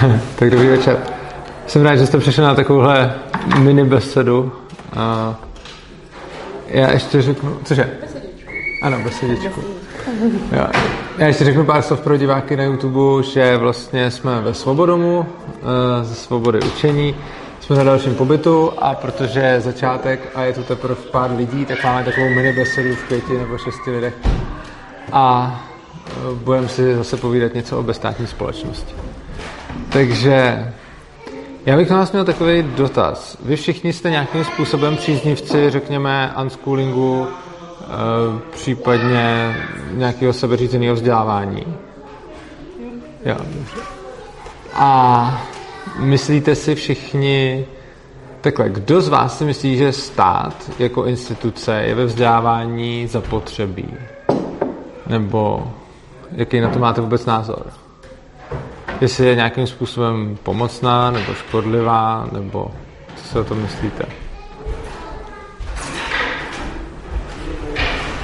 tak dobrý večer. Jsem rád, že jste přišli na takovouhle mini besedu. Uh, já ještě řeknu, cože? Besedičku. Ano, besedičku. Jo. Já ještě řeknu pár slov pro diváky na YouTube, že vlastně jsme ve Svobodomu, uh, ze Svobody učení. Jsme na dalším pobytu a protože je začátek a je tu teprve pár lidí, tak máme takovou mini besedu v pěti nebo šesti lidech. A budeme si zase povídat něco o bezstátní společnosti. Takže já bych na vás měl takový dotaz. Vy všichni jste nějakým způsobem příznivci, řekněme, unschoolingu, eh, případně nějakého sebeřízeného vzdělávání. Jo. A myslíte si všichni, takhle, kdo z vás si myslí, že stát jako instituce je ve vzdělávání zapotřebí? Nebo jaký na to máte vůbec názor? Jestli je nějakým způsobem pomocná, nebo škodlivá, nebo co si o tom myslíte?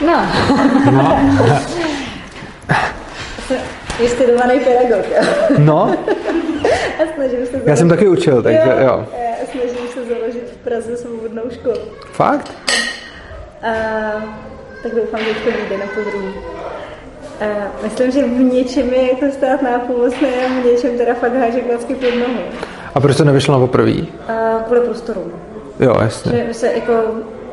No. no. Vy jste dovaný pedagog, jo? No. A snažím se založit... Já jsem taky učil, takže jo. jo. Já snažím se založit v Praze svobodnou školu. Fakt? A, tak doufám, že to vyjde na podruhý. Uh, myslím, že v něčem je jako stát nápomocný a v něčem teda fakt háže klacky pod nohu. A proč to nevyšlo na poprvé? Uh, kvůli prostoru. Jo, jasně. Že se jako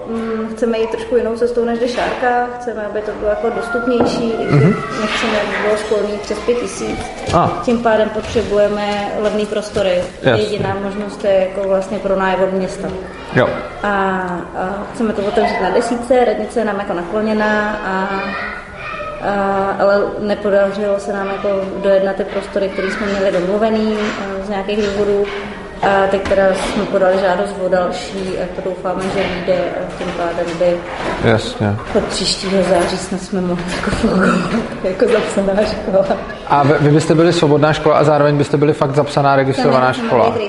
mm, chceme jít trošku jinou cestou než Dešárka, chceme, aby to bylo jako dostupnější, mm-hmm. nechceme, aby bylo školní přes pět tisíc. Ah. Tím pádem potřebujeme levné prostory. Yes. Jediná možnost je jako vlastně pro nájem od města. Jo. A, a chceme to otevřít na desíce, radnice je nám jako nakloněná a a, ale nepodařilo se nám jako dojednat ty prostory, které jsme měli domluvený z nějakých důvodů. A teď teda jsme podali žádost o další a to doufáme, že vyjde a tím pádem by Jasně. od příštího září snad jsme mohli jako fungovat jako zapsaná škola. A vy, vy byste byli svobodná škola a zároveň byste byli fakt zapsaná, registrovaná škola? jako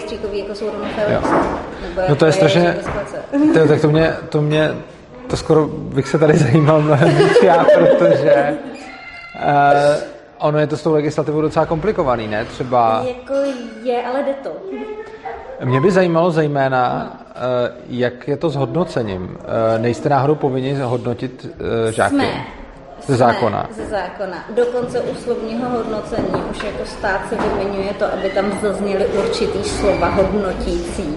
No to je strašně, to, tak to mě, to mě to skoro bych se tady zajímal mnohem víc já, protože uh, ono je to s tou legislativou docela komplikovaný, ne? Třeba... Jako je, ale jde to. Mě by zajímalo zejména, uh, jak je to s hodnocením. Uh, nejste náhodou povinni hodnotit uh, žáky? Jsme. Ze zákona. Ze zákona. Dokonce u slovního hodnocení už jako stát se vymenuje to, aby tam zazněly určitý slova hodnotící.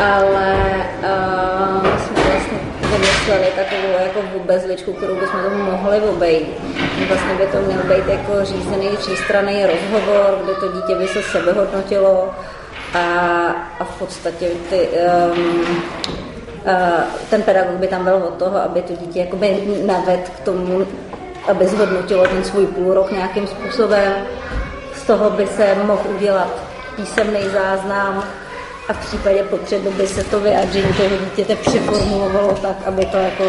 Ale uh, my jsme vlastně vymysleli takovou jako vůbec ličku, kterou bychom to mohli obejít. Vlastně by to měl být jako řízený třístranný rozhovor, kde to dítě by se sebe hodnotilo a, a v podstatě ty, um, uh, ten pedagog by tam byl od toho, aby to dítě jakoby naved k tomu, aby zhodnotilo ten svůj půl rok nějakým způsobem. Z toho by se mohl udělat písemný záznam, a v případě potřeby by se to vyjádření toho dítěte přeformulovalo tak, aby to jako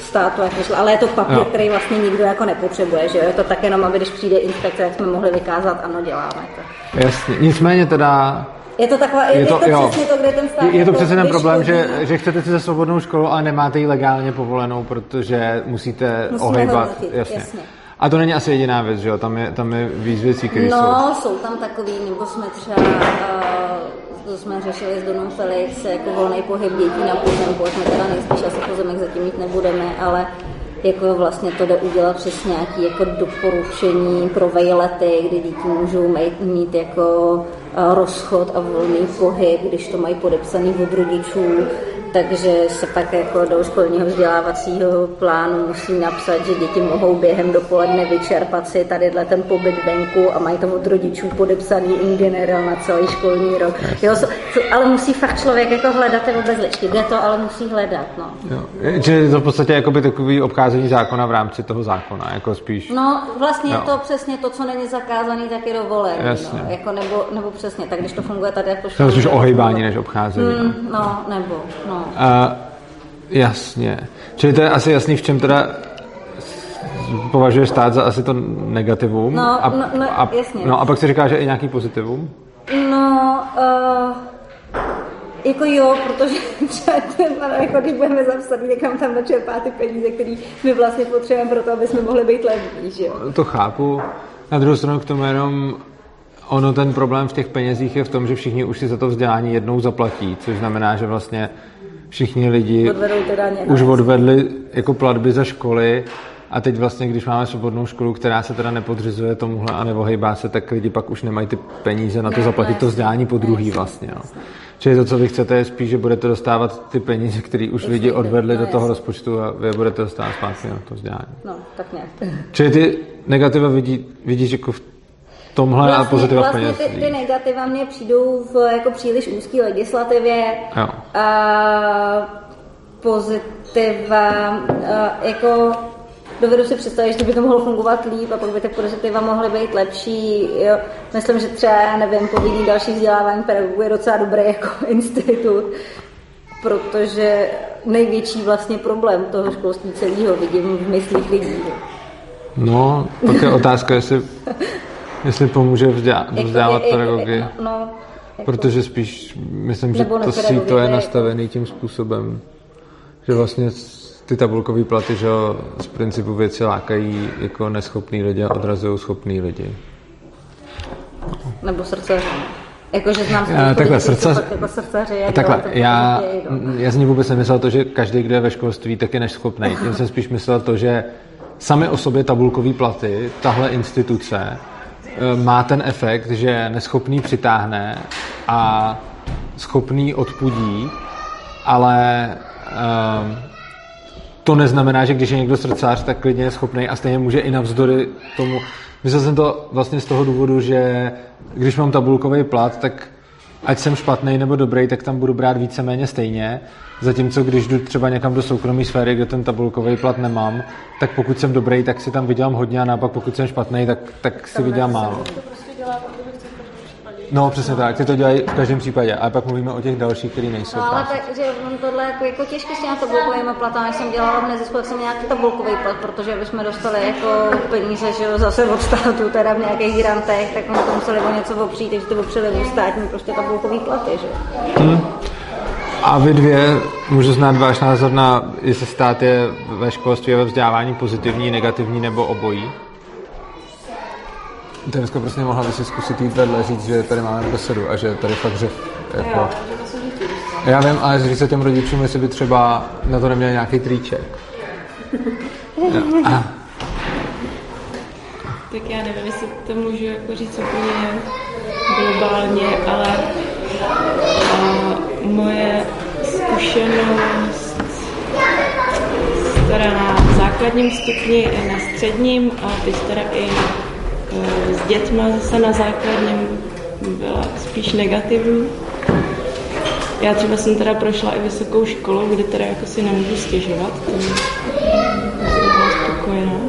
státu jako šlo. Ale je to papír, no. který vlastně nikdo jako nepotřebuje, že je to tak jenom, aby když přijde inspekce, jak jsme mohli vykázat, ano, děláme to. Jasně, nicméně teda je to taková, je, je to, je to přesně to, kde ten stát... Je, je to jako přesně ten problém, že, že chcete si za svobodnou školu, ale nemáte ji legálně povolenou, protože musíte Musíme ohejbat. Jasně. jasně. A to není asi jediná věc, že jo? Tam je, tam je víc věcí, které no, jsou... No, jsou tam takový, nebo jsme třeba... Uh, to jsme řešili s Donou Felix, jako volný pohyb dětí na pozemku, jsme teda nejspíš asi pozemek zatím mít nebudeme, ale jako vlastně to jde udělat přes nějaké jako doporučení pro vejlety, kdy děti můžou mít, mít jako rozchod a volný pohyb, když to mají podepsaný od rodičů, takže se pak jako do školního vzdělávacího plánu musí napsat, že děti mohou během dopoledne vyčerpat si tady ten pobyt venku a mají to od rodičů podepsaný in general na celý školní rok. Jo, ale musí fakt člověk jako hledat ty obezličky. Jde to, ale musí hledat. No. Jo. Že je to v podstatě takový obcházení zákona v rámci toho zákona, jako spíš. No, vlastně jo. to přesně to, co není zakázaný, tak je dovolené. No. Jako nebo, nebo přesně, tak když to funguje tady jako To je spíš ohejbání než obcházení. Mm, no, nebo, no. Uh, jasně. Čili to je asi jasný, v čem teda považuje stát za asi to negativum. No, a, no, no a, jasně. No a pak se říká, že i nějaký pozitivum? No, uh, jako jo, protože třeba jako když budeme zapsat někam tam načerpá ty peníze, které my vlastně potřebujeme pro to, aby jsme mohli být levní, že jo? To chápu. Na druhou stranu k tomu jenom ono ten problém v těch penězích je v tom, že všichni už si za to vzdělání jednou zaplatí, což znamená, že vlastně všichni lidi už odvedli jako platby za školy a teď vlastně, když máme svobodnou školu, která se teda nepodřizuje tomuhle a nevohejbá se, tak lidi pak už nemají ty peníze na to zaplatit to vzdělání po druhý vlastně. No. Čili to, co vy chcete, je spíš, že budete dostávat ty peníze, které už lidi odvedli do toho rozpočtu a vy budete dostávat zpátky na to vzdělání. No, tak nějak. Čili ty negativa vidí, vidíš jako v tomhle vlastně, a pozitiva vlastně peněz. ty, ty negativa mě přijdou v jako příliš úzké legislativě. Jo. A pozitiva, a, jako dovedu si představit, že by to mohlo fungovat líp a pak by ty pozitiva mohly být lepší. Jo. Myslím, že třeba, já nevím, povinný další vzdělávání pedagogů je docela dobrý jako institut, protože největší vlastně problém toho školství celého vidím v myslích lidí. No, pak je otázka, jestli, jestli pomůže vzdělávat, vzdělávat Jako- pedagogy. No, jako, Protože spíš myslím, že to nepedagogy, síto je jako- nastavený tím způsobem, že vlastně ty tabulkové platy, že z principu věci lákají jako neschopný lidi a odrazují schopný lidi. nebo srdcaři. Jakože znám Já, spoustu takhle, lidí, co srdcař- fakt jako srdcaři, Takhle, to, já, já z ní vůbec nemyslel to, že každý, kdo je ve školství, tak je neschopný. Tím jsem spíš myslel to, že sami o sobě tabulkové platy, tahle instituce, eh, má ten efekt, že neschopný přitáhne a schopný odpudí, ale um, to neznamená, že když je někdo srdcář, tak klidně je schopný a stejně může i navzdory tomu. Myslel jsem to vlastně z toho důvodu, že když mám tabulkový plat, tak ať jsem špatný nebo dobrý, tak tam budu brát víceméně stejně. Zatímco když jdu třeba někam do soukromé sféry, kde ten tabulkový plat nemám, tak pokud jsem dobrý, tak si tam vydělám hodně a naopak pokud jsem špatný, tak, tak si vydělám málo. No přesně tak, ty to dělají v každém případě, ale pak mluvíme o těch dalších, který nejsou. No ale práce. tak, že on tohle jako, jako těžké s těma tabulkovými platami, jak jsem dělala v nezisku, jsem nějaký tabulkový plat, protože bychom dostali jako peníze, že jo, zase od státu, teda v nějakých grantech, tak jsme to museli o něco opřít, takže to opřeli o státní prostě tabulkový platy, že jo. A vy dvě, můžu znát váš názor na, jestli stát je ve školství a ve vzdělávání pozitivní, negativní nebo obojí? Teresko, prostě mohla by si zkusit jít vedle říct, že tady máme besedu a že tady fakt řev, jako... Já vím, ale říct se těm rodičům, jestli by třeba na to neměl nějaký. A, Tak já nevím, jestli to můžu jako říct úplně globálně, ale a, moje zkušenost teda na základním stupni na středním a teď teda i s dětma zase na základním byla spíš negativní. Já třeba jsem teda prošla i vysokou školu, kde teda jako si nemůžu stěžovat, to jsem byla spokojená.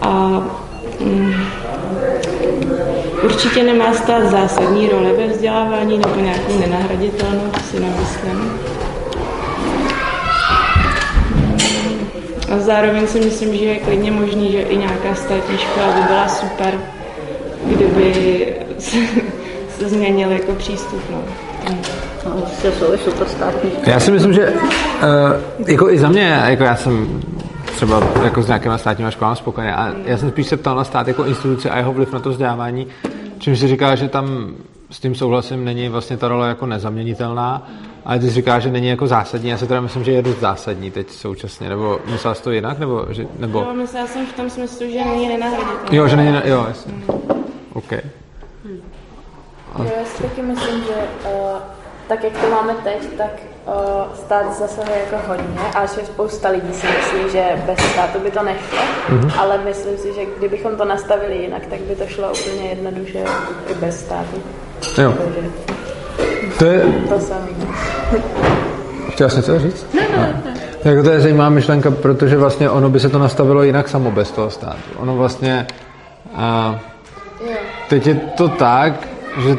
A mm, určitě nemá stát zásadní roli ve vzdělávání nebo nějakou nenahraditelnou, si nemyslím. A zároveň si myslím, že je klidně možný, že i nějaká státní škola by byla super, kdyby se, se změnil jako přístup. No. No, určitě jsou i super státní. Já si myslím, že uh, jako i za mě, jako já jsem třeba jako s nějakýma státníma školami spokojený, a já jsem spíš se ptal na stát jako instituce a jeho vliv na to vzdělávání, čím si říká, že tam s tím souhlasím, není vlastně ta role jako nezaměnitelná, ale ty jsi říká, že není jako zásadní. Já si teda myslím, že je dost zásadní teď současně, nebo myslela jsi to jinak, nebo, že, nebo... Jo, myslela jsem v tom smyslu, že není nenahraditelný. Jo, že není, jo, jasně. OK. Jo, já si taky myslím, že uh, tak, jak to máme teď, tak uh, stát zasahuje jako hodně a že spousta lidí si myslí, že bez státu by to nešlo, mm-hmm. ale myslím si, že kdybychom to nastavili jinak, tak by to šlo úplně jednoduše i bez státu. Jo. To je, to samý. Chtěla jsi něco říct? Ne, ne, ne. Jako to je zajímavá myšlenka, protože vlastně ono by se to nastavilo jinak samo bez toho státu. Ono vlastně... A, teď je to tak, že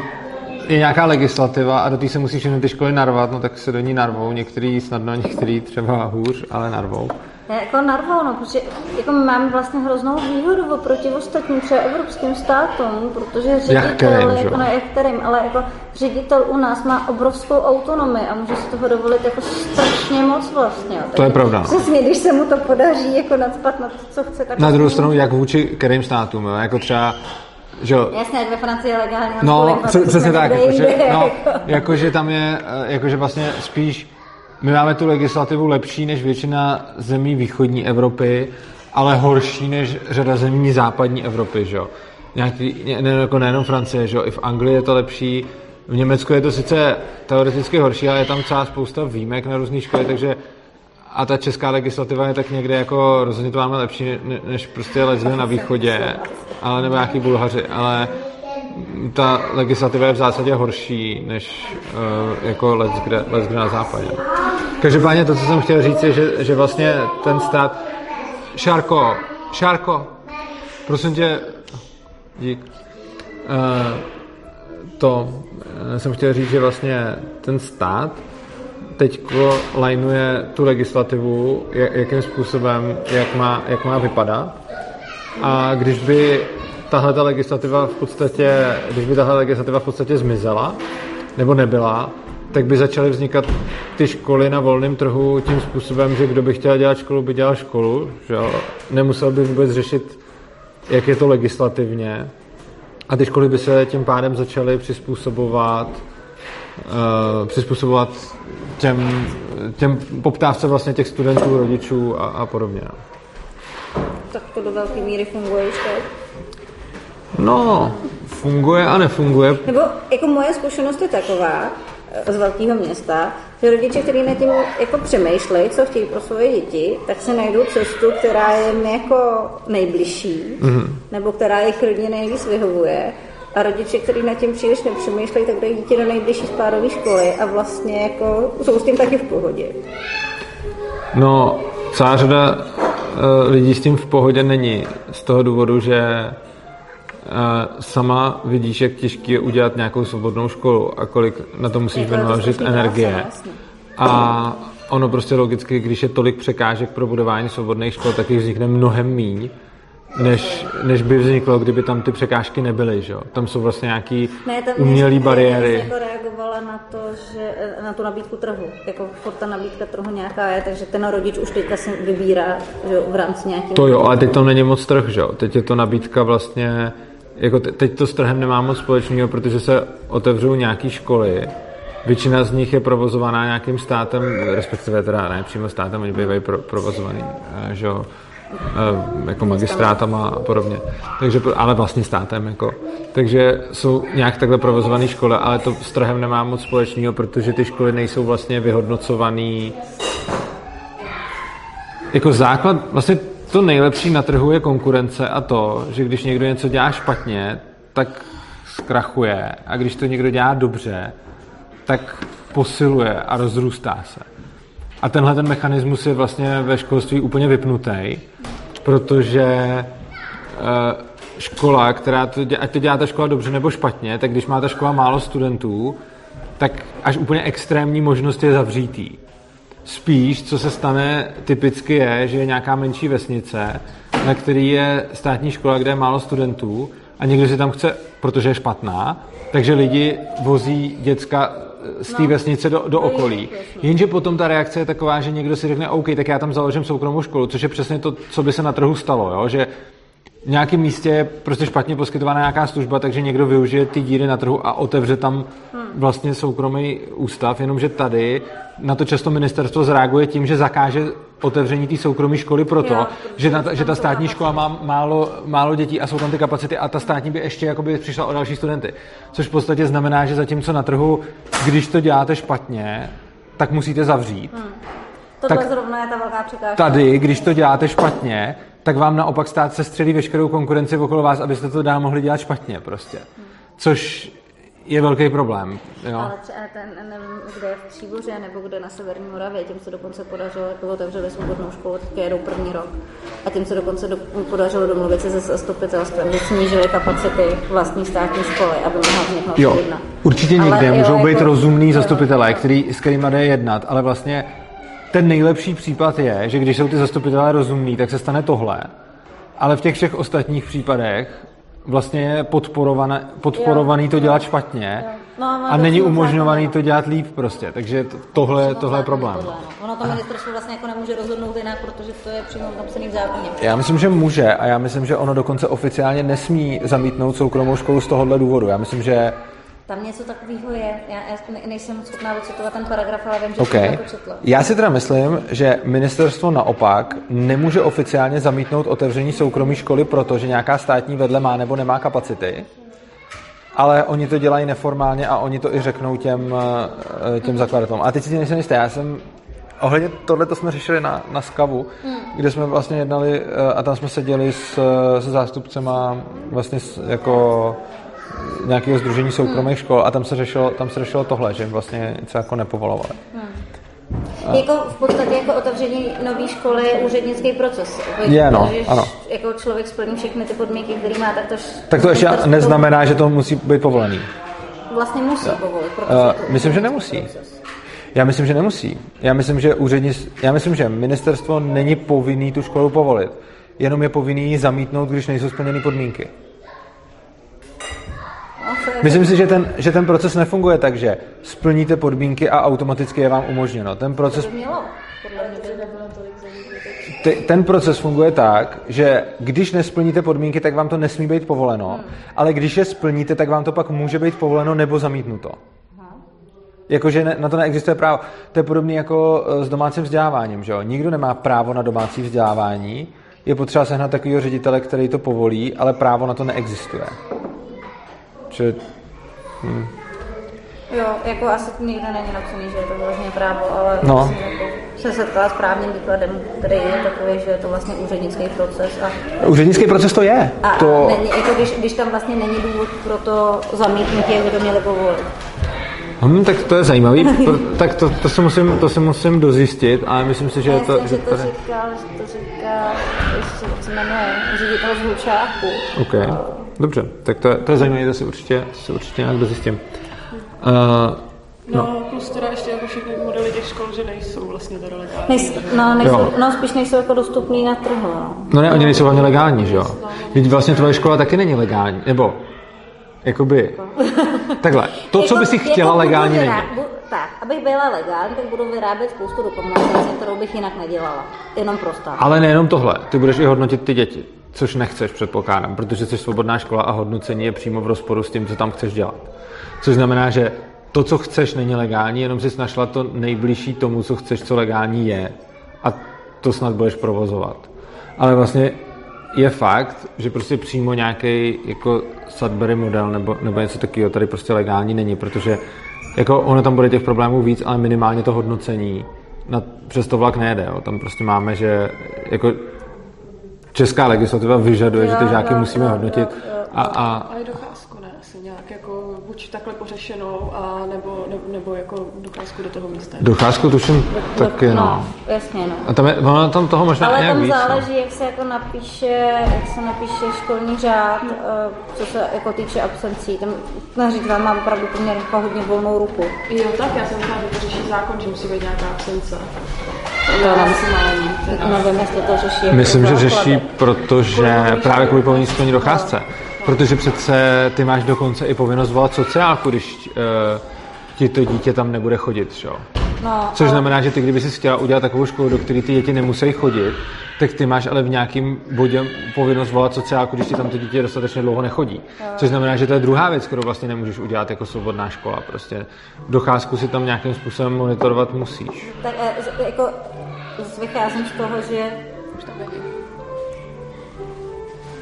je nějaká legislativa a do té se musí všechny ty školy narvat, no tak se do ní narvou. Některý snadno, některý třeba hůř, ale narvou. Jako narvou, no, protože jako máme vlastně hroznou výhodu oproti ostatním třeba evropským státům, protože ředitel, kterým, že jo? jako, ne, jak kterým, ale jako ředitel u nás má obrovskou autonomii a může si toho dovolit jako strašně moc vlastně. To je pravda. Přesně, když se mu to podaří jako nadspat na to, co chce, tak Na druhou stranu, jak vůči kterým státům, jo? jako třeba že jo, Jasně, jak ve Francii je legálně. No, pře- přesně tak, jakože, no, jako. jakože tam je, eh, jakože vlastně spíš, my máme tu legislativu lepší než většina zemí východní Evropy, ale horší než řada zemí západní Evropy, že jo. Nějaký, ne, jako nejenom Francie, že jo, i v Anglii je to lepší, v Německu je to sice teoreticky horší, ale je tam celá spousta výjimek na různé školy, takže a ta česká legislativa je tak někde jako rozhodně to máme lepší ne- než prostě lezli na východě, ale nebo nějaký bulhaři, ale ta legislativa je v zásadě horší než uh, jako kde na západě. Každopádně to, co jsem chtěl říct, je, že, že vlastně ten stát... Šárko, Šárko, prosím tě, dík. Uh, to uh, jsem chtěl říct, že vlastně ten stát teď lajnuje tu legislativu, jak, jakým způsobem, jak má, jak má vypadat. A když by tahle ta legislativa v podstatě, když by tahle legislativa v podstatě zmizela, nebo nebyla, tak by začaly vznikat ty školy na volném trhu tím způsobem, že kdo by chtěl dělat školu, by dělal školu, že nemusel by vůbec řešit, jak je to legislativně. A ty školy by se tím pádem začaly přizpůsobovat uh, přizpůsobovat těm, těm poptávce vlastně těch studentů, rodičů a, a podobně. Tak to do velké míry funguje už teď. No, funguje a nefunguje. Nebo jako moje zkušenost je taková z velkého města, že rodiče, kteří na tím jako přemýšlejí, co chtějí pro svoje děti, tak se najdou cestu, která je jim jako nejbližší, mm-hmm. nebo která je klidně nejvíc vyhovuje. A rodiče, kteří nad tím příliš nepřemýšlejí, tak dají dítě do nejbližší spádové školy a vlastně jako jsou s tím taky v pohodě. No, celá řada uh, lidí s tím v pohodě není. Z toho důvodu, že sama vidíš, jak těžké je udělat nějakou svobodnou školu a kolik na to musíš vynaložit energie. práce, vlastně. A ono prostě logicky, když je tolik překážek pro budování svobodných škol, tak jich vznikne mnohem míň, než, než by vzniklo, kdyby tam ty překážky nebyly. Že? jo. Tam jsou vlastně nějaký Ne, tam umělé já bariéry. jsem jako reagovala na to, že na tu nabídku trhu. Jako furt ta nabídka trhu nějaká je, takže ten rodič už teďka si vybírá že jo, v rámci nějakého... To jo, ale teď to není moc trh, že jo? Teď je to nabídka vlastně, jako te- teď to s trhem nemá moc společného, protože se otevřou nějaké školy, většina z nich je provozovaná nějakým státem, respektive teda ne přímo státem, oni bývají pro, provozovaný, eh, že jo, eh, jako magistrátama a podobně. Takže, ale vlastně státem, jako. Takže jsou nějak takhle provozované školy, ale to s trhem nemá moc společného, protože ty školy nejsou vlastně vyhodnocovaný jako základ, vlastně to nejlepší na trhu je konkurence a to, že když někdo něco dělá špatně, tak zkrachuje a když to někdo dělá dobře, tak posiluje a rozrůstá se. A tenhle ten mechanismus je vlastně ve školství úplně vypnutý, protože eh, škola, která to dělá, ať to dělá ta škola dobře nebo špatně, tak když má ta škola málo studentů, tak až úplně extrémní možnost je zavřítý. Spíš, co se stane typicky je, že je nějaká menší vesnice, na který je státní škola, kde je málo studentů a někdo si tam chce, protože je špatná, takže lidi vozí děcka z té No. vesnice do, do okolí. Jenže potom ta reakce je taková, že někdo si řekne, OK, tak já tam založím soukromou školu, což je přesně to, co by se na trhu stalo, jo? že v nějakém místě je prostě špatně poskytovaná nějaká služba, takže někdo využije ty díry na trhu a otevře tam vlastně soukromý ústav, jenomže tady na to často ministerstvo zareaguje tím, že zakáže otevření té soukromé školy proto, Jo, že, na, že ta státní škola má málo, málo dětí a jsou tam ty kapacity a ta státní by ještě jakoby přišla o další studenty. Což v podstatě znamená, že zatímco na trhu, když to děláte špatně, tak musíte zavřít. Tohle tak- zrovna je ta velká překážka. Tady, když to děláte špatně, tak vám naopak stát se střelí veškerou konkurenci okolo vás, abyste to dál mohli dělat špatně prostě. Což je velký problém. Jo? Ale třeba ten, nevím, kde je v Příboře nebo kde na Severní Moravě, těm se dokonce podařilo, jako otevřeli svobodnou školu, teď jedou první rok. A těm se dokonce do, podařilo domluvit se se zastupitelstvem, že snížili kapacity vlastní státní školy, aby mohla vzniknout Jo, jedna. určitě Ale někde jo, můžou být jako- rozumný jo. zastupitelé, který, s kterými jde jednat, ale vlastně ten nejlepší případ je, že když jsou ty zastupitelé rozumní, tak se stane tohle. Ale v těch všech ostatních případech vlastně je podporované, podporovaný to dělat špatně No, no, a není umožňovaný to dělat líp prostě, takže to- tohle, tohle je problém. Tohle, no. Ono to ministerstvo vlastně jako nemůže rozhodnout jinak, protože to je přímo napsaný v zákoně. Já myslím, že může a já myslím, že ono dokonce oficiálně nesmí zamítnout soukromou školu z tohohle důvodu. Já myslím, že Tam něco takového je. Já, já ne- nejsem schopná ocitovat ten paragraf, ale vím, že OK. jsem to četla. Já si teda myslím, že ministerstvo naopak nemůže oficiálně zamítnout otevření soukromé školy, protože nějaká státní vedle má nebo nemá kapacity, ale oni to dělají neformálně a oni to i řeknou těm, eh, těm zakladatelům. A teď si nejsem jistý, já jsem Ohledně tohle to jsme řešili na, na Skavu, hmm. kde jsme vlastně jednali eh, a tam jsme seděli s, se zástupcema vlastně s, jako nějakého združení soukromých škol a tam se řešilo, tam se řešilo tohle, že vlastně něco jako nepovolovali. Jako v podstatě jako otevření nové školy je úřednický proces. Je, no, Když ano. jako člověk splní všechny ty podmínky, které má, tak to, Tak to ještě neznamená, že to musí být povolený. Vlastně musí povolit, protože Uh, myslím, že nemusí. proces. Já myslím, že nemusí. Já myslím, že úřední, já myslím, že ministerstvo není povinný tu školu povolit. Jenom je povinný ji zamítnout, když nejsou splněny podmínky. Myslím si, že ten, že ten proces nefunguje tak, že splníte podmínky a automaticky je vám umožněno. Ten proces, ten proces funguje tak, že když nesplníte podmínky, tak vám to nesmí být povoleno, ale když je splníte, tak vám to pak může být povoleno nebo zamítnuto. Jakože na to neexistuje právo. To je podobné jako eh, s domácím vzděláváním. Že jo? Nikdo nemá právo na domácí vzdělávání. Je potřeba sehnat takového ředitele, který to povolí, ale právo na to neexistuje. Že, Jo, jako asi to nikde není napsaný, že je to vlastně právo, ale No. vlastně jako se setkala s právním výkladem, který je takový, že je to vlastně úřednický proces a, úřednický proces to je. a To, není, jako když, když, tam vlastně není důvod pro to zamítnutí, to měli povolit. hm, tak to je zajímavý. Pro- tak to, to, se musím, to se musím dozjistit, ale myslím si, že je to... myslím, Že že to tady... říkal, že to se jmenuje, ředitel z Hlučáku. OK, dobře, tak to je, to je zajímavé, to si určitě, si určitě nějak dozjistím. Uh, No, plus teda ještě jako všechny modely těch škol, že nejsou vlastně teda legální. Nejs, no, nejsou, Jo. no, spíš nejsou jako dostupný na trhu. No. No ne, oni nejsou hlavně legální, že jo? Teď vlastně tvoje škola taky není legální, nebo jakoby, takhle, to, co by si Jako- chtěla jako legální není. Abych byla legální, tak budu vyrábět spoustu dokumentace, kterou bych jinak nedělala. Jenom pro stát. Ale nejenom tohle, ty budeš i hodnotit ty děti, což nechceš, předpokládám, protože jsi svobodná škola a hodnocení je přímo v rozporu s tím, co tam chceš dělat. Což znamená, že to, co chceš, není legální, jenom jsi našla to nejbližší tomu, co chceš, co legální je. A to snad budeš provozovat. Ale vlastně je fakt, že prostě přímo nějaký jako Sudbury model nebo, nebo něco takového tady prostě legální není, protože jako ono tam bude těch problémů víc, ale minimálně to hodnocení na, přes to vlak nejede. Jo. Tam prostě máme, že jako česká legislativa vyžaduje, že ty Jo, žáky jo, musíme jo, hodnotit jo, jo. a, a A i docházku ne, asi nějak jako buď takhle pořešenou, a nebo, nebo, nebo jako docházku do toho místa. docházku tuším taky, no. no. jasně, no. A tam, je, ono tam toho možná Ale nějak tam víc, záleží, no. jak se jako napíše, jak se napíše školní řád, eh, co se jako týče absencí. Tam na řiditel má opravdu poměrně jako hodně volnou ruku. Jo, tak já jsem říkala, že to řeší zákon, že musí být nějaká absence. To teda. Nevím, jestli to řeší. jako Myslím, že řeší, protože právě kvůli povinné splní docházce. Protože přece ty máš dokonce i povinnost volat sociálku, když uh, ti to dítě tam nebude chodit, jo? No, Což ale- znamená, že ty, kdyby si chtěla udělat takovou školu, do které ty děti nemusí chodit, tak ty máš ale v nějakém bodě povinnost volat sociálku, když ti tam to dítě dostatečně dlouho nechodí. Což znamená, že to je druhá věc, kterou vlastně nemůžeš udělat jako svobodná škola. Prostě docházku si tam nějakým způsobem monitorovat musíš. Tak eh, jako z- vycházím z toho, že ten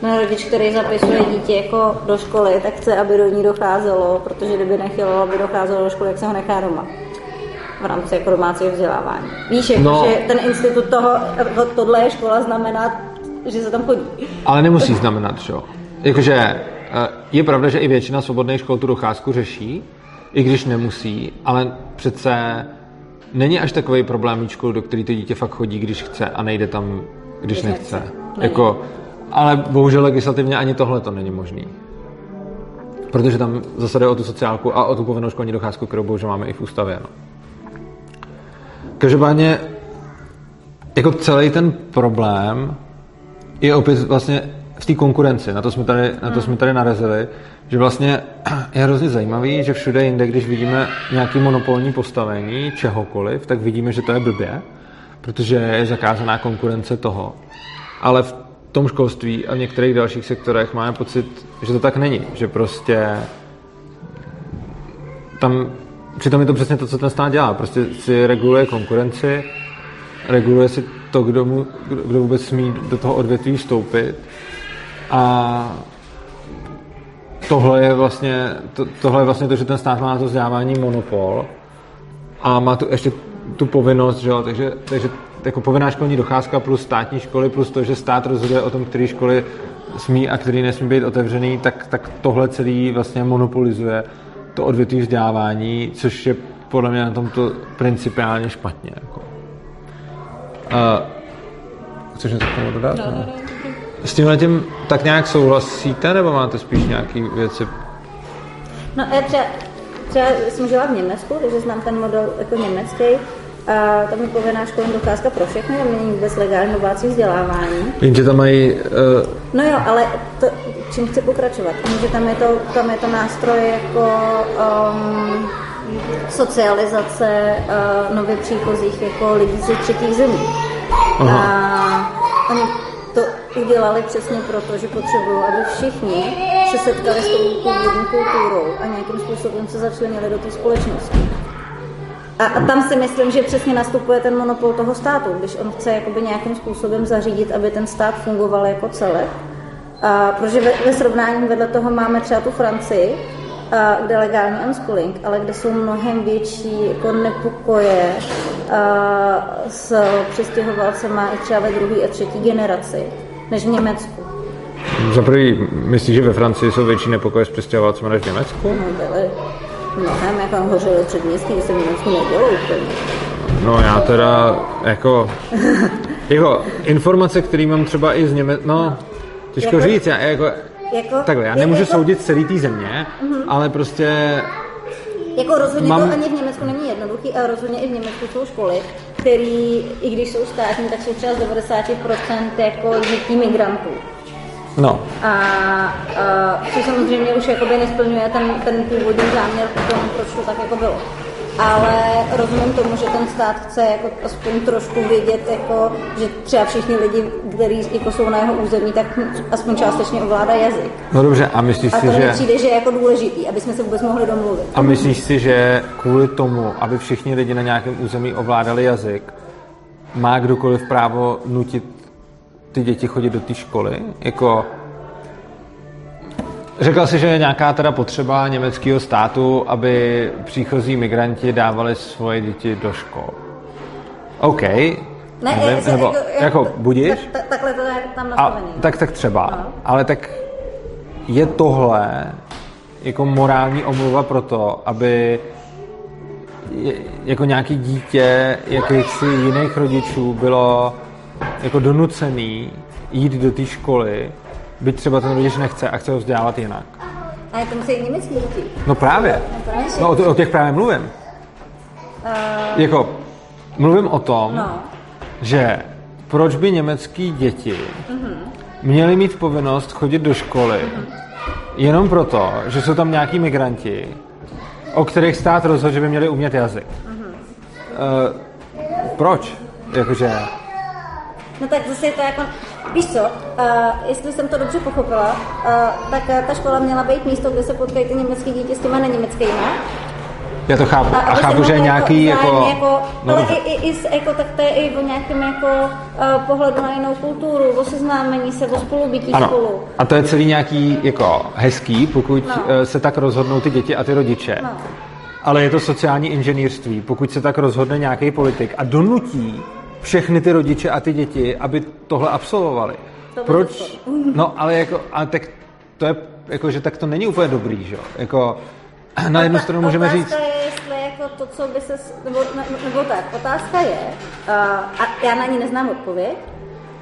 rodič, který zapisuje dítě jako do školy, tak chce, aby do ní docházelo, protože kdyby nechtělo, aby docházelo do školy, jak se ho nechá doma v rámci jako domácího vzdělávání. Víš, jako, No. že ten institut toho, to, tohle je škola, znamená, že se tam chodí. Ale nemusí znamenat, že jo. Jakože eh, je pravda, že i většina svobodných škol tu docházku řeší, i když nemusí, ale přece není až takový problém mít školu, do který to dítě fakt chodí, když chce a nejde tam, když Když nechce. nechce. Není. Jako, ale bohužel legislativně ani tohle to není možný. Protože tam zase jde o tu sociálku a o tu povinnou školní docházku, kterou bohužel máme i v ústavě. No. Každopádně jako celý ten problém je opět vlastně v té konkurenci, na to, jsme tady, na to jsme tady narazili, že vlastně je hrozně zajímavý, že všude jinde, když vidíme nějaký monopolní postavení čehokoliv, tak vidíme, že to je blbě, protože je zakázaná konkurence toho. Ale v tom školství a v některých dalších sektorech máme pocit, že to tak není, že prostě tam, přitom je to přesně to, co ten stát dělá. Prostě si reguluje konkurenci, reguluje si to, kdo, mu, kdo vůbec smí do toho odvětví vstoupit a tohle je vlastně to, tohle je vlastně to, že ten stát má to vzdělávání monopol a má tu ještě tu povinnost, že jo, takže, takže jako povinná školní docházka plus státní školy plus to, že stát rozhoduje o tom, které školy smí a který nesmí být otevřený, tak, tak tohle celý vlastně monopolizuje to odvětví vzdělávání, což je podle mě na tomto principiálně špatně. Jako. Uh, chceš něco k tomu dodat? No, no, no. S tímhle tím tak nějak souhlasíte, nebo máte spíš nějaké věci? No já třeba, třeba jsem žila v Německu, takže znám ten model jako německý. A tam je povinná školní docházka pro všechny, tam není vůbec legální domácí vzdělávání. Jenže tam mají... Uh... No jo, ale to, čím chci pokračovat? Že tam je to, tam je to nástroj jako um, socializace uh, nově příchozích jako lidí ze třetích zemí. Aha. A oni to udělali přesně proto, že potřebují, aby všichni se setkali s tou původní kulturou a nějakým způsobem se začlenili do té společnosti. A, a tam si myslím, že přesně nastupuje ten monopol toho státu, když on chce jakoby nějakým způsobem zařídit, aby ten stát fungoval jako celek. A, protože ve, ve srovnání vedle toho máme třeba tu Francii, a, kde legální unschooling, ale kde jsou mnohem větší jako nepokoje a, s přistěhovalcemi i třeba ve druhé a třetí generaci, než v Německu. Za prvý, myslíš, že ve Francii jsou větší nepokoje s přistěhovalcemi než v Německu? No, byly mnohem, jako hořely předměstí, v Německu nedělo úplně. No já teda, jako, jako informace, které mám třeba i z Německa, no, těžko jako, říct, já, jako, jako, takhle, já nemůžu jako, soudit celý té země, uh-huh. ale prostě jako rozhodně mám... to ani v Německu není jednoduchý, ale rozhodně i v Německu jsou školy, které, i když jsou státní, tak jsou třeba z 90% jako dětí migrantů. No. A, a to samozřejmě už jakoby nesplňuje ten, ten původní záměr k tomu, proč to tak jako bylo. Ale rozumím tomu, že ten stát chce jako aspoň trošku vědět, jako, že třeba všichni lidi, kteří jako jsou na jeho území, tak aspoň částečně ovládá jazyk. No dobře, a myslíš a si, to že... přijde, že je jako důležitý, aby jsme se vůbec mohli domluvit. A myslíš si, že kvůli tomu, aby všichni lidi na nějakém území ovládali jazyk, má kdokoliv právo nutit ty děti chodit do té školy? Jako, Řekl jsi, že je nějaká teda potřeba německého státu, aby příchozí migranti dávali svoje děti do škol. OK. Ne, Nevím, je, nebo, jako, jako budíš? Tak, tak, takhle to je tam nastavený. A, tak, tak třeba. No. Ale tak je tohle jako morální omluva pro to, aby jako nějaký dítě jakýchsi jiných rodičů bylo jako donucený jít do té školy, byť třeba ten rodič nechce a chce ho vzdělávat jinak. Ale to musí německý děti. No právě. No o, o těch právě mluvím. Uh... Jako, mluvím o tom, no. že proč by německý děti uh-huh. měly mít povinnost chodit do školy uh-huh. jenom proto, že jsou tam nějaký migranti, o kterých stát rozhodl, že by měli umět jazyk. Uh-huh. Uh, proč? Jakože... No tak zase je to jako Víš co, uh, jestli jsem to dobře pochopila, uh, tak uh, ta škola měla být místo, kde se potkají ty německé děti s těma neněmeckými. Já to chápu. A, a chápu, že je nějaký jako... jako no, ale i, i, i, jako, tak to je i o nějakém jako uh, pohledu na jinou kulturu, o seznámení se, o spolubytí ano. spolu. A to je celý nějaký jako hezký, pokud no. se tak rozhodnou ty děti a ty rodiče. No. Ale je to sociální inženýrství, pokud se tak rozhodne nějaký politik a donutí všechny ty rodiče a ty děti, aby tohle absolvovali. To Proč? No, ale jako, ale tak to je, jako, že tak to není úplně dobrý, že jo? Jako, na jednu stranu můžeme říct... je, jestli jako to, co by se, nebo, nebo tak, otázka je, uh, a já na ní neznám odpověď,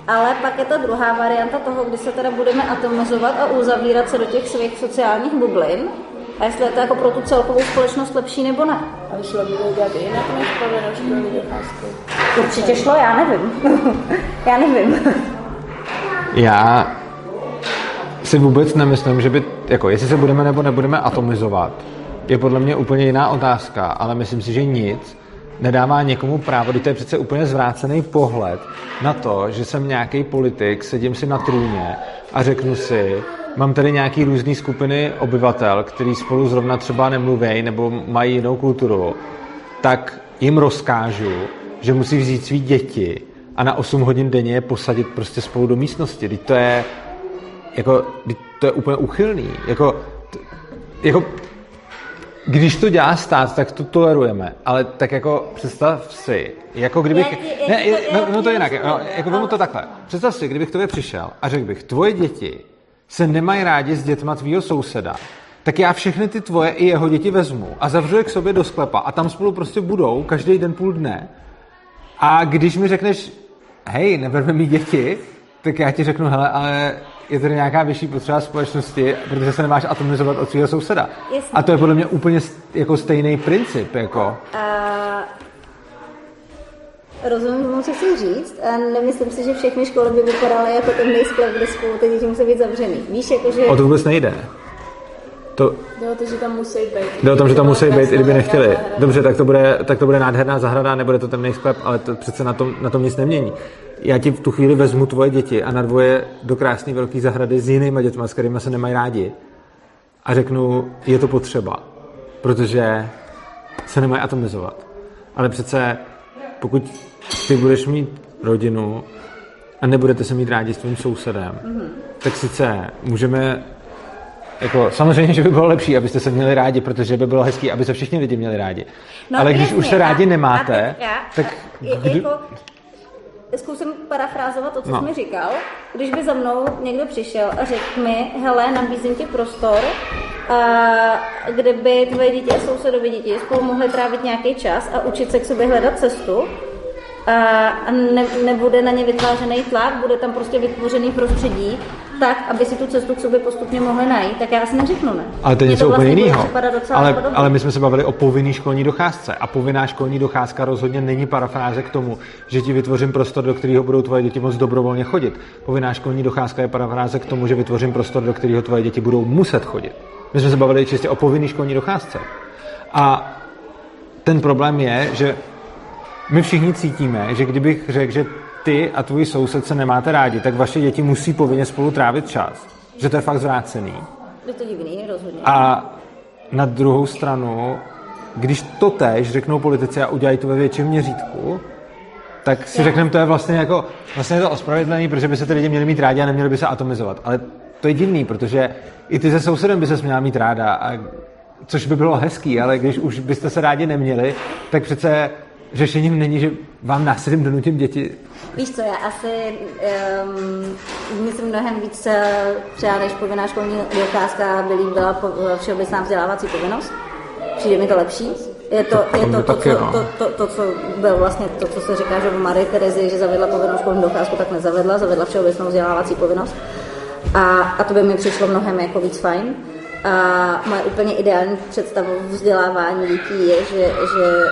ale pak je ta druhá varianta toho, kdy se teda budeme atomizovat a uzavírat se do těch svých sociálních bublin, a jestli je to jako pro tu celkovou společnost lepší nebo ne. Ale šlo by to dělat jinak než povinnou školní docházku? Určitě šlo, já nevím. já nevím. Já si vůbec nemyslím, že by, jako jestli se budeme nebo nebudeme atomizovat, je podle mě úplně jiná otázka, ale myslím si, že nic nedává někomu právo, to je přece úplně zvrácený pohled na to, že jsem nějaký politik, sedím si na trůně a řeknu si, mám tady nějaký různé skupiny obyvatel, který spolu zrovna třeba nemluví nebo mají jinou kulturu, tak jim rozkážu, že musí vzít svý děti a na 8 hodin denně je posadit prostě spolu do místnosti. Teď to je jako, to je úplně uchylný. Jako, jako když to dělá stát, tak to tolerujeme, ale tak jako představ si, jako kdybych, ne, ne, no, no to je jinak, no, jako vemu to takhle, představ si, kdybych tobě přišel a řekl bych, tvoje děti se nemají rádi s dětma tvýho souseda, tak já všechny ty tvoje i jeho děti vezmu a zavřu je k sobě do sklepa a tam spolu prostě budou každý den půl dne. A když mi řekneš, hej, neberme mi děti, tak já ti řeknu, hele, ale je tady nějaká vyšší potřeba společnosti, protože se nemáš atomizovat od svého souseda. Jasně. A to je podle mě úplně jako stejný princip. Jako. A... Rozumím tomu, co chci říct a nemyslím si, že všechny školy by vypadaly jako ten sklep, kde spolu ty děti musí být zavřený. Víš, jako, že... O to vůbec nejde. To... Jde o to, že tam musí být. Jde o tom, že tam musí být, i kdyby nechtěli. Dobře, tak to, bude, tak to bude nádherná zahrada, nebude to temný sklep, ale to přece na tom, na tom nic nemění já ti v tu chvíli vezmu tvoje děti a na dvoje do krásné velké zahrady s jinýma dětma, s kterými se nemají rádi a řeknu, je to potřeba, protože se nemají atomizovat. Ale přece pokud ty budeš mít rodinu a nebudete se mít rádi s tvým sousedem, mm-hmm. tak sice můžeme jako, samozřejmě, že by bylo lepší, abyste se měli rádi, protože by bylo hezký, aby se všichni lidi měli rádi. No, Ale když jasně, už se rádi nemáte, já, tak... Kdy... Jako, zkusím parafrázovat to, co no. jsi mi říkal. Když by za mnou někdo přišel a řekl mi, hele, nabízím ti prostor, a kdyby tvoje děti a sousedovi děti spolu mohly trávit nějaký čas a učit se k sobě hledat cestu, a ne, nebude na ně vytvářený tlak, bude tam prostě vytvořený prostředí, tak, aby si tu cestu k sobě postupně mohli najít, tak já si neřeknu ne. Ale to je něco vlastně úplně jiného. Ale, ale my jsme se bavili o povinné školní docházce a povinná školní docházka rozhodně není parafráze k tomu, že ti vytvořím prostor, do kterého budou tvoje děti moc dobrovolně chodit. Povinná školní docházka je parafráze k tomu, že vytvořím prostor, do kterého tvoje děti budou muset chodit. My jsme se bavili čistě o povinné školní docházce. A ten problém je, že my všichni cítíme, že kdybych řekl, že ty a tvůj soused se nemáte rádi, tak vaše děti musí povinně spolu trávit čas. Že to je fakt zvrácený. Je to divný, rozhodně. A na druhou stranu, když to tež řeknou politici a udělají to ve větším měřítku, tak si řekneme, to je vlastně jako, vlastně je to ospravedlněný, protože by se ty lidi měli mít rádi a neměli by se atomizovat. Ale to je divný, protože i ty se sousedem by se měla mít ráda, a, což by bylo hezký, ale když už byste se rádi neměli, tak přece řešením není, že vám násilím donutím děti. Víš co, já asi um, myslím mnohem víc třeba než povinná školní docházka by byla všeobecná vzdělávací povinnost. Přijde mi to lepší. Je to, je to, to, co, no. to, to, to, co bylo vlastně to, co se říká, že v Marie Terezi, že zavedla povinnou školní docházku, tak nezavedla, zavedla všeobecnou vzdělávací povinnost. A, a to by mi přišlo mnohem jako víc fajn. A moje úplně ideální představa vzdělávání dětí je, že, že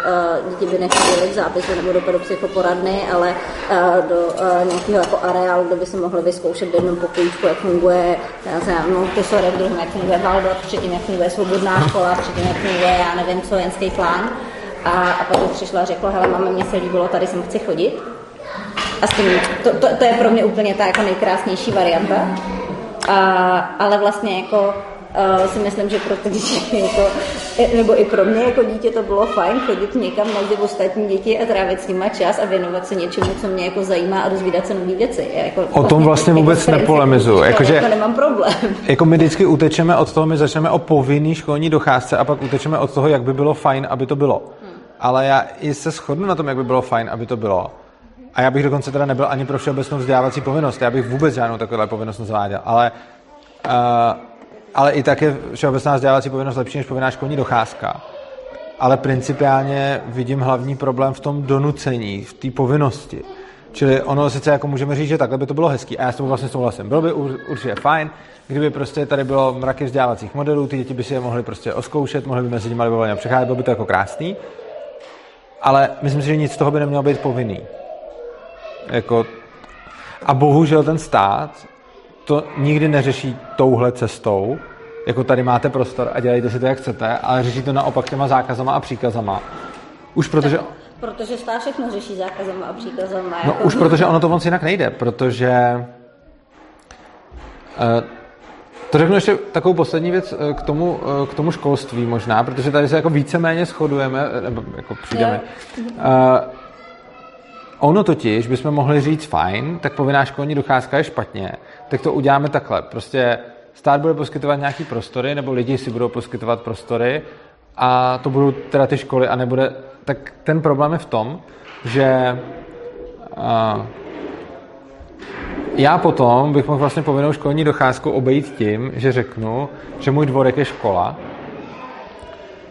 uh, děti by nechodily k zápisu nebo do pedopsychoporadny, ale uh, do uh, nějakého jako areálu, kde by si mohli vyzkoušet v jednom pokojíčku, jak funguje se Montessori, v druhém, jak funguje Waldorf, třetím, jak funguje svobodná škola, třetím, jak funguje, já nevím co, jenský plán. A, a pak přišla a řekla, hele, máme, mě se líbilo, tady jsem chci chodit. A s tím, to, to, to, je pro mě úplně ta jako nejkrásnější varianta. A, ale vlastně jako uh, si myslím, že pro ty děti, jako, nebo i pro mě jako dítě to bylo fajn chodit někam mezi ostatní děti a trávit s nimi čas a věnovat se něčemu, co mě jako zajímá a dozvídat se nové věci. Jako, o tom vlastně jako vůbec jako nepolemizu. Jako, že, jako nemám problém. Jako my vždycky utečeme od toho, my začneme o povinný školní docházce a pak utečeme od toho, jak by bylo fajn, aby to bylo. Hmm. Ale já i se shodnu na tom, jak by bylo fajn, aby to bylo. A já bych dokonce teda nebyl ani pro všeobecnou vzdělávací povinnost. Já bych vůbec žádnou takovou povinnost nezváděl. Ale uh, ale i tak je všeobecná vzdělávací povinnost lepší než povinná školní docházka. Ale principiálně vidím hlavní problém v tom donucení, v té povinnosti. Čili ono sice jako můžeme říct, že takhle by to bylo hezký, a já s tím vlastně souhlasím. Bylo by určitě fajn, kdyby prostě tady bylo mraky vzdělávacích modelů, ty děti by si je mohly prostě oskoušet, mohly by mezi nimi libovolně přecházet, bylo by to jako krásný. Ale myslím si, že nic z toho by nemělo být povinný. Jako, a bohužel ten stát to nikdy neřeší touhle cestou, jako tady máte prostor a dělejte si to, jak chcete, ale řeší to naopak těma zákazama a příkazama. Už protože... Protože stát všechno řeší zákazama a příkazama. No jako... už protože ono to moc jinak nejde, protože uh, to řeknu ještě takovou poslední věc eh, k tomu, eh, k tomu školství možná, protože tady se jako víceméně shodujeme, nebo jako přijdeme. Uh, ono totiž bychom mohli říct fajn, tak povinná školní docházka je špatně, tak to uděláme takhle. Prostě stát bude poskytovat nějaký prostory, nebo lidi si budou poskytovat prostory a to budou teda ty školy a nebude, tak ten problém je v tom, že uh, já potom bych mohl vlastně povinnou školní docházku obejít tím, že řeknu, že můj dvorek je škola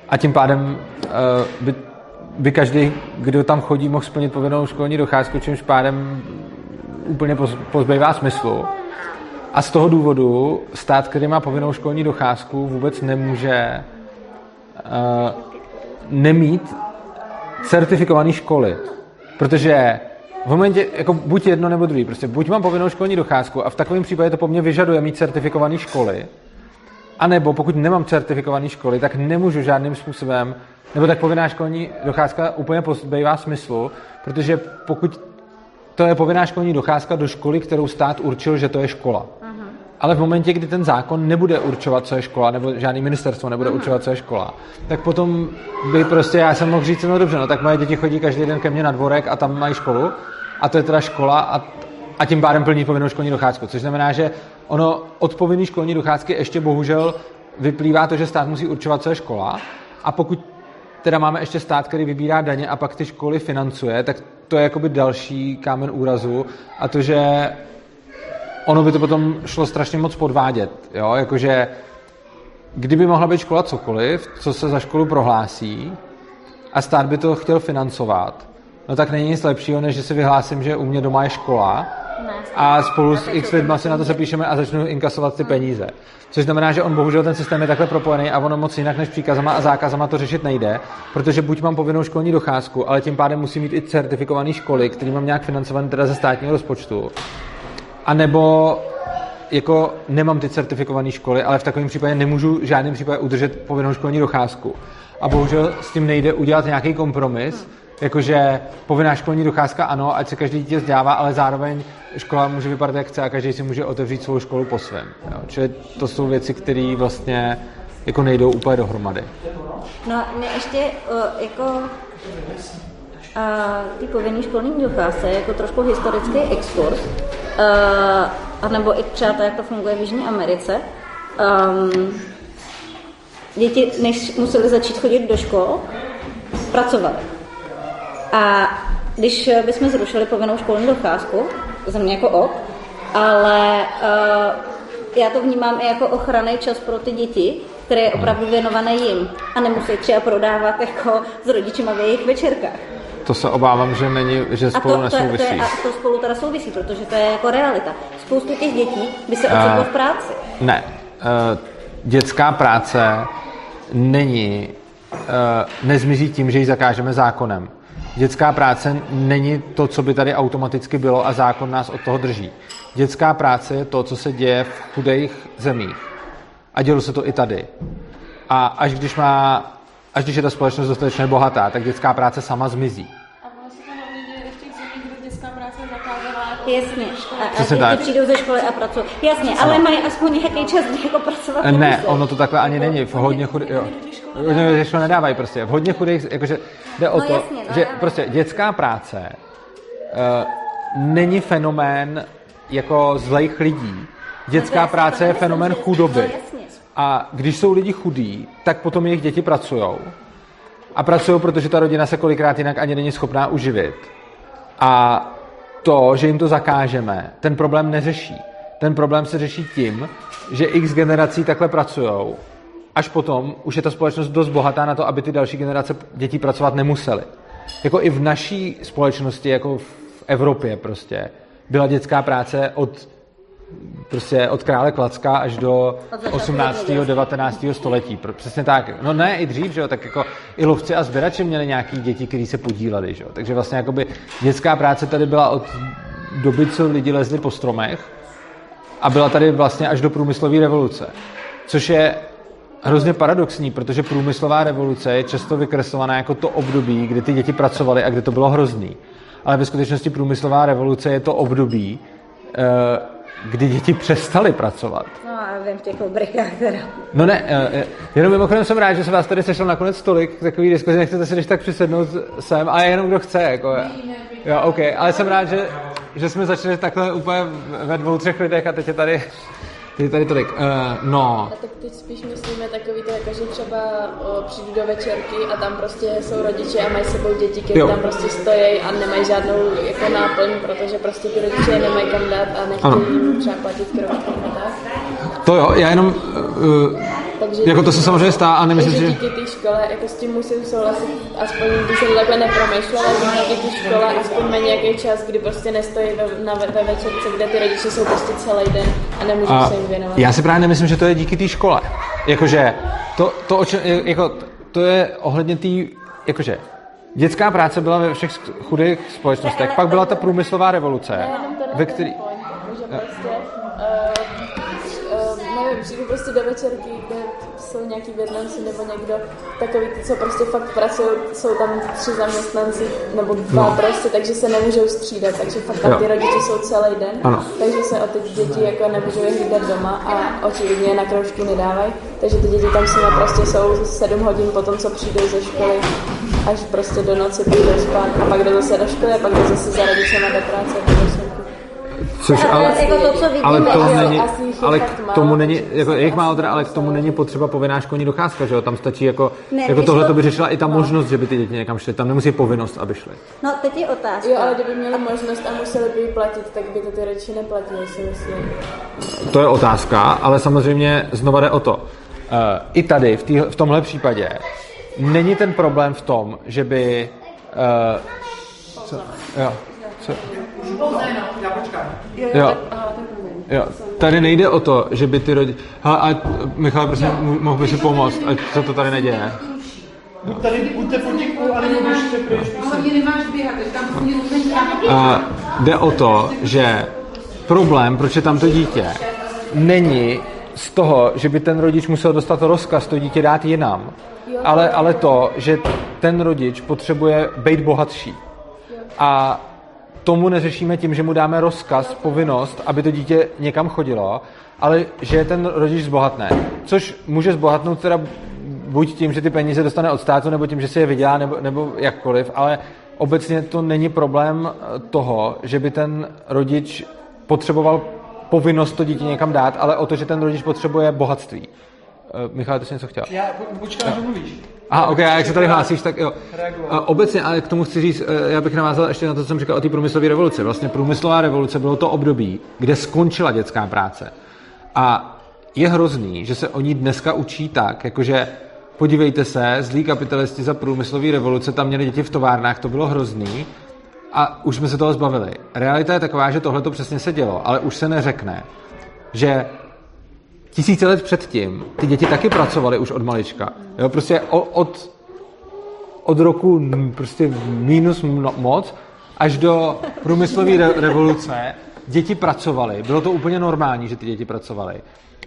a tím pádem uh, by, by každý, kdo tam chodí, mohl splnit povinnou školní docházku, čímž pádem úplně pozbývá smyslu. A z toho důvodu stát, který má povinnou školní docházku, vůbec nemůže uh, nemít certifikované školy. Protože v momentě, jako buď jedno nebo druhý, prostě buď mám povinnou školní docházku a v takovém případě to po mně vyžaduje mít certifikované školy, anebo pokud nemám certifikované školy, tak nemůžu žádným způsobem, nebo tak povinná školní docházka úplně pozbývá smyslu, protože pokud to je povinná školní docházka do školy, kterou stát určil, že to je škola. Ale v momentě, kdy ten zákon nebude určovat, co je škola, nebo žádný ministerstvo nebude uh-huh. určovat, co je škola, tak potom by prostě já jsem mohl říct, no dobře, no tak moje děti chodí každý den ke mně na dvorek a tam mají školu a to je teda škola a, a tím pádem plní povinnou školní docházku. Což znamená, že ono od povinné školní docházky ještě bohužel vyplývá to, že stát musí určovat, co je škola a pokud teda máme ještě stát, který vybírá daně a pak ty školy financuje, tak to je jakoby další kámen úrazu a to, že ono by to potom šlo strašně moc podvádět, jo, jakože kdyby mohla být škola cokoliv, co se za školu prohlásí a stát by to chtěl financovat, no tak není nic lepšího, než že si vyhlásím, že u mě doma je škola a spolu s x lidma si na to zapíšeme a začnu inkasovat ty peníze. Což znamená, že on bohužel ten systém je takhle propojený a ono moc jinak než příkazama a zákazama to řešit nejde, protože buď mám povinnou školní docházku, ale tím pádem musím mít i certifikované školy, který mám nějak financované teda ze státního rozpočtu. A nebo jako nemám ty certifikované školy, ale v takovém případě nemůžu v žádném případě udržet povinnou školní docházku. A bohužel s tím nejde udělat nějaký kompromis, jakože povinná školní docházka ano, ať se každý dítě vzdělává, ale zároveň škola může vypadat jak chce a každý si může otevřít svou školu po svém. Jo. Čili to jsou věci, které vlastně jako nejdou úplně dohromady. No mě ještě uh, jako a ty povinný školní docházce jako trošku historický exkurs, uh, anebo i třeba to, jak to funguje v Jižní Americe. Um, děti, než museli začít chodit do škol, pracovali. A když bychom zrušili povinnou školní docházku, za mě jako ok, ale uh, já to vnímám i jako ochranný čas pro ty děti, který je opravdu věnovaný jim a nemusí třeba prodávat jako s rodičima v jejich večerkách. To se obávám, že není, že spolu a to, nesouvisí. To, je, a to spolu teda souvisí, protože to je jako realita. Spoustu těch dětí by se ocitlo v práci. Ne. Uh, dětská práce není, uh, nezmizí tím, že ji zakážeme zákonem. Dětská práce není to, co by tady automaticky bylo a zákon nás od toho drží. Dětská práce je to, co se děje v chudých zemích. A dělo se to i tady. A až když, má, až když je ta společnost dostatečně bohatá, tak dětská práce sama zmizí. Jasně. A, a ty, tak. přijdou ze školy a pracují. Jasně, ano. ale mají aspoň nějaký čas jako pracovat. Ne, ono to takhle ani není. V hodně chudých, jo. Hodně školy nedávají prostě. V hodně chudých, jakože jde o no, to, jasně, no, že ano. prostě dětská práce uh, není fenomén jako zlejch lidí. Dětská no, práce je fenomén chudoby. No, jasně. A když jsou lidi chudí, tak potom jejich děti pracují. A pracují, protože ta rodina se kolikrát jinak ani není schopná uživit. A to, že jim to zakážeme, ten problém neřeší. Ten problém se řeší tím, že x generací takhle pracují, až potom už je ta společnost dost bohatá na to, aby ty další generace dětí pracovat nemusely. Jako i v naší společnosti, jako v Evropě prostě, byla dětská práce od prostě od krále Klacka až do 18. 19. století. Přesně tak. No ne, i dřív, že jo, tak jako i lovci a sběrači měli nějaký děti, kteří se podíleli, že jo. Takže vlastně jakoby dětská práce tady byla od doby, co lidi lezli po stromech a byla tady vlastně až do průmyslové revoluce. Což je hrozně paradoxní, protože průmyslová revoluce je často vykreslovaná jako to období, kdy ty děti pracovaly a kdy to bylo hrozný. Ale ve skutečnosti průmyslová revoluce je to období, eh, kdy děti přestaly pracovat. No a vím v těch fabrikách teda. No ne, eh, eh, jenom mimochodem jsem rád, že se vás tady sešlo nakonec tolik takový diskuzi, nechcete si když tak přisednout sem, a jenom kdo chce, jako Jo, OK, ale jsem rád, že, že jsme začali takhle úplně ve dvou, třech lidech a teď je tady je tady tolik. Uh, no. A tak teď spíš myslíme takový to, jako, že třeba o, přijdu do večerky a tam prostě jsou rodiče a mají sebou děti, které tam prostě stojí a nemají žádnou jako náplň, protože prostě ty rodiče nemají kam dát a nechtějí jim třeba platit krovat tak. To jo, já jenom uh, takže jako to se samozřejmě stá a nemyslím, že... díky té škole, jako s tím musím souhlasit, aspoň když jsem takhle nepromýšlela, že díky té škole aspoň má nějaký čas, kdy prostě nestojí ve, na, ve večerce, kde ty rodiče jsou prostě celý den a nemůžu a se jim věnovat. Já si právě nemyslím, že to je díky té škole. Jakože to, to, o čem, jako, to je ohledně té, jakože Dětská práce byla ve všech chudých společnostech, pak byla ta průmyslová revoluce, ve který... Prostě, uh, uh, nevím, přijdu prostě do večerky, kde jsou nějaký Větnamci nebo někdo, takový co prostě fakt pracují, jsou tam tři zaměstnanci nebo dva no. prostě, takže se nemůžou střídat, takže fakt tam ty rodiče jsou celý den, ano. takže se o ty děti jako nemůžou hlídat doma a očividně na kroužku nedávají, takže ty děti tam s nimi prostě jsou sedm hodin po tom, co přijdou ze školy, až prostě do noci půjdou spát a pak jde zase do školy a pak jde zase za rodičema do práce. Což ale, jako to, co vidíme, ale to není, ale k tomu není, jako jejich málo teda, ale k tomu není potřeba povinná školní docházka, že jo? Tam stačí jako, ne, jako tohle to by řešila i ta no. možnost, že by ty děti někam šly. Tam nemusí povinnost, aby šly. No, teď je otázka. Jo, ale kdyby měli možnost a museli by platit, tak by to ty rodiče neplatili, si myslím. To je otázka, ale samozřejmě znova jde o to. Uh, I tady, v, tý, v tomhle případě, není ten problém v tom, že by... Uh, co? Jo, co? Já počkám. Jo. Jo, tady nejde o to, že by ty rodiče... Hele, a Michal, prosím, mohl by si pomoct, ať se to tady neděje. Buď tady buďte potichu, ale pryč. Nemáš běhat, tam uh, Jde o to, že problém, proč je tam to dítě, není z toho, že by ten rodič musel dostat rozkaz to dítě dát jinam, ale, ale to, že ten rodič potřebuje být bohatší. A tomu neřešíme tím, že mu dáme rozkaz, povinnost, aby to dítě někam chodilo, ale že je ten rodič zbohatné. Což může zbohatnout teda buď tím, že ty peníze dostane od státu, nebo tím, že si je vydělá, nebo, nebo jakkoliv, ale obecně to není problém toho, že by ten rodič potřeboval povinnost to dítě někam dát, ale o to, že ten rodič potřebuje bohatství. Uh, Michal, ty jsi něco chtěl? Já počkám, že mluvíš. Aha, ok, a jak se tady hlásíš, tak jo. A obecně, ale k tomu chci říct, eh, já bych navázal ještě na to, co jsem říkal o té průmyslové revoluci. Vlastně průmyslová revoluce bylo to období, kde skončila dětská práce. A je hrozný, že se oni dneska učí tak, jakože podívejte se, zlí kapitalisti za průmyslové revoluce tam měli děti v továrnách, to bylo hrozný a už jsme se toho zbavili. Realita je taková, že tohle to přesně se dělo, ale už se neřekne, že tisíce let předtím ty děti taky pracovaly už od malička. Jo, prostě od, od roku prostě minus moc až do průmyslové re- revoluce děti pracovaly. Bylo to úplně normální, že ty děti pracovaly.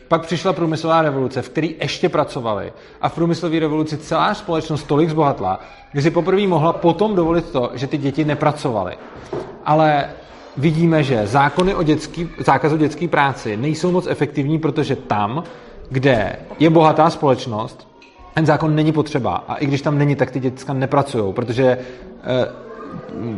Pak přišla průmyslová revoluce, v které ještě pracovali. A v průmyslové revoluci celá společnost tolik zbohatla, že si poprvé mohla potom dovolit to, že ty děti nepracovaly. Ale vidíme, že zákony o dětský, zákazu dětské práci nejsou moc efektivní, protože tam, kde je bohatá společnost, ten zákon není potřeba. A i když tam není, tak ty děcka nepracují, protože e,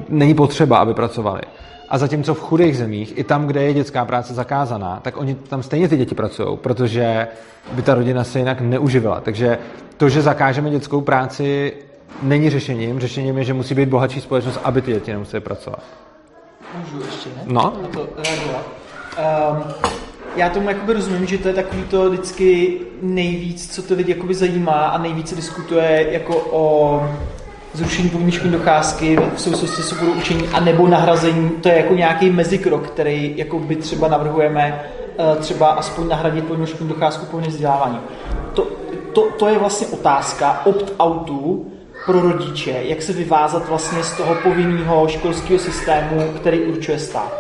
není potřeba, aby pracovali. A zatímco v chudých zemích, i tam, kde je dětská práce zakázaná, tak oni tam stejně ty děti pracují, protože by ta rodina se jinak neuživila. Takže to, že zakážeme dětskou práci, není řešením. Řešením je, že musí být bohatší společnost, aby ty děti nemusely pracovat. Můžu ještě, ne? No. Na to reagovat. Um, já tomu jakoby rozumím, že to je takový to vždycky nejvíc, co ty lidi jakoby zajímá a nejvíc se diskutuje jako o zrušení povinné školní docházky v souvislosti s budou učení a nebo nahrazení, to je jako nějaký mezikrok, který jako by třeba navrhujeme eh, třeba aspoň nahradit povinnou školní docházku povinné vzdělávání. To, to, to, je vlastně otázka opt-outu pro rodiče, jak se vyvázat vlastně z toho povinného školského systému, který určuje stát.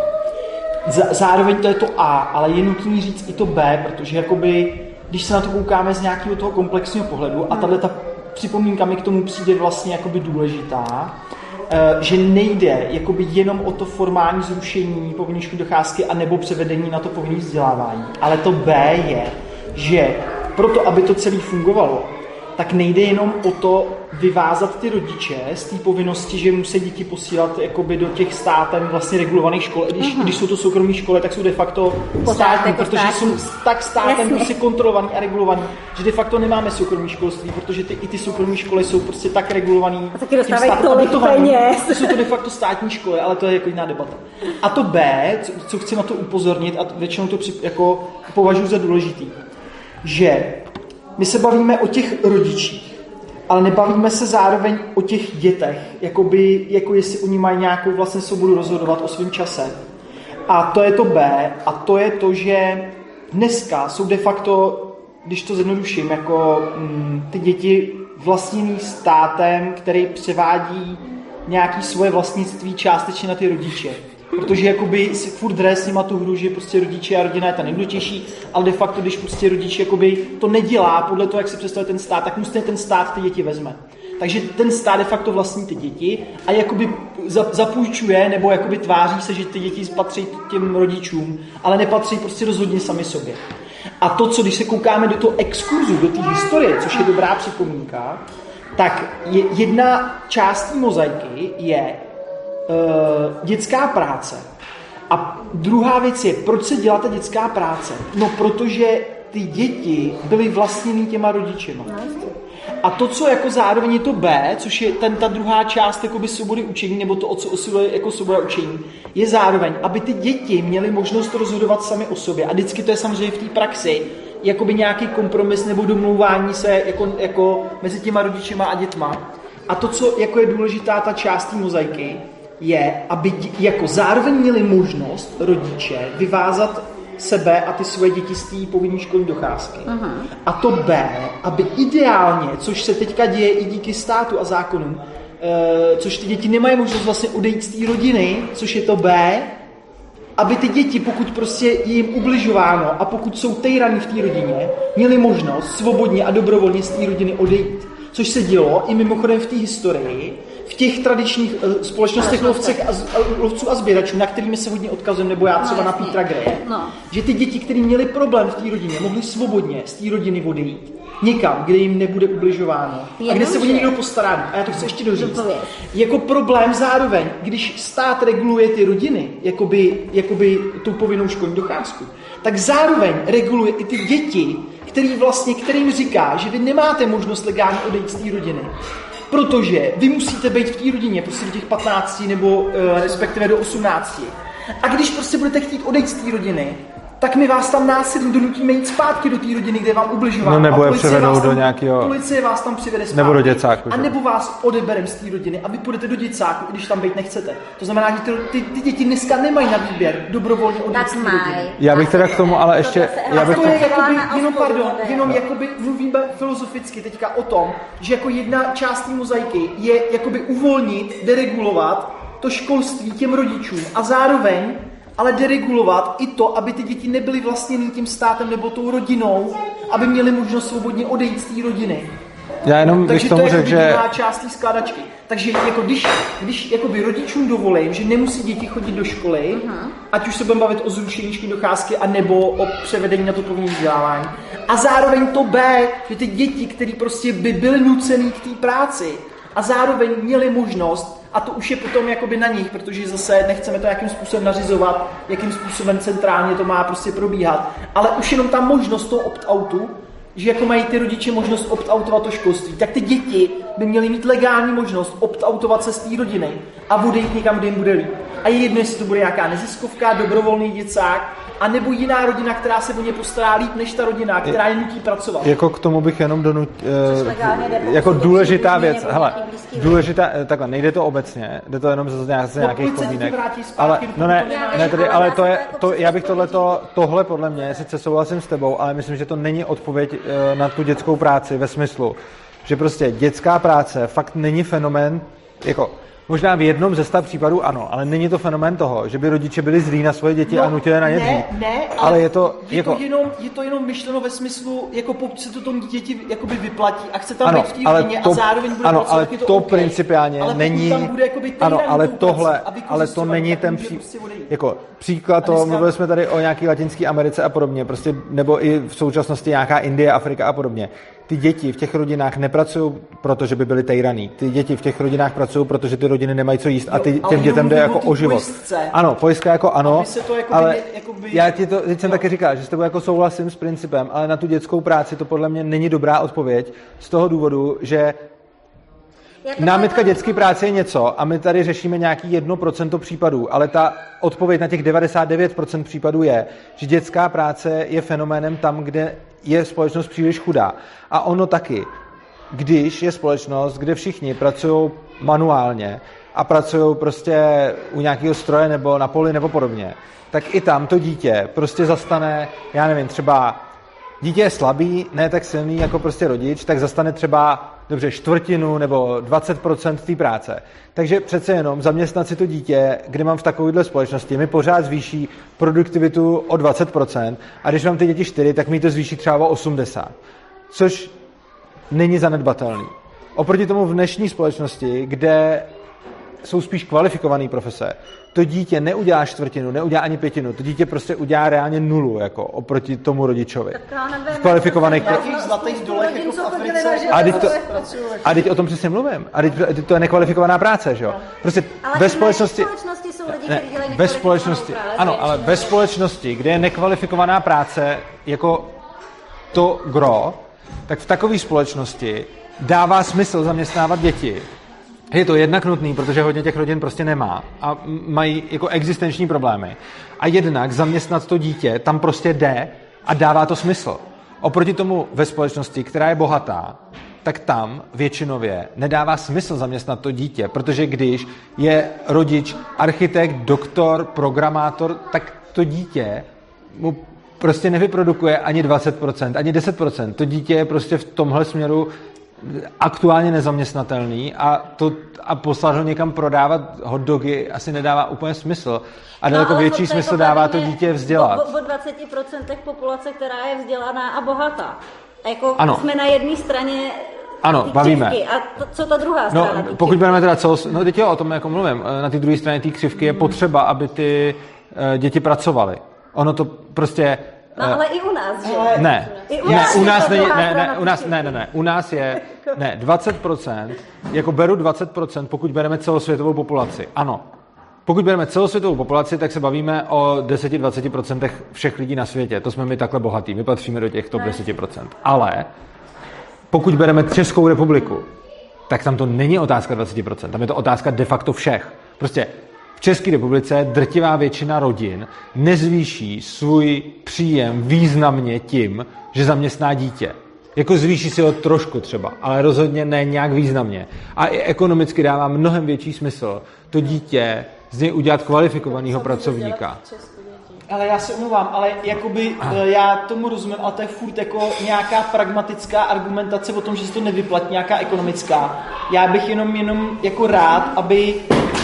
zároveň to je to A, ale je nutný říct i to B, protože jakoby, když se na to koukáme z nějakého toho komplexního pohledu a tahle ta připomínka mi k tomu přijde vlastně jakoby důležitá, eh, že nejde jakoby jenom o to formální zrušení povinné docházky a nebo převedení na to povinné vzdělávání. Ale to B je, že proto, aby to celé fungovalo, tak nejde jenom o to vyvázat ty rodiče z té povinnosti, že musí děti posílat jakoby do těch státem vlastně regulovaných škol. Když, uh-huh. když jsou to soukromé školy, tak jsou de facto státní, jako protože státní. jsou tak státem prostě kontrolovaný a regulovaný, že de facto nemáme soukromé školství, protože ty, i ty soukromé školy jsou prostě tak regulovaný. A taky dostávají tolik peněz. Jsou to de facto státní školy, ale to je jako jiná debata. A to B, co, co chci na to upozornit, a většinou to při, jako považuji za důležitý, že my se bavíme o těch rodičích, ale nebavíme se zároveň o těch dětech, jakoby, jako jestli oni mají nějakou vlastně svobodu rozhodovat o svém čase. A to je to B, a to je to, že dneska jsou de facto, když to zjednoduším, jako mm, ty děti vlastněný státem, který převádí nějaký svoje vlastnictví částečně na ty rodiče protože jakoby si furt hraje s nima tu hru, že prostě rodiče a rodina je ta nejdůležitější, ale de facto, když prostě rodič jakoby to nedělá podle toho, jak si představuje ten stát, tak musí ten stát ty děti vezme. Takže ten stát de facto vlastní ty děti a jakoby zapůjčuje nebo jakoby tváří se, že ty děti patří těm rodičům, ale nepatří prostě rozhodně sami sobě. A to, co když se koukáme do toho exkurzu, do té historie, což je dobrá připomínka, tak jedna část mozaiky je uh, dětská práce. A druhá věc je, proč se dělá ta dětská práce? No, protože ty děti byly vlastněny těma rodičema. A to, co jako zároveň je to B, což je ten, ta druhá část jakoby svobody učení, nebo to, o co osiluje jako svoboda učení, je zároveň, aby ty děti měly možnost rozhodovat sami o sobě. A vždycky to je samozřejmě v té praxi, jakoby nějaký kompromis nebo domlouvání se jako, jako mezi těma rodičema a dětma. A to, co jako je důležitá ta část té mozaiky, je, aby jako zároveň měli možnost rodiče vyvázat sebe a ty svoje děti z té povinné školní docházky. Uh-huh. A to B, aby ideálně, což se teďka děje i díky státu a zákonům, e, což ty děti nemají možnost vlastně odejít z té rodiny, což je to B, aby ty děti, pokud prostě je jim ubližováno a pokud jsou tejraní v té rodině, měli možnost svobodně a dobrovolně z té rodiny odejít. Což se dělo i mimochodem v té historii, těch tradičních uh, společnostech lovcech a, uh, lovců a sběračů, na kterými se hodně odkazujeme, nebo já třeba no, na Petra Greje, no. že ty děti, které měly problém v té rodině, mohly svobodně z té rodiny odejít někam, kde jim nebude ubližováno Jenom, a kde se o ně někdo postará. A já to chci ještě doříct. Jako problém zároveň, když stát reguluje ty rodiny, jakoby, jakoby tou povinnou školní docházku, tak zároveň reguluje i ty děti, který vlastně, kterým říká, že vy nemáte možnost legálně odejít z té rodiny. Protože vy musíte být v té rodině prostě do těch 15 nebo uh, respektive do 18. A když prostě budete chtít odejít z té rodiny, tak my vás tam násilím donutíme jít zpátky do té rodiny, kde vám ubližováno. No nebo je převedou do nějakého... Policie vás tam přivede zpátky. Nebo do děcáku. A nebo vás odeberem z té rodiny a vy půjdete do děcáku, když tam být nechcete. To znamená, že ty, ty, ty děti dneska nemají na výběr dobrovolně té rodiny. Já bych teda k tomu ale ještě... Já bych to je jakoby, jenom, pardon, jenom jakoby mluvíme filozoficky teďka o tom, že jako jedna část té mozaiky je jakoby uvolnit, deregulovat to školství těm rodičům a zároveň ale deregulovat i to, aby ty děti nebyly vlastněny tím státem nebo tou rodinou, aby měly možnost svobodně odejít z té rodiny. Já jenom Takže tomu to je že... část té skladačky. Takže jako když, když jakoby rodičům dovolím, že nemusí děti chodit do školy, uh-huh. ať už se budeme bavit o zrušení školní docházky, anebo o převedení na to povinné vzdělávání. A zároveň to B, že ty děti, které prostě by byly nucený k té práci a zároveň měly možnost a to už je potom jakoby na nich, protože zase nechceme to jakým způsobem nařizovat, jakým způsobem centrálně to má prostě probíhat. Ale už jenom ta možnost toho opt-outu, že jako mají ty rodiče možnost opt-outovat to školství, tak ty děti by měly mít legální možnost opt-outovat se z té rodiny a odejít někam, kde jim bude líp. A je jedno, jestli to bude nějaká neziskovka, dobrovolný děcák, a nebo jiná rodina, která se o ně postará líp než ta rodina, která je nutí pracovat. Jako k tomu bych jenom donut, uh, jako důležitá věc, hele, důležitá, eh, takhle, nejde to obecně, jde to jenom z nějak, nějakých podmínek. Ale, no ne, ne tedy, ale to je, to, já bych tohleto, tohle podle mě, sice souhlasím s tebou, ale myslím, že to není odpověď uh, na tu dětskou práci ve smyslu, že prostě dětská práce fakt není fenomén, jako Možná v jednom ze sta případů ano, ale není to fenomén toho, že by rodiče byli zlí na svoje děti No, a nutili na ně ne, dřít. ne, ale je to, je, jako, to jenom, je to jenom myšleno ve smyslu, jako pokud se to tomu dítěti jakoby vyplatí a chce tam ano, být v té ale rodině to, a zároveň bude ano, pracovat, ale to, to OK. principiálně ale není, tam bude jakoby ano, ale tohle, aby ale to není ten pří, prostě jako příklad toho, mluvili jsme tady o nějaký latinské Americe a podobně, prostě, nebo i v současnosti nějaká Indie, Afrika a podobně. Ty děti v těch rodinách nepracují proto, že by byly tejraný. Ty děti v těch rodinách pracují, protože ty rodiny nemají co jíst a ty, Jo, těm dětem jde jako o život. pojistce. Ano, pojistka jako ano, to jakoby ale ne- jakoby- já ti to, teď jsem Jo. taky říkal, že s tebou jako souhlasím s principem, ale na tu dětskou práci to podle mě není dobrá odpověď z toho důvodu, že Námitka dětské práce je něco a my tady řešíme nějaký 1% případů, ale ta odpověď na těch 99% případů je, že dětská práce je fenoménem tam, kde je společnost příliš chudá. A ono taky, když je společnost, kde všichni pracují manuálně a pracují prostě u nějakého stroje nebo na poli nebo podobně, tak i tam to dítě prostě zastane, já nevím, třeba dítě je slabý, ne tak silný jako prostě rodič, tak zastane třeba dobře čtvrtinu nebo 20% té práce. Takže přece jenom zaměstnat si to dítě, kde mám v takovéhle společnosti, mi pořád zvýší produktivitu o 20% a když mám ty děti 4, tak mi to zvýší třeba o 80%. Což není zanedbatelný. Oproti tomu v dnešní společnosti, kde jsou spíš kvalifikované profese, to dítě neudělá čtvrtinu, neudělá ani pětinu, to dítě prostě udělá reálně nulu, jako oproti tomu rodičovi. Nevím, V kvalifikovaných zlatých dolech, jako v Africe. A teď to- pracují. A teď o tom přesně mluvím. A teď, teď to je nekvalifikovaná práce, že jo? Prostě Ale ve společnosti... ve společnosti jsou lidi, Ne, ve společnosti, ano, ale ve společnosti, kde je nekvalifikovaná práce jako to gro, tak v takové společnosti dává smysl zaměstnávat děti. Je to jednak nutný, protože hodně těch rodin prostě nemá a mají jako existenční problémy. A jednak zaměstnat to dítě tam prostě jde a dává to smysl. Oproti tomu ve společnosti, která je bohatá, tak tam většinově nedává smysl zaměstnat to dítě, protože když je rodič architekt, doktor, programátor, tak to dítě mu prostě nevyprodukuje ani 20%, ani 10%. To dítě je prostě v tomhle směru aktuálně nezaměstnatelný a, to, a poslat ho někam prodávat hot dogy asi nedává úplně smysl. A daleko No, větší smysl dává to dítě vzdělat. O, o 20% populace, která je vzdělaná a bohatá. A jako Ano. jsme na jedné straně Ano, bavíme. křivky. A to, co ta druhá No, strana? té pokud bereme teda celos... No, teď jo, o tom jako mluvím. Na té druhé straně té křivky je potřeba, aby ty eh, děti pracovaly. Ono to prostě... No, eh, ale i u nás, že? Ne, I u ne, nás u je nás není, ne, ne, u nás, ne, ne, ne, u nás je, ne, 20%, jako beru 20%, pokud bereme celosvětovou populaci, ano. Pokud bereme celosvětovou populaci, tak se bavíme o 10-20% všech lidí na světě. To jsme my takhle bohatí, my patříme do těch top 10%. Ale pokud bereme Českou republiku, tak tam to není otázka 20%, tam je to otázka de facto všech. Prostě v České republice drtivá většina rodin nezvýší svůj příjem významně tím, že zaměstná dítě. Jako zvýší si ho trošku třeba, ale rozhodně ne nějak významně. A i ekonomicky dává mnohem větší smysl to dítě z něj udělat kvalifikovaného pracovníka. Ale já se omlouvám, ale jakoby eh, já tomu rozumím, ale to je furt jako nějaká pragmatická argumentace o tom, že se to nevyplatí, nějaká ekonomická. Já bych jenom, jenom jako rád, aby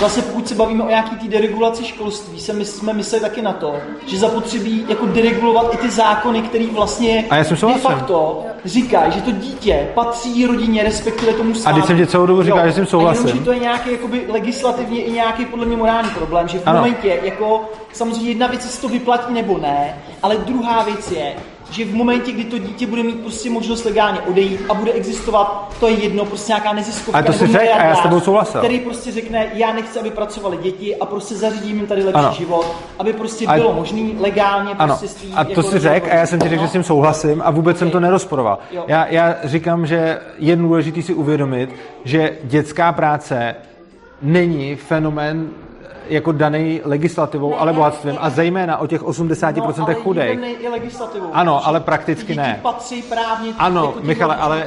zase pokud se bavíme o nějaký té deregulaci školství, se my, jsme mysleli taky na to, že zapotřebí jako deregulovat i ty zákony, které vlastně A já jsem de facto říkají, že to dítě patří rodině, respektive tomu státu. teď jsem ti celou dobu říkal, že A souhlasím. jenom, že to je nějaký jakoby legislativně i nějaký podle mě morální problém, že v Ano. momentě, jako samozřejmě jedna věc, jestli to vyplatí nebo ne, ale druhá věc je, že v momentě, kdy to dítě bude mít prostě možnost legálně odejít a bude existovat, to je jedno, prostě nějaká neziskovka. Ale to jsi řekl a já s tebou souhlasil. Který prostě řekne, já nechci, aby pracovali děti a prostě zařídím jim tady lepší Ano. život, aby prostě A- bylo možný legálně Ano, prostě s tím, a to jako si řekl a já jsem ti řekl, no. že s tím souhlasím a vůbec jsem to nerozporoval. Jo. Já, já říkám, že je důležité si uvědomit, že dětská práce není fenomén jako daný legislativou, Ne, ale bohatstvím ne. a zejména o těch 80% no, ale chudých. legislativou. Ano, ale prakticky ne. patří právně Ano, jako Michale, ale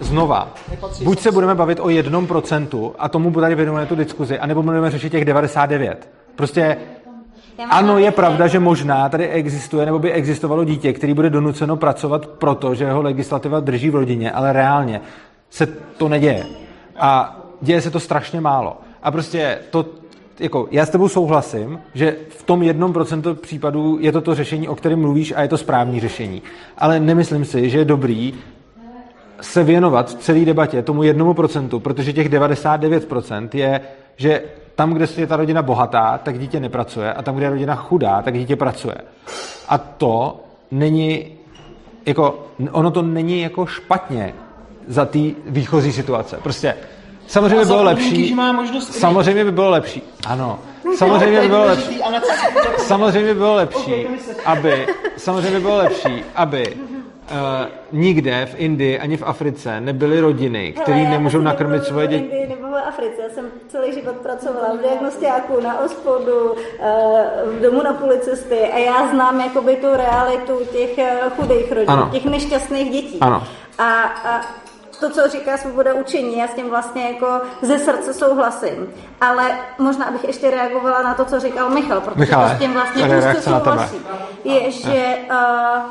znova, Nepatří buď se budeme bavit o jednom procentu a tomu tady věnujeme tu diskuzi, anebo budeme řešit těch 99. Prostě ano, je pravda, že- že možná tady existuje nebo by existovalo dítě, který bude donuceno pracovat proto, že jeho legislativa drží v rodině, ale reálně se to neděje. A děje se to strašně málo. A prostě to, jako, já s tebou souhlasím, že v tom jednom procentu případů je to to řešení, o kterém mluvíš a je to správný řešení. Ale nemyslím si, že je dobrý se věnovat v celé debatě tomu jednomu procentu, protože těch 99% je, že tam, kde je ta rodina bohatá, tak dítě nepracuje a tam, kde je rodina chudá, tak dítě pracuje. A to není, jako, ono to není jako špatně za té výchozí situace. Prostě samozřejmě by bylo podmínky, lepší, že má možnost samozřejmě by bylo lepší, ano, samozřejmě by bylo lepší, samozřejmě by bylo lepší, aby, samozřejmě by bylo lepší, aby uh, nikde v Indii ani v Africe nebyly rodiny, které nemůžou nakrmit svoje v děti. Indii nebo v Africe. Já jsem celý život pracovala v diagnostiáku, na ospodu, eh, v domu na policisty a já znám jakoby tu realitu těch eh, chudých rodin, Ano. těch nešťastných dětí. Ano. A, a to, co říká svoboda učení, já s tím vlastně jako ze srdce souhlasím. Ale možná bych ještě reagovala na to, co říkal Michal, protože Michale, to s tím vlastně úzce souhlasí. Je, že uh,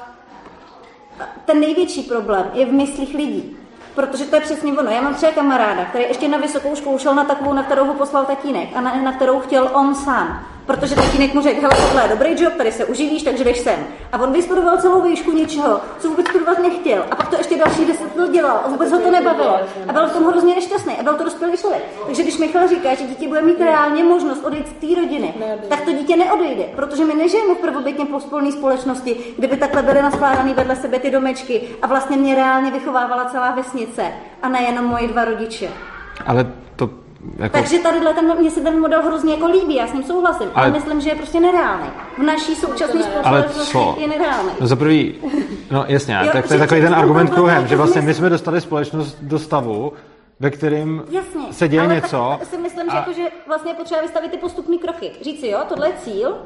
ten největší problém je v myslích lidí. Protože to je přesně ono. Já mám třeba kamaráda, který ještě na vysokou školu šel na takovou, na kterou ho poslal tatínek a na, na kterou chtěl on sám. Protože tatínek mu řekl, hele, tohle je dobrý job, tady se uživíš, takže jdeš sem. A on vystudoval celou výšku něčeho, co vůbec studovat nechtěl. A pak to ještě další deset let dělal a vůbec ho to nebavilo. A byl v tom hrozně nešťastný a byl to dospělý člověk. Takže když Michal říká, že dítě bude mít reálně možnost odejít z té rodiny, tak to dítě neodejde, protože my nežijeme v prvobytně pospolné společnosti, kde by takhle byly naskládané vedle sebe ty domečky a vlastně mě reálně vychovávala celá vesnice a nejenom moji dva rodiče. Ale jako... Takže tadyhle ten, mně se ten model hrozně jako líbí, já s ním souhlasím, ale, Ale- myslím, že je prostě nereálný. V naší současné společnosti je nereálný. No za prvý, no jasně, Jo, tak to je že- takový že ten argument kruhem, že vlastně my jsme dostali společnost do stavu, ve kterém Jasně, se děje ale něco. Tak si myslím, že, a- jako, že vlastně je potřeba vystavit ty postupní kroky. Říct si, jo, tohle je cíl,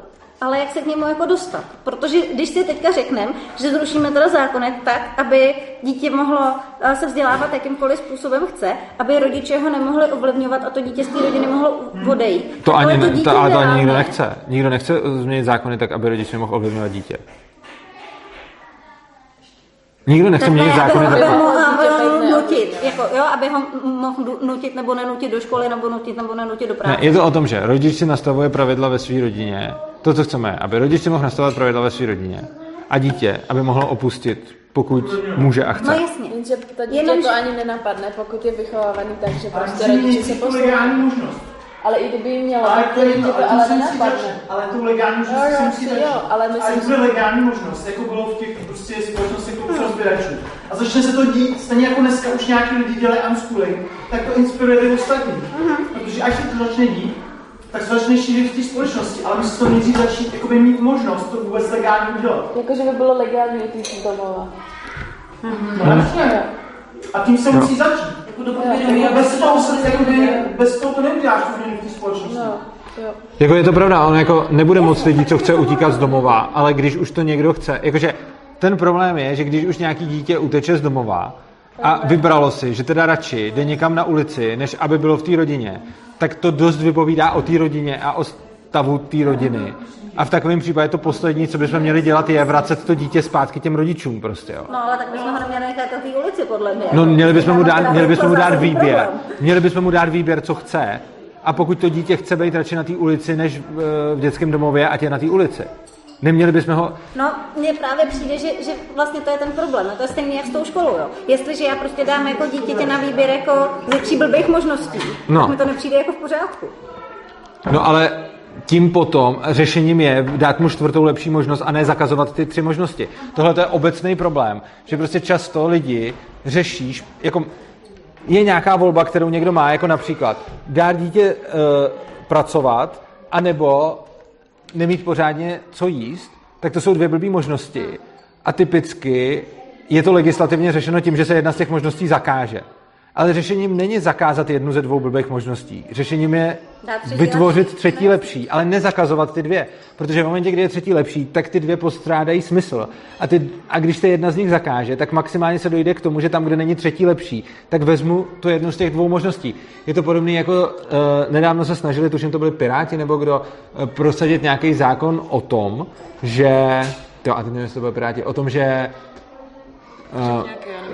ale jak se k němu jako dostat. Protože když si teďka řekneme, že zrušíme teda zákonek tak, aby dítě mohlo eh, se vzdělávat jakýmkoliv způsobem chce, aby rodiče ho nemohli ovlivňovat a to dítě z té rodiny mohlo odejít. To tak ani, to dítě to, ale to ani nikdo nechce. Nikdo nechce změnit zákony tak, aby rodič nemohl ovlivňovat dítě. Nikdo nechce Tak měnit zákony aby ho mohl nutit, jako, jo, aby ho mohl nutit nebo nenutit do školy, nebo nutit nebo nenutit do práce. Ne, je to o tom, že rodič si nastavuje pravidla ve své rodině. To, co chceme, je, aby rodič si mohl nastavovat pravidla ve své rodině. A dítě, aby mohlo opustit, pokud může a No chce. jasně. Jenže to dítě Jenomže- to ani nenapadne, pokud je vychovávaný tak, že Ale prostě rodiče se poslouchají. možnost. Ale i kdyby jí mělo, Ale tak to to je dítě to, to ale ale to musí nenapadne. Ale tu legální možnost Jo, jo, začít. jo, ale myslím ale si- bude legální možnost, jako bylo v těch prostě společnostech těch rozběračů. A začne se to dít, stejně jako dneska už nějaký lidi dělají unschooling, tak to inspiruje ty ostatní. Protože až se to začne dít, tak se začne šířit v té společnosti, ale musí to nejdřív začít jakoby mít možnost to vůbec legálně udělat. Jakože by bylo legální jít z domova. No, jasně. A tím se musí začít. Jako do Jako bez toho, to se, jakoby, bez toho to neuděláš v té společnosti. No, jo. Jako je to pravda, on jako nebude moc lidí, co chce utíkat z domova, ale když už to někdo chce, jakože ten problém je, že když už nějaký dítě uteče z domova a vybralo si, že teda radši jde někam na ulici, než aby bylo v té rodině, tak to dost vypovídá o té rodině a o stavu té rodiny. A v takovém případě to poslední, co bychom měli dělat, je vracet to dítě zpátky těm rodičům prostě, jo. No ale tak bychom ho neměli nechat na té ulici, podle mě. No měli bychom mu dát, měli bychom mu dát výběr. Měli bychom mu dát výběr, co chce. A pokud to dítě chce být radši na té ulici, než v, v dětském domově, ať je na té ulici. Neměli bychom ho... No, mně právě přijde, že, že vlastně to je ten problém. No, to je stejný jak s tou školou, jo. Jestliže já prostě dám jako dítěte na výběr jako ze tří blbých možností, No. tak mi to nepřijde jako v pořádku. No ale tím potom řešením je dát mu čtvrtou lepší možnost a ne zakazovat ty tři možnosti. Tohle to je obecný problém, že prostě často lidi řešíš, jako je nějaká volba, kterou někdo má, jako například dát dítě uh, pracovat, anebo nemít pořádně co jíst, tak to jsou dvě blbý možnosti. A typicky je to legislativně řešeno tím, že se jedna z těch možností zakáže. Ale řešením není zakázat jednu ze dvou blbých možností. Řešením je třetí vytvořit lepší. třetí lepší, ale nezakazovat ty dvě. Protože v momentě, kdy je třetí lepší, tak ty dvě postrádají smysl. A, ty, a když se jedna z nich zakáže, tak maximálně se dojde k tomu, že tam, kde není třetí lepší, tak vezmu tu jednu z těch dvou možností. Je to podobné jako uh, nedávno se snažili, tuším to byli Piráti nebo kdo, uh, prosadit nějaký zákon o tom, že Jo, a teď nevím, to byli Piráti, o tom, že Uh,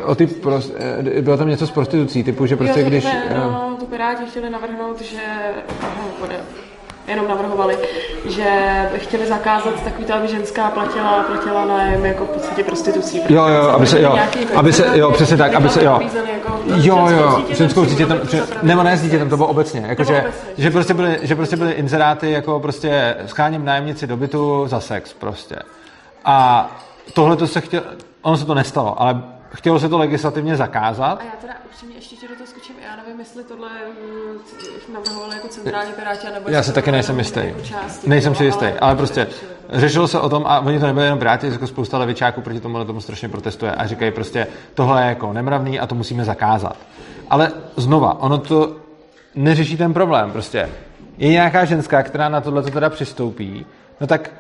o ty pros, eh, bylo tam něco s prostitucí, typu, že prostě jo, když... takové, eh, no, to Piráti chtěli navrhnout, že bude, jenom navrhovali, že chtěli zakázat takový to, aby ženská platila, platila nájem jako v podstatě prostitucí. Jo, jo, aby se, jo, jako- aby se, jo, přesně tak, aby se, jo. jako Jo, jo, ženskou pře- opravdu- nebo ne s dítětem, to bylo obecně, Nebo obecně. že prostě byly, že prostě byly inzeráty jako prostě scháním nájemnici do bytu za sex prostě. A tohle to se chtělo, ono se to nestalo, ale chtělo se to legislativně zakázat, A já teda upřímně ještě ti do toho skočím, já nevím, jestli tohle mm, navrhovali jako centrální piráti, nebo Já si taky nejsem jistý. jako části Nejsem si jistý, ale prostě řešilo se o tom a oni to nebyli jenom piráti, jako spousta levičáků proti tomu tomu strašně protestuje a říkají prostě, tohle je jako nemravný a to musíme zakázat. Ale znova, ono to neřeší ten problém, prostě. Je nějaká ženská, která na tohle teda přistoupí, no tak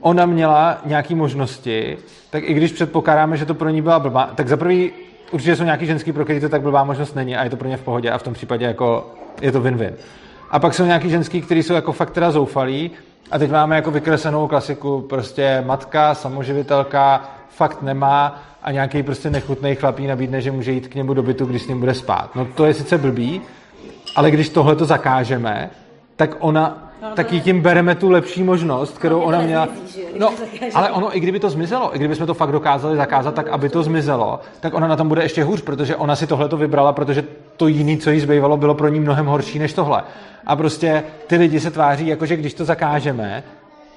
ona měla nějaké možnosti, tak i když předpokládáme, že to pro ní byla blbá, tak za prvý určitě jsou nějaký ženský, pro který to tak blbá možnost není a je to pro ně v pohodě a v tom případě jako je to win-win. A pak jsou nějaký ženský, kteří jsou jako fakt teda zoufalí a teď máme jako vykreslenou klasiku, prostě matka, samoživitelka, fakt nemá a nějaký prostě nechutný chlapí nabídne, že může jít k němu do bytu, když s ním bude spát. No to je sice blbý, ale když tohle to zakážeme, tak ona, tak jí tím bereme tu lepší možnost, kterou No, ona měla. že No, ale ono, i kdyby to zmizelo, i kdyby jsme to fakt dokázali zakázat tak, aby to zmizelo, tak ona na tom bude ještě hůř, protože ona si tohle to vybrala, protože to jiný, co jí zbývalo, bylo pro ní mnohem horší než tohle. A prostě ty lidi se tváří, jako že když to zakážeme,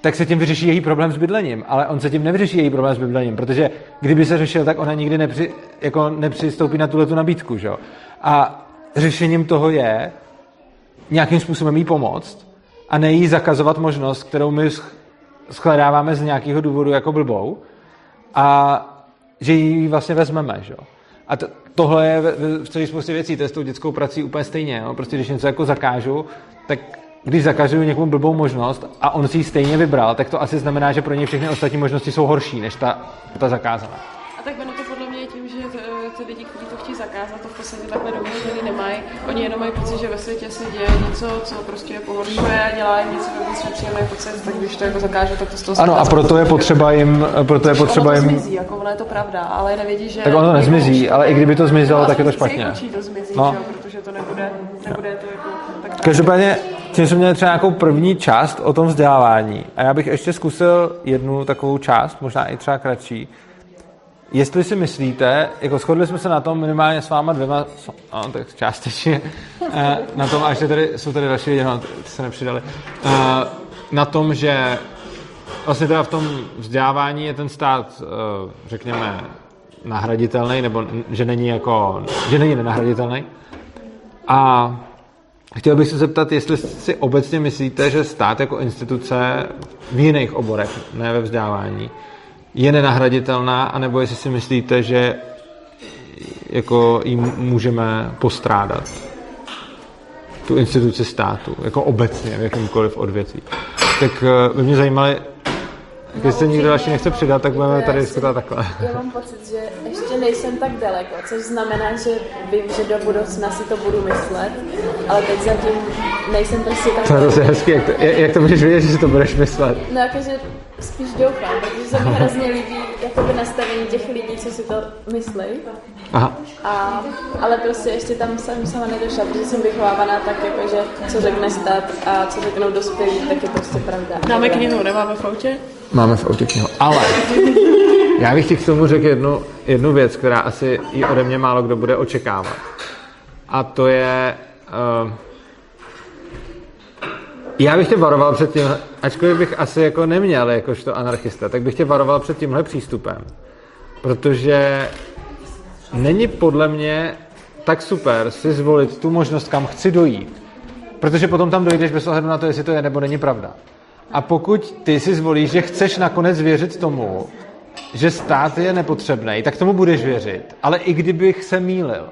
tak se tím vyřeší její problém s bydlením, ale on se tím nevyřeší její problém s bydlením, protože kdyby se řešil, tak ona nikdy nepři, jako nepřistoupí na tuhle tu nabídku. Že? A řešením toho je nějakým způsobem jí pomoct a ne jí zakazovat možnost, kterou my shledáváme z nějakého důvodu jako blbou a že ji vlastně vezmeme. Že? A to, tohle je v celé spoustě věcí, to je s tou dětskou prací úplně stejně. Jo? Prostě když něco jako zakážu, tak když zakazuju někomu blbou možnost a on si ji stejně vybral, tak to asi znamená, že pro něj všechny ostatní možnosti jsou horší než ta, ta zakázaná. A tak to podle mě je tím, že t- ty lidi, kteří to chtějí zakázat, to v podstatě takhle domyšlený nemají. Oni jenom mají pocit, že ve světě se děje něco, co prostě je pohoršuje a dělá jim něco vevnitř nepříjemný pocit, tak když to jako zakáže, tak to z toho Ano, a proto je potřeba jim, proto je potřeba ono to jim... zmizí, jako ono je to pravda, ale nevědí, že... Tak ono to nezmizí, ale i kdyby to zmizelo, tak je to špatně. Očí to zmizí, No. že protože to nebude, nebude to jako... Tak Každopádně, tím jsme měli třeba nějakou první část o tom vzdělávání. A já bych ještě zkusil jednu takovou část, možná i třeba kratší. Jestli si myslíte, jako shodli jsme se na tom minimálně s váma dvěma, no, tak částečně, eh, na tom, a tady jsou tady další lidi, no, ty se nepřidali, eh, na tom, že vlastně teda v tom vzdělávání je ten stát, eh, řekněme, nahraditelný, nebo že není jako, že není nenahraditelný. A chtěl bych se zeptat, jestli si obecně myslíte, že stát jako instituce v jiných oborech, ne ve vzdělávání, je nenahraditelná, anebo jestli si myslíte, že jako jim můžeme postrádat tu instituci státu, jako obecně v jakýmkoliv odvětví. Tak eh, by mě zajímaly, jestli se nikdo další nechce přidat, tak budeme tady diskutovat takhle. Já mám pocit, že ještě nejsem tak daleko, což znamená, že vím, že do budoucna si to budu myslet, ale teď zatím nejsem prostě tak To je hezký, jak to, jak to můžeš vědět, že si to budeš myslet? No jakože spíš doufám, protože se mi hrozně líbí jakoby nastavení těch lidí, co si to myslí. Aha. A, ale prostě ještě tam jsem sama nedošla, protože jsem vychovávaná tak, jako, že co řekne stát a co řeknou dospělí, tak je prostě pravda. Dáme knihu, nemáme v autě? Máme v autě knihu. Ale já bych ti k tomu řekl jednu, jednu věc, která asi i ode mě málo kdo bude očekávat. A to je... Uh, já bych tě varoval před tím, ačkoliv bych asi jako neměl jakožto anarchista, tak bych tě varoval před tímhle přístupem. Protože není podle mě tak super si zvolit tu možnost, kam chci dojít. Protože potom tam dojdeš bez ohledu na to, jestli to je nebo není pravda. A pokud ty si zvolíš, že chceš nakonec věřit tomu, že stát je nepotřebný, tak tomu budeš věřit. Ale i kdybych se mýlil.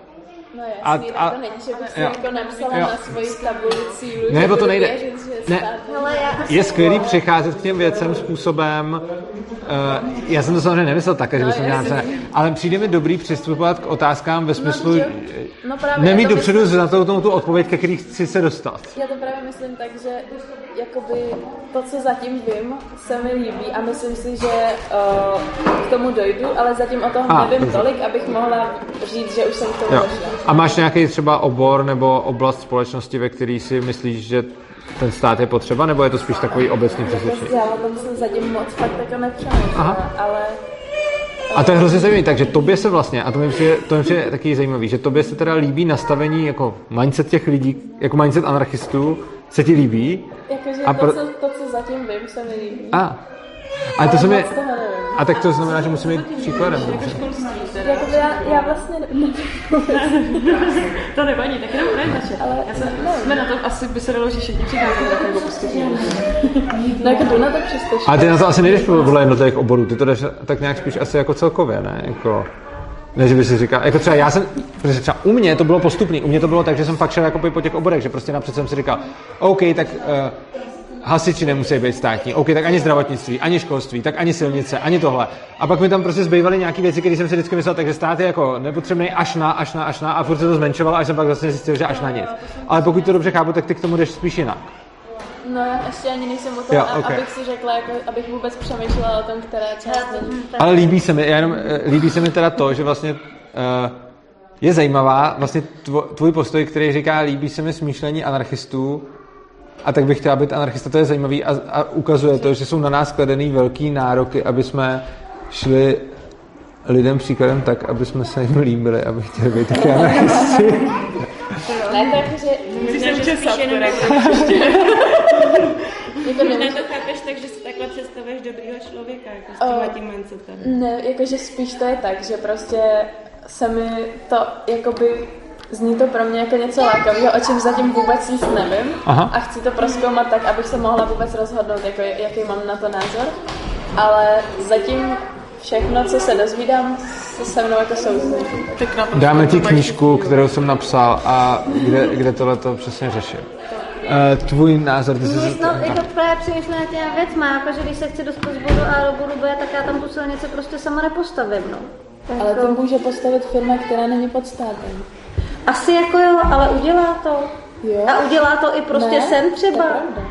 No A- jasný, a- a, to není, že bych jo. jako napsala Jo. na svoji tabuli cílu, Ne, že to nejde. věřit, že Ne. Ale já Je skvělý přicházet k těm věcem způsobem, Uh, já jsem to samozřejmě nemyslel tak, že No, bychom měli jasně. napsané, ale přijde mi dobrý přistupovat k otázkám ve smyslu, že- no právě, nemít dopředu za to tomu tu odpověď, ke který chci se dostat. Já to právě myslím tak, že jakoby to, co zatím vím, se mi líbí a myslím si, že uh, k tomu dojdu, ale zatím o tom A, nevím dobře. tolik, abych mohla říct, že už jsem k tomu Jo. došla. A máš nějaký třeba obor nebo oblast společnosti, ve který si myslíš, že ten stát je potřeba, nebo je to spíš takový obecný přesvědčení? Prostě já o tom jsem zatím moc fakt jako nepřemýšlela, ale A to je hrozně zajímavé, takže tobě se vlastně, a to mi přijde, to mi přijde taky zajímavý, že tobě se teda líbí nastavení jako mindset těch lidí, jako mindset anarchistů, se ti líbí? jakože A to, pro- co, to, co zatím vím, se mi líbí. A, a to se mi, nevím. a tak to znamená, že musíme jít příkladem. Jakoby já, já vlastně nevím. To nevadí, tak jenom orientace. Ale já jsem, jsme na tom asi by se dalo, že všichni přichází tak jako postupně. No jako jdu na to přesto. A ty na to asi nejdeš podle jednotlivých oborů, ty to jdeš tak nějak spíš asi jako celkově, ne? Jako, ne, že by si říkal, jako třeba já jsem, protože třeba u mě to bylo postupný, u mě to bylo tak, že jsem fakt šel jako po těch oborech, že prostě napřed jsem si říkal, OK, tak uh, hasiči nemusí být státní, OK, tak ani zdravotnictví, ani školství, tak ani silnice, ani tohle. A pak mi tam prostě zbývaly nějaké věci, které jsem si vždycky myslel, takže stát je jako nepotřebný až na, až na, až na, a furt se to zmenšovalo, až jsem pak zase zjistil, že až na nic. Ale pokud to dobře chápu, tak ty k tomu jdeš spíš jinak. No já ještě ani nejsem o tom, Jo, jo, ok. abych si řekla, jako, abych vůbec přemýšlela o tom, která část není. Ale líbí se mi, já jenom, eh, líbí se mi teda to, že vlastně uh, je zajímavá vlastně tvo, tvůj postoj, který říká, líbí se mi smýšlení anarchistů a tak bych chtěla být anarchista, to je zajímavý a, a ukazuje to, že jsou na nás kladený velký nároky, aby jsme šli lidem příkladem tak, aby jsme se jim líbili, aby chtěli být taky anarchisti. Ne, to jako, že Musíš se učesat, jenom- jako nemůžu, to chápeš tak, že si takhle představuješ dobrýho člověka, jako s tímhle tím mindsetem. ne, jakože spíš to je tak, že prostě se mi to, jakoby, zní to pro mě jako něco lákavého, o čem zatím vůbec nic nevím Aha. a chci to proskoumat tak, abych se mohla vůbec rozhodnout, jako, jaký mám na to názor, ale zatím všechno, co se dozvídám, se se mnou jako souzní. Dáme ti knížku, kterou jsem napsal a kde, kde tohle to přesně řešil. Uh, tvůj názor, ty jsi... Nic, no, jako právě přemýšlím nad těma věcma, jako že když se chci dostat z bodu A do bodu B, tak já tam tu silnici prostě sama nepostavím, no. Ale Jako- to může postavit firma, která není pod státem. Asi jako jo, ale udělá to. Jo? A udělá to i prostě Ne, sem třeba. To.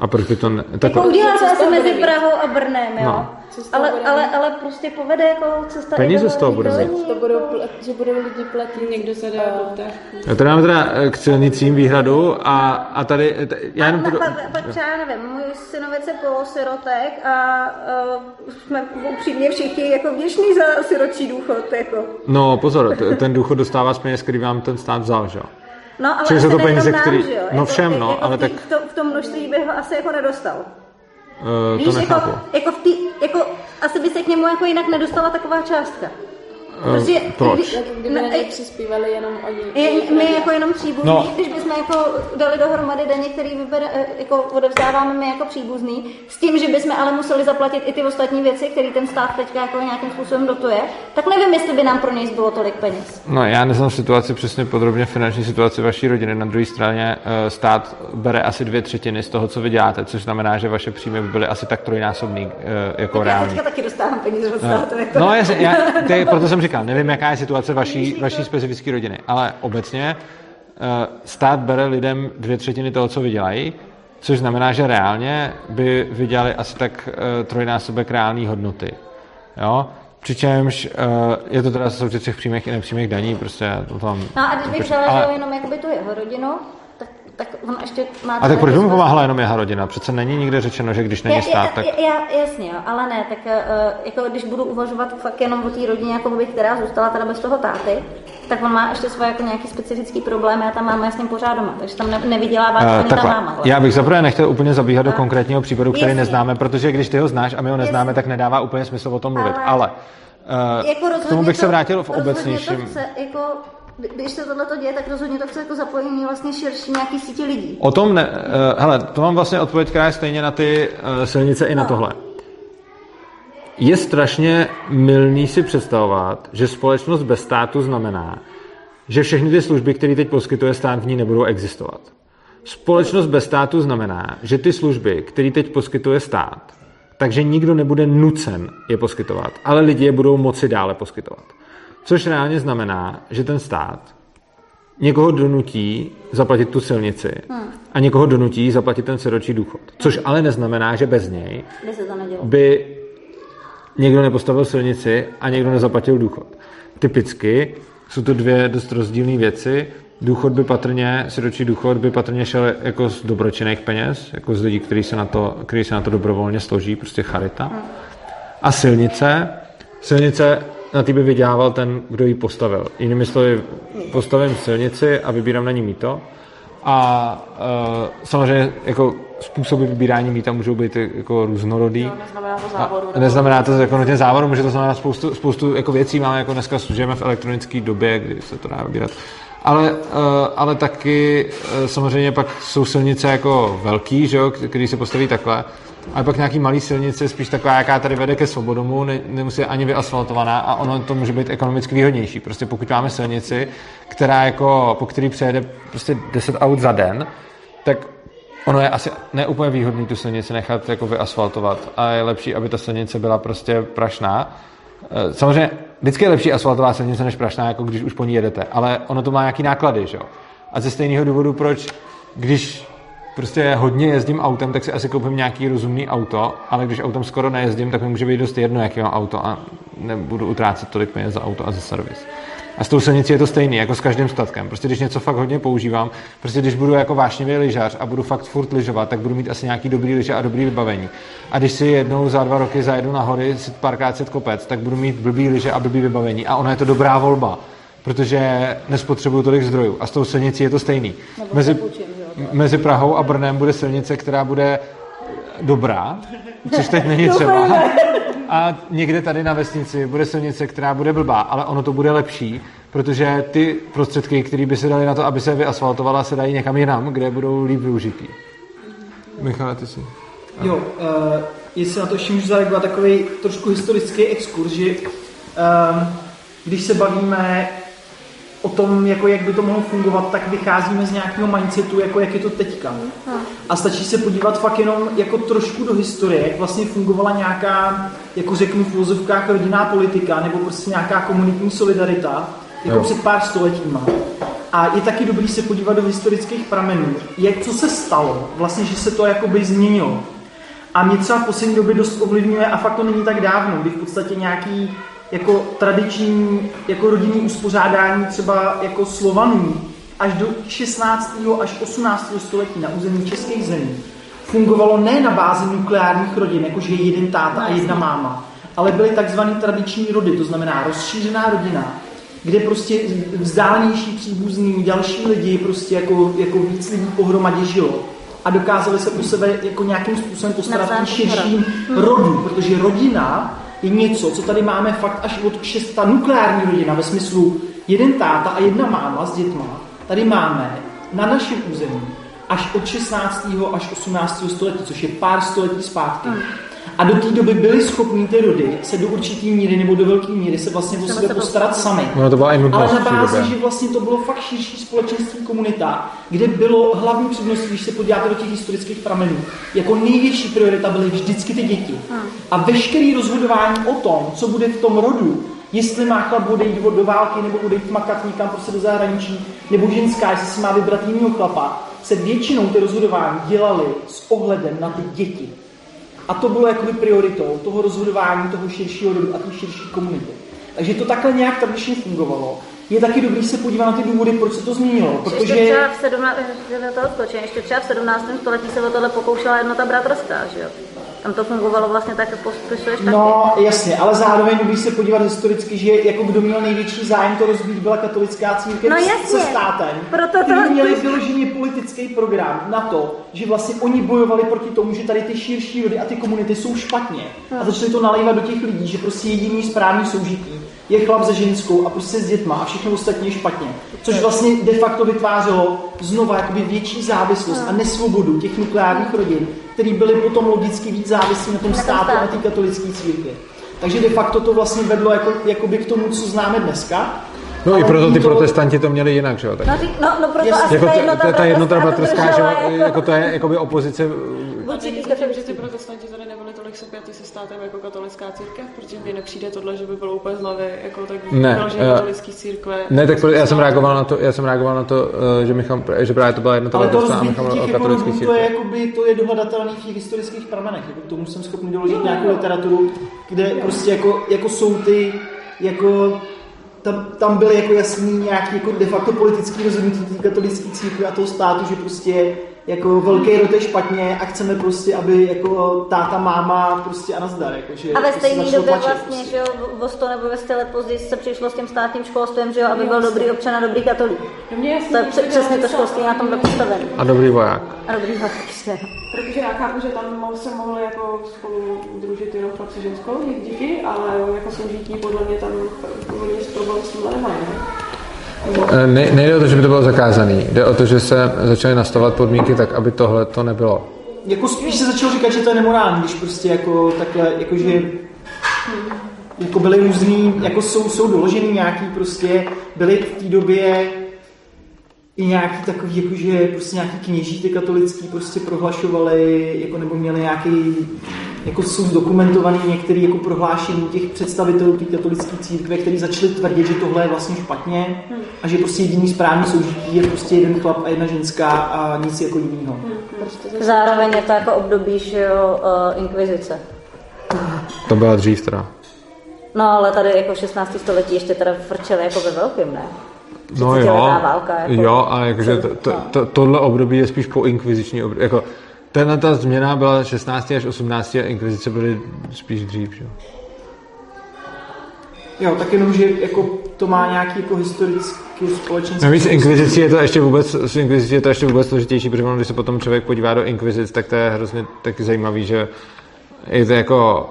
A proč by to ne... Tak, Jako udělá to z asi mezi? Prahou a Brnem, jo. No. Ale, ale, ale prostě povede jako cesta Peníze z toho bude mít. To budou, pl- že budou lidi platit. Někdo se dá ptáčku. Já tady mám teda eh, k silnicím výhradu a, a tady, eh, t- já jenom... Pa- Pro... pa- pa- Pak třeba, nevím, můj synovec je polosirotek a uh, jsme upřímně všichni jako vděční za siročí důchod, jako. No pozor, t- ten důchod dostává z peněz, který vám ten stát vzal, že jo? No, ale Čili jsou to peníze, nám, který- no všem, no, jako ale v, tý- tak- v, tom, v tom množství by ho asi jako nedostal. Uh, Víš, to nechápu. jako, jako, v tý, jako, asi by se k němu jako jinak nedostala taková částka. Eh, Prostě, proč? kdy- kdyby přispívali jenom oni. je, my jako jenom příbuzní, No. no. když bychom jako dali dohromady daně, který vybere, eh, jako odevzdáváme my jako příbuzný, s tím, že bychom ale museli zaplatit i ty ostatní věci, které ten stát teďka jako nějakým způsobem dotuje, tak nevím, jestli by nám pro něj zbylo tolik peněz. No, já neznám situaci přesně podrobně finanční situaci vaší rodiny. Na druhé straně eh, stát bere asi dvě třetiny z toho, co vy děláte, což znamená, že vaše příjmy by byly asi tak trojnásobný eh, jako Já reální. teďka taky dostávám peníze od státu. Jako. No, jasně, já, to je, proto jsem říkal, nevím, jaká je situace vaší, vaší specifické rodiny, ale obecně eh, stát bere lidem dvě třetiny toho, co vydělají, což znamená, že reálně by vydělali asi tak eh, trojnásobek reální hodnoty. Jo? Přičemž eh, je to teda součet těch přímých i nepřímých daní, prostě to tam... No a když bych vzala ale, ale... jenom jakoby tu jeho rodinu, tak, tak on ještě má... a tak proč by mu pomáhala jenom jeho rodina? Přece není nikde řečeno, že když není Já- stát, já, tak... já, já, jasně, jo, ale ne, tak uh, jako když budu uvažovat fakt jenom o té rodině, jako by, která zůstala teda bez toho táty, tak on má ještě svoje jako nějaký specifický problémy a ta máma je s ním pořád doma, takže tam ne, nevydělává Eh, uh, ani ta máma. vlastně. já bych zaprvé nechtěl úplně zabíhat do konkrétního případu, který Jasně. neznáme, protože když ty ho znáš a my ho neznáme, Jasně. tak nedává úplně smysl o tom mluvit. Ale- Ale, uh, jako k tomu bych se to- vrátil v obecnějším. To chce, jako, když se tohle děje, tak rozhodně to chce jako zapojení vlastně širší nějaký síti lidí. O tom ne, uh, hele, to mám vlastně odpověď, která je stejně na ty uh, silnice i na No. tohle. Je strašně milný si představovat, že společnost bez státu znamená, že všechny ty služby, které teď poskytuje stát, v ní nebudou existovat. Společnost bez státu znamená, že ty služby, které teď poskytuje stát, takže nikdo nebude nucen je poskytovat, ale lidi je budou moci dále poskytovat. Což reálně znamená, že ten stát někoho donutí zaplatit tu silnici a někoho donutí zaplatit ten siročí důchod. Což ale neznamená, že bez něj By se to nedělo. by někdo nepostavil silnici a někdo nezaplatil důchod. Typicky jsou to dvě dost rozdílné věci. Důchod by patrně, siročí důchod by patrně šel jako z dobročinných peněz, jako z lidí, kteří se na to, kteří se na to dobrovolně složí, prostě charita. A silnice, silnice na ty by vydělával ten, kdo ji postavil. Jinými slovy, postavím silnici a vybírám na ní mýto. A uh, samozřejmě jako způsoby vybírání mýta můžou být jako různorodý. Neznamená to závodu. neznamená to jako nutně závodu, může to znamenat spoustu, spoustu jako věcí. Máme jako dneska žijeme v elektronické době, kdy se to dá vybírat. Ale, uh, ale taky uh, samozřejmě pak jsou silnice jako velký, že jo, který se postaví takhle. Ale pak nějaký malý silnice, spíš taková, jaká tady vede ke svobodomu, ne, nemusí ani vyasfaltovaná a ono to může být ekonomicky výhodnější. Prostě pokud máme silnici, která jako, po který přejede prostě 10 aut za den, tak ono je asi neúplně výhodný tu silnici nechat jako vyasfaltovat a je lepší, aby ta silnice byla prostě prašná. Eh, Samozřejmě vždycky je lepší asfaltová silnice než prašná, jako když už po ní jedete, ale ono to má nějaký náklady, že jo. A ze stejného důvodu, proč, když prostě hodně jezdím autem, tak si asi koupím nějaký rozumný auto, ale když autem skoro nejezdím, tak mi může být dost jedno, jaký mám auto a nebudu utrácet tolik peněz za auto a za servis. A s tou silnicí je to stejný, jako s každým statkem. Prostě když něco fakt hodně používám, prostě když budu jako vášnivý lyžař a budu fakt furt lyžovat, tak budu mít asi nějaký dobrý lyže a dobrý vybavení. A když si jednou za dva roky zajedu na hory si párkrát set kopec, tak budu mít blbý lyže a blbý vybavení. A ono je to dobrá volba, protože nespotřebuju tolik zdrojů. A s tou silnicí je to stejný. Mezi, mezi Prahou a Brnem bude silnice, která bude dobrá, což teď není třeba. A někde tady na vesnici bude silnice, která bude blbá, ale ono to bude lepší, protože ty prostředky, které by se daly na to, aby se vyasfaltovala, se dají někam jinam, kde budou líp využitý. Michale, ty si. Jo, uh, jestli na to ještě můžu zareagovat takový trošku historický exkurs, že um, když se bavíme o tom, jako jak by to mohlo fungovat, tak vycházíme z nějakého mindsetu, jako jak je to teďka. A stačí se podívat fakt jenom jako trošku do historie, jak vlastně fungovala nějaká, jako řeknu v úvozovkách rodinná politika, nebo prostě nějaká komunitní solidarita, jako Jo. před pár stoletíma. A je taky dobrý se podívat do historických pramenů, jak co se stalo, vlastně, že se to jakoby změnilo. A mě třeba v poslední době dost ovlivňuje, a fakt to není tak dávno, kdy v podstatě nějaký jako tradiční jako rodinný uspořádání třeba jako Slovanů až do 16. až 18. století na území českých zemí fungovalo ne na bázi nukleárních rodin, jakože je jeden táta a jedna máma, ale byly takzvaný tradiční rody, to znamená rozšířená rodina, kde prostě vzdálenější příbuzní, další lidi, prostě jako, jako víc lidí pohromadě žilo a dokázali se o sebe jako nějakým způsobem postarat v širším rodu, protože rodina je něco, co tady máme fakt až od šesta nukleární rodina ve smyslu jeden táta a jedna máma s dětma. Tady máme na našem území až od 16. až 18. století, což je pár století zpátky. A do té doby byli schopní ty rody se do určitý míry nebo do velké míry se vlastně o sebe postarat sami. Ono to byla i nutnost Ale na bázi, že vlastně to bylo fakt širší společenství komunita, kde bylo hlavní předností, když se podíváte do těch historických pramenů, jako největší priorita byly vždycky ty děti. A veškerý rozhodování o tom, co bude v tom rodu, jestli má chlap odejít do války, nebo odejít makat někam prostě do zahraničí, nebo ženská, jestli si má vybrat jinýho chlapa, se většinou ty rozhodování dělaly s ohledem na ty děti. A to bylo jakoby prioritou toho rozhodování toho širšího rodu a té širší komunity. Takže to takhle nějak tradičně fungovalo. Je taky dobrý se podívat na ty důvody, proč se to změnilo. Ještě Protože třeba v 17. že toho skočím, ještě třeba v 17. století se o tohle pokoušela jednota bratrská, že jo? Tam to fungovalo vlastně tak, jak popisuješ taky. No, jasně, ale zároveň, když se podívat historicky, že jako kdo měl největší zájem to rozbít, byla katolická církev No jasně. se státem. Proto to- kteří měli vyloženě politický program na to, že vlastně oni bojovali proti tomu, že tady ty širší rody a ty komunity jsou špatně. A začali to nalévat do těch lidí, že prostě jediný správný soužití je chlap se ženskou a prostě s dětma a všechno ostatní je špatně. Což vlastně de facto vytvářelo znova jakoby větší závislost a nesvobodu těch nukleárních rodin, který byly potom logicky víc závislí na tom státu a té katolické církvi. Takže de facto to vlastně vedlo jako, jakoby k tomu, co známe dneska. No i Ale proto ty to- protestanti to měli jinak, že jo? Tak, No, no, no proto Jasně. asi jako ta ta, jednota ta, ta jednota bratrská že jo? jako- Jako to je jakoby opozice A tím, že ty protestanti tady nebyli tolik tak sepjatý se státem jako katolická církev, protože mi nepřijde tohle, že by bylo úplně z hlavy, jako tak Ne, eh, katolický církve. Ne, tak já jsem reagoval na to, já jsem reagoval na to, eh, že, Michal, že právě to byla jedna ta to a Michal o katolické ekonomů, to je, jakoby, to je dohledatelný v těch historických pramenech. Jako k tomu jsem schopný doložit nějakou literaturu, kde prostě jako, jako jsou ty, jako tam, tam byly jako jasný nějaký jako de facto politický rozhodnutí katolické církve a toho státu, že prostě jako velký rod je špatně a chceme prostě, aby jako táta, máma prostě a nazdar. Jako, že A ve prostě stejné začalo době tlačit vlastně, prostě. že jo, o 100 nebo ve 100 let později se přišlo s tím státním školstvím, že jo, aby byl dobrý občan a dobrý katolík. No To je přesně to školství na tomhle postavené. A dobrý voják. A dobrý hlavně. Protože já chápu, že tam se mohli jako spolu družit jenom chlapci ženskou, děti, ale jako soužití podle mě tam oni s problém s tímhle nemají. ne? Eh, Ne, nejde o to, že by to bylo zakázané. Jde o to, že se začaly nastavovat podmínky tak, aby tohle to nebylo. Jako spíš se začalo říkat, že to je nemorální, když prostě jako takhle, jakože jako byly různý, jako jsou, jsou doložený nějaký prostě, byly v té době i nějaký takový, jakože prostě nějaký kněží ty katolický prostě prohlašovali, jako nebo měli nějaký, jako jsou zdokumentovaný některé jako prohlášení těch představitelů té katolické církve, kteří začali tvrdit, že tohle je vlastně špatně a že prostě jediný správný soužití je prostě jeden chlap a jedna ženská a nic jako jiného. Zároveň je to jako období, že jo, uh, inkvizice. To byla dřív teda. No ale tady jako 16. století ještě teda frčeli jako ve velkém, ne? No 30letá jo, válka, jako- jo, ale jakože to, to, to, tohle období je spíš po inkviziční období. Jako, tenhle ta změna byla 16. až 18. a inkvizice byly spíš dřív. Že? jo. Jo, tak jenom, že jako to má nějaký jako historický společenský... Navíc s inkvizicí je to ještě vůbec, s inkvizicí je to ještě vůbec složitější, protože ono, když se potom člověk podívá do inkvizic, tak to je hrozně taky zajímavý, že je to jako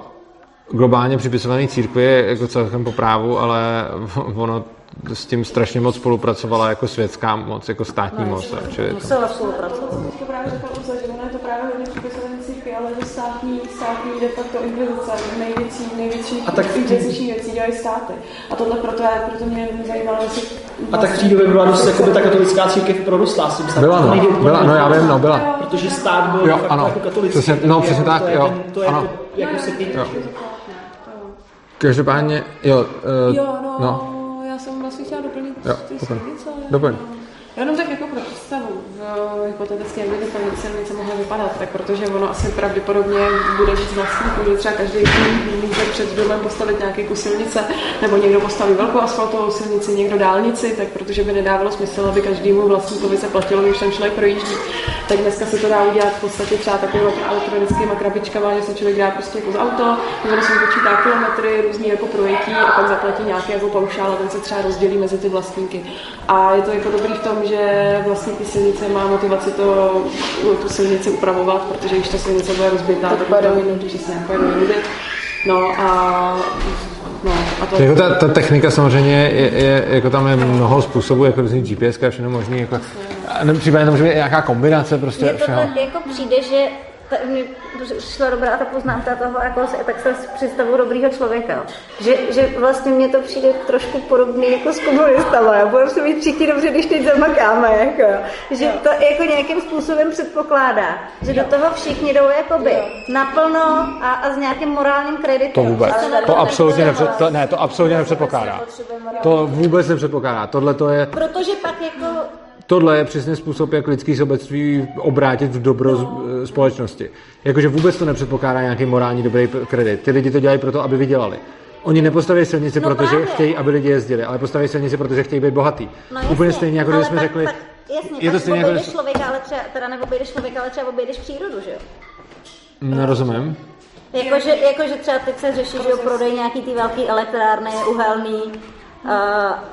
globálně připisovaný církvi je jako celkem po právu, ale ono s tím strašně moc spolupracovala jako světská moc, jako státní moc. Čili to, Musela spolupracovat. Teďka právě řekl Uza, že ono je to právě hodně připisované církvi, ale že státní, státní de facto inkvizice, největší, největší A tak- inkviziční věcí dělají státy. A tohle proto, je, proto mě zajímalo, jestli A tak v té době byla dost jakoby ta katolická církev prorostlá s tím státem. Byla, no. Byla, no, já vím, no, byla. Protože stát byl Jo, fakt ano. jako katolický. Přesně- no, přesně jako tak, to je jo, ten- To je ano. jako, jako se Jo. Každopádně, jo, uh, Jo, no, no, no, já jsem vlastně chtěla doplnit Jo, ty doplň. Já Jenom tak jako pro představu, v hypotetické, jak by ty silnice- silnice mohly vypadat, tak protože ono asi pravděpodobně bude víc vlastníků, že třeba každý může před domem postavit nějaký kus silnice, nebo někdo postaví velkou asfaltovou silnici, někdo dálnici, tak protože by nedávalo smysl, aby každému vlastníkovi se platilo, když tam člověk projíždí. Tak dneska se to dá udělat v podstatě třeba takovými elektronickými krabičkami, že se člověk dá prostě jako z auto, ono se počítá kilometry, různý jako projetí a pak zaplatí nějaký jako paušál a ten se třeba rozdělí mezi ty vlastníky. A je to jako dobrý v tom, že vlastník ty silnice má motivaci to, tu silnici upravovat, protože když ta silnice bude rozbitá, tak pojedou jinudy, přesně, pojedou jinudy. No a No, a to... Jako ta, ta technika samozřejmě je, je, jako tam je mnoho způsobů, jako různý GPS a všechno možný, jako, případně tam může být nějaká kombinace prostě Mně to všeho. tak jako přijde, že ta, mi přišla dobrá ta poznámka toho, jako se, tak se představu dobrýho člověka. jo. Že, že vlastně mně to přijde trošku podobný jako s komunistama. Jo. Budeme se mít všichni dobře, když teď zamakáme. Jako, jo. že to jako nějakým způsobem předpokládá, že do toho všichni jdou jakoby naplno a, a s nějakým morálním kreditem. To vůbec. To absolutně, nepřed, to, ne, to absolutně nepředpokládá. To vůbec nepředpokládá. Tohle to je, Protože pak jako tohle je přesně způsob, jak lidský sobectví obrátit v dobro eh, společnosti. Jakože vůbec to nepředpokládá nějaký morální dobrý kredit. Ty lidi to dělají proto, aby vydělali. Oni nepostaví silnici, No protože právě. chtějí, aby lidi jezdili, ale postaví silnici, protože chtějí být bohatý. No Úplně jasně, stejně, jako když jsme pak- řekli, pak, jasně, je to stejně jako člověka, ale třeba, teda neobejdeš člověka, ale třeba obejdeš přírodu, že jo? nerozumím. Jakože, jakože třeba teď se řeší, že jo, prodej nějaký ty velký elektrárny, uhelný, uh, a,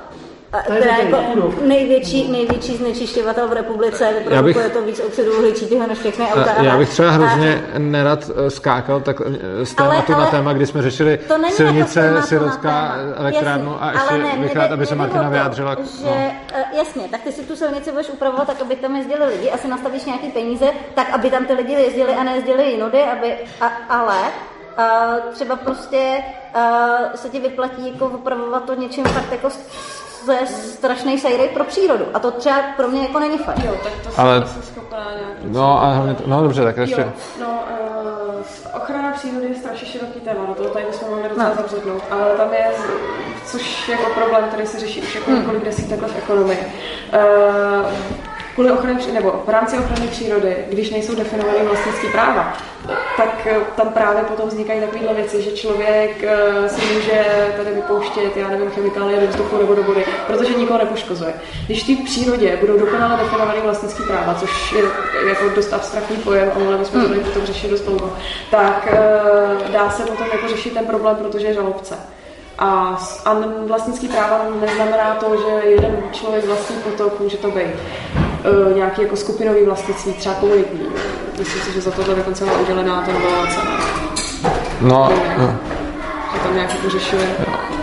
která je jako největší, největší znečišťovatel v republice, vyprodukuje to víc oxidu uhličitého než všechny auta. a Já bych třeba A- hrozně nerad eh, skákal tak eh, z tématu Ale- na téma, kdy jsme řešili To není silnice, jako téma. elektrárnu a ještě ne, bych rád, aby se Martina vyjádřila. Že, no. eh, jasně, tak ty si tu silnici budeš upravovat tak, aby tam jezdili lidi, asi nastavíš nějaký peníze, tak aby tam ty lidi jezdili a nejezdili jinudy, aby, a, ale uh, třeba prostě uh, se ti vyplatí jako opravovat to něčím fakt jako ze strašný sejrej pro přírodu. A to třeba pro mě jako není fajn. Jo, tak to Ale- jsem schopná nějak No a hlavně, to- no dobře, tak ještě. Jo, no, uh, ochrana přírody je strašně téma, do toho tady bychom mohli docela no. zabřednout, ale tam je, což je jako problém, který se řeší už jako hmm. několik desítek let v ekonomii. Uh, kvůli ochrany, nebo v rámci ochrany přírody, když nejsou definované vlastnické práva, tak eh, tam právě potom vznikají takovéhle věci, že člověk eh, si může tady vypouštět, já nevím, chemikálie do vzduchu nebo do vody, protože nikoho nepoškozuje. Když v té přírodě budou dokonale definované vlastnické práva, což je jako dost abstraktní pojem, a mohli bychom hmm. to řešit dost dlouho, tak eh, dá se potom jako řešit ten problém, protože je žalobce. A, a vlastnický práva neznamená to, že jeden člověk vlastní potok, může to být uh, nějaký jako skupinový vlastnictví, třeba komunitní. Myslím si, že za tohle dokonce byla udělená ta nová cena. No, no. Že tam nějak jako řešili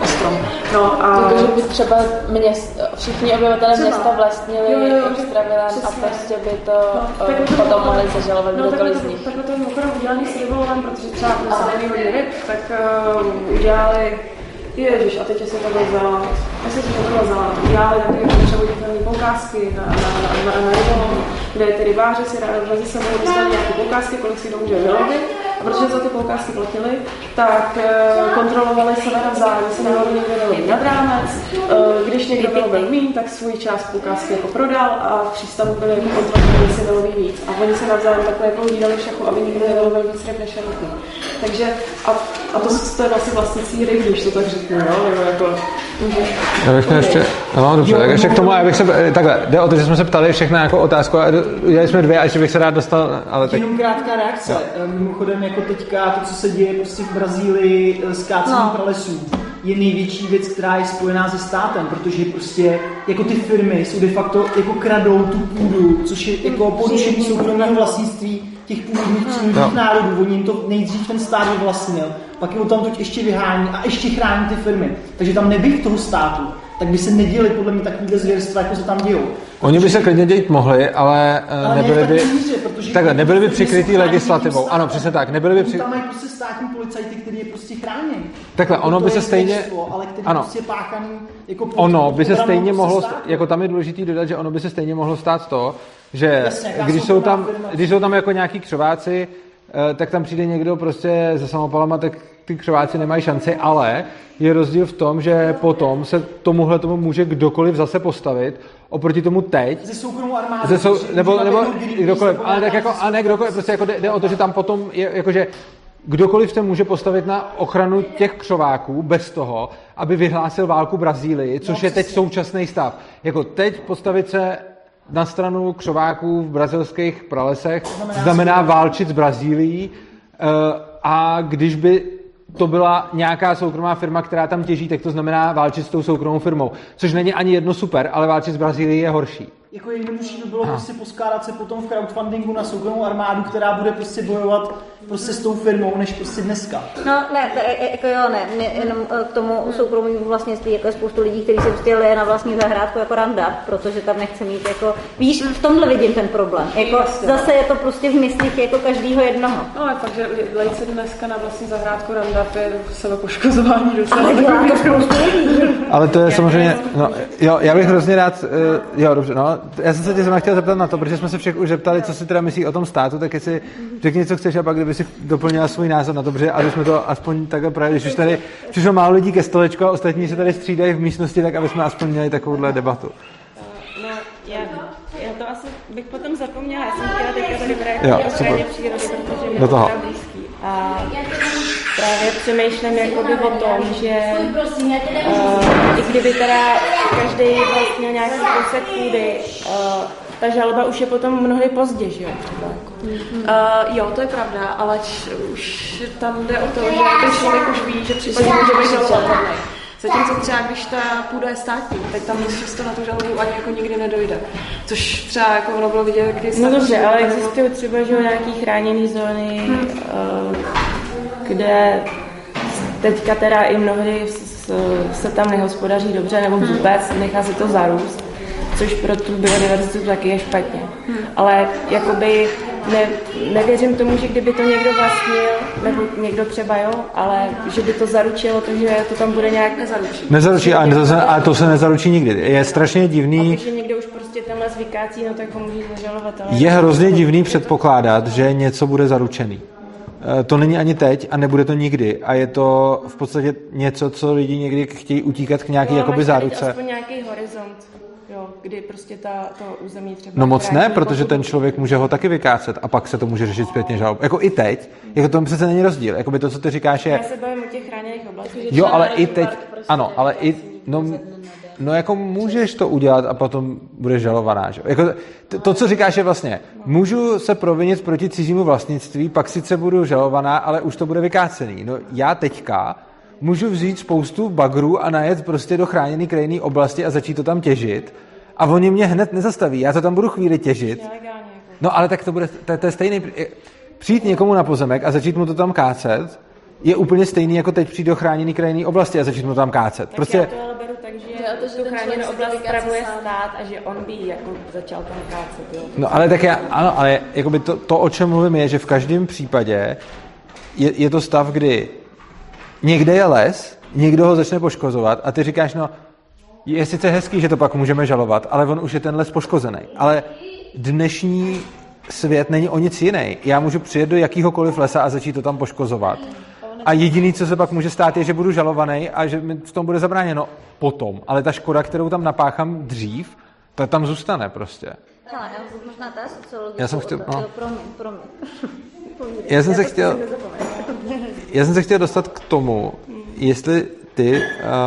strom. No a... To, že by třeba měst, všichni obyvatelé města vlastnili jo, jo, extravilán a prostě by to no, uh, potom mohli zažalovat no, kdokoliv z nich. Takhle to mimochodem udělaný s protože třeba na hodně ryb, tak uh, udělali Ježiš, a teď jsem to vzala, já jsem si to vzala, udělali takové převoditelné poukázky na, na, na, na, na rybolovu, kde ty rybáři si rádi se mohou dostat nějaké poukázky, kolik si to může vylovit, a protože za ty poukázky platili, tak uh, kontrolovali se navzájem, jestli náhodou někdo vyloví nad rámec, uh, když někdo vylovil mín, tak svůj část poukázky jako prodal a v přístavu byli jako kontrolovali, jestli vyloví víc. A oni se navzájem takhle jako hlídali všechno, aby nikdo nevylovil víc ryb než je Takže a, a to, to je vlastně vlastnicí ryb, když to tak řeknu, jo? Nebo jako, já bych ještě, no dobře, tak ještě k tomu, já bych se, takhle, jde o to, že jsme se ptali všechno jako otázku a udělali jsme dvě a ještě bych se rád dostal, ale tak... Jenom krátká reakce, jo. mimochodem jako teďka to, co se děje prostě v Brazílii s kácením no. pralesů, je největší věc, která je spojená se státem, protože prostě jako ty firmy jsou de facto jako kradou tu půdu, což je jako porušení soukromého vlastnictví těch původních přírodních národů. Oni jim to nejdřív ten stát vyvlastnil, pak je tam toť ještě vyhání a ještě chrání ty firmy. Takže tam nebyl toho státu, tak by se neděli podle mě takovýhle zvěrstva, jako se tam dějou. Oni by se klidně dělat mohli, ale, eh, ale nebyli by, míře, takhle, nebyli by přikrytý legislativou. Ano, přesně tak. Nebyli by při... Tam mají prostě státní policajty, který je prostě chráněn. Takhle, ono by se stejně... Ale který ano. prostě páchaný jako ono by se stejně mohlo, jako tam je důležitý dodat, že ono by se stejně mohlo stát to, že Jasně, když, jsou tam, když jsou tam jako nějaký křováci, eh, tak tam přijde někdo prostě se samopalama, tak ty křováci nemají šanci, ale je rozdíl v tom, že potom se tomuhle tomu může kdokoliv zase postavit, oproti tomu teď. Ze soukromou armádou. Ze sou, nebo, nebo kdokoliv, ale tak jako, a ne kdokoliv, prostě jako jde, jde o to, že tam potom je, jakože kdokoliv se může postavit na ochranu těch křováků bez toho, aby vyhlásil válku Brazílii, což no, je teď současný stav. Jako teď postavit se na stranu křováků v brazilských pralesech znamená, znamená válčit s Brazílií eh, a když by to byla nějaká soukromá firma, která tam těží, tak to znamená válčit s tou soukromou firmou. Což není ani jedno super, ale válčit s Brazílií je horší jako jednodušší by bylo prostě poskládat se potom v crowdfundingu na soukromou armádu, která bude prostě bojovat prostě s tou firmou, než prostě dneska. No ne, jako jo, ne, ne jenom eh, k tomu soukromému vlastnictví, jako je spoustu lidí, kteří se prostě na vlastní zahrádku jako randa, protože tam nechce mít jako, víš, v tomhle vidím ten problém. Jako, zase je to prostě v myslích jako každýho jednoho. No, takže lejce dneska na vlastní zahrádku randa, to je poškozování docela. Ale dělá to. Ale to je samozřejmě, no, jo, já bych hrozně rád, uh, jo, dobře, no, já jsem se tě chtěl zeptat na to, protože jsme se všech už zeptali, co si teda myslí o tom státu, tak jestli řekni, co chceš a pak kdyby si doplnila svůj názor na to, protože aby jsme to aspoň takhle právě, když už tady přišlo málo lidí ke stolečku a ostatní se tady střídají v místnosti, tak aby jsme aspoň měli takovouhle debatu. No, já, já to asi bych potom zapomněla, já jsem chtěla teďka tady brát o přírody, protože mi to blízký. A právě přemýšlím jakoby o tom, že uh, i kdyby teda každý vlastně nějaký kousek půdy, uh, ta žaloba už je potom mnohdy pozdě, že jo. Uh, jo, to je pravda, ale č, už tam jde o to, že ten člověk už ví, že případně může být žalobatelný. Zatímco třeba, když ta půda je státní, tak tam často na tu žalobu ani jako nikdy nedojde. Což třeba jako ono bylo vidět, když No dobře, ale existují třeba že nějaký chráněné zóny, hmm. uh, kde teďka teda i mnohdy se tam nehospodaří dobře nebo hmm. vůbec, nechá se to zarůst, což pro tu biodiverzitu taky je špatně. Hmm. Ale jakoby ne, nevěřím tomu, že kdyby to někdo vlastnil, nebo někdo třeba jo, ale že by to zaručilo to, že to tam bude nějak nezaručí. Nezaručí, ale to, se, ale to se nezaručí nikdy. Je strašně divný. A když někdo už prostě tenhle zvykácí, no tak ho může zažalovat. Ale... Je hrozně divný předpokládat, že něco bude zaručený. Eh, to není ani teď a nebude to nikdy. A je to v podstatě něco, co lidi někdy chtějí utíkat k nějaký no, jakoby záruce. aspoň nějaký horizont, jo, kdy prostě ta, to území třeba... No moc ne, protože ten člověk může ho taky vykácet a pak se to může řešit zpětně žalob. Jako i teď, jako to přece není rozdíl. Jakoby to, co ty říkáš, je... Já se bavím o těch chráněných oblastech. Jo, ale i teď, ano, ale i, no, no jako můžeš to udělat a potom budeš žalovaná, že? Jako, to, to, co říkáš, je vlastně, můžu se provinit proti cizímu vlastnictví, pak sice budu žalovaná, ale už to bude vykácený. No já teďka můžu vzít spoustu bagrů a najet prostě do chráněné krajinné oblasti a začít to tam těžit a oni mě hned nezastaví. Já to tam budu chvíli těžit, jako. No ale tak to bude, to, to je stejný, přijít někomu na pozemek a začít mu to tam kácet, je úplně stejný, jako teď přijít do chráněné krajinné oblasti a začít mu tam kácet. Tak Prostě, já to ale beru tak, že, Jde o to, že tu ten chráněnou oblast spravuje stát a že on by jako začal tam kácet, jo. no ale tak já, ano, ale jakoby to, to, o čem mluvím, je, že v každém případě je, je to stav, kdy někde je les, někdo ho začne poškozovat a ty říkáš, no, je sice hezký, že to pak můžeme žalovat, ale on už je ten les poškozený. Ale dnešní svět není o nic jiný. Já můžu přijet do jakýhokoliv lesa a začít to tam poškozovat. A jediný, co se pak může stát, je, že budu žalovaný a že mi v tom bude zabráněno potom. Ale ta škoda, kterou tam napáchám dřív, ta tam zůstane prostě. Hele, já budu možná ta sociologickou Já jsem chtěl- no. Jo, Promiň, promiň. Já jsem se chtěl, já jsem se chtěl dostat k tomu, jestli ty,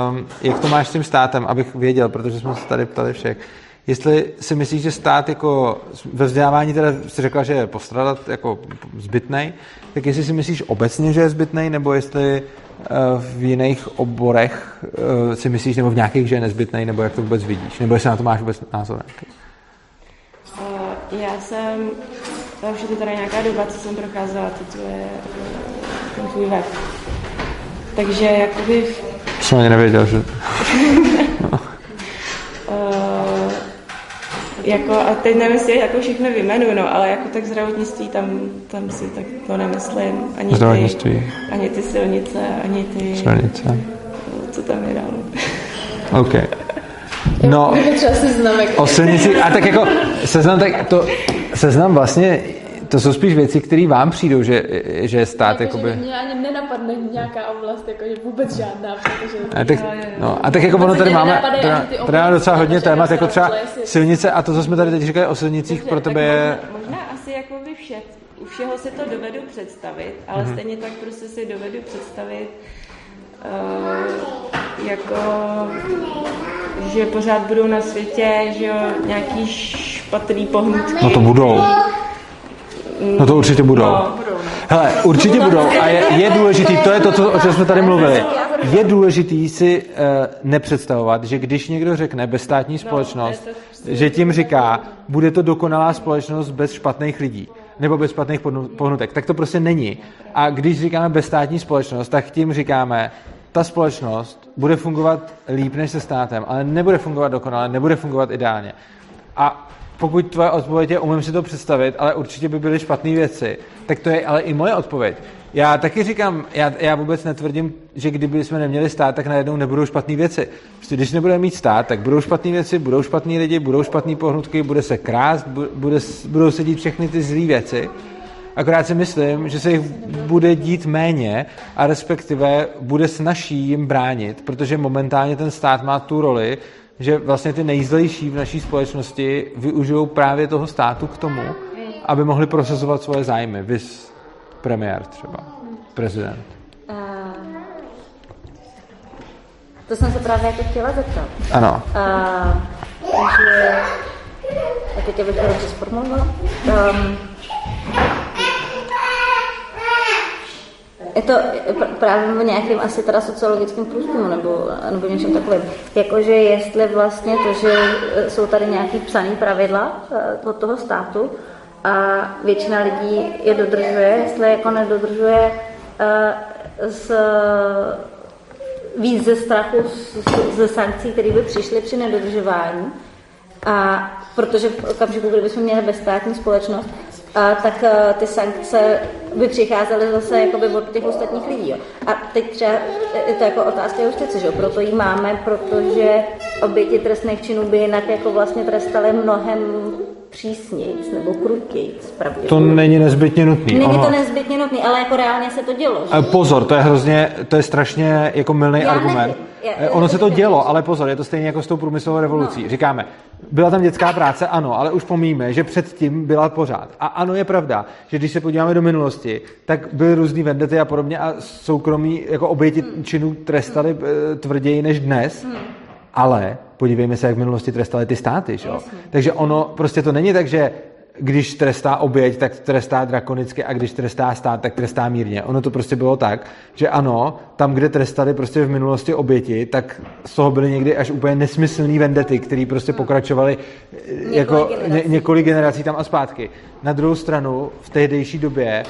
um, jak to máš s tím státem, abych věděl, protože jsme se tady ptali všech, jestli si myslíš, že stát jako ve vzdělávání teda jsi řekla, že je postradat jako zbytnej, tak jestli si myslíš obecně, že je zbytnej, nebo jestli uh, v jiných oborech uh, si myslíš, nebo v nějakých, že je nezbytnej, nebo jak to vůbec vidíš, nebo jestli na to máš vůbec názor. nějaký. Uh, já jsem, to už je to tady nějaká doba, co jsem procházela ty tvoje, eh, ten tvůj web. Takže jakoby Jsem ani nevěděl, že... Uh, jako, a teď nevím, jestli jako všechno vyjmenuju, no, ale jako tak zdravotnictví tam, tam si tak to nemyslím. Ani Zdravotnictví. Ty, ani ty silnice, ani ty, Silnice. co tam je dál. OK. No, Třeba seznam, O silnici, a tak jako seznam, tak to, seznam vlastně, to jsou spíš věci, které vám přijdou, že, že stát, Jako, že jakoby... mě ani nenapadne nějaká oblast, jako, že vůbec žádná, protože... A tak, no, a tak jako ono tady máme, tady, máme docela hodně témat, jako třeba silnice a to, co jsme tady teď říkali o silnicích, pro tebe je... Možná, možná asi jako by vše, u všeho si to dovedu představit, ale Mhm. mm-hmm. stejně tak prostě si dovedu představit uh, jako že pořád budou na světě, že jo, nějaký špatný pohnutky. No to budou. No to určitě budou. No, budou, no. Hele, určitě budou a je, je důležitý, to je to, co, o čem jsme tady mluvili, je důležitý si uh, nepředstavovat, že když někdo řekne bezstátní společnost, že tím říká, bude to dokonalá společnost bez špatných lidí nebo bez špatných pohnutek. Tak to prostě není. A když říkáme bezstátní společnost, tak tím říkáme, ta společnost bude fungovat líp než se státem, ale nebude fungovat dokonale, nebude fungovat ideálně. A pokud tvoje odpověď je, umím si to představit, ale určitě by byly špatné věci, tak to je ale i moje odpověď. Já taky říkám, já, já vůbec netvrdím, že kdyby jsme neměli stát, tak najednou nebudou špatné věci. Prostě když nebudeme mít stát, tak budou špatné věci, budou špatní lidi, budou špatné pohnutky, bude se krást, bu- bude, budou se dít všechny ty zlé věci. Akorát si myslím, že se jich bude dít méně a respektive bude snažší jim bránit, protože momentálně ten stát má tu roli, že vlastně ty nejzlejší v naší společnosti využijou právě toho státu k tomu, aby mohli prosazovat svoje zájmy. Vys premiér třeba, prezident. Uh, to jsem se právě jako chtěla zeptat. Ano. Uh, takže, a teď abych to dobře. Um, je to pr- právě v nějakém asi teda sociologickém průzkumu nebo, nebo něčem takovým. Jakože jestli vlastně to, že eh, jsou tady nějaký psaný pravidla eh, od toho státu a většina lidí je dodržuje, jestli jako nedodržuje eh, z víc ze strachu ze sankcí, které by přišly při nedodržování. A protože v okamžiku, kdybychom měli bezstátní společnost, tak a, ty sankce by přicházely zase jakoby od těch ostatních lidí. Jo. A teď třeba je to jako otázka justice, že jo? proto ji máme, protože oběti trestných činů by jinak jako vlastně trestaly mnohem přísnějc nebo krutějc. To není nezbytně nutný. Není ono... to nezbytně nutný, ale jako reálně se to dělo. Že? Eh, pozor, to je hrozně, to je strašně jako milný Já argument. nevím. Já- Eh, ono se to dělo, ale pozor, je to stejně jako s tou průmyslovou revolucí. No. Říkáme, byla tam dětská práce, ano, ale už pomíme, že předtím byla pořád. A ano, je pravda, že když se podíváme do minulosti, tak byly různý vendety a podobně a soukromí jako oběti Hmm. činů trestali eh, tvrději než dnes. Ale podívejme se, jak v minulosti trestali ty státy. Že? jo? Takže ono prostě to není tak, že když trestá oběť, tak trestá drakonicky a když trestá stát, tak trestá mírně. Ono to prostě bylo tak, že ano, tam, kde trestali prostě v minulosti oběti, tak z toho byly někdy až úplně nesmyslný vendety, který prostě pokračovali eh, jako ně, generací. několik generací tam a zpátky. Na druhou stranu, v tehdejší době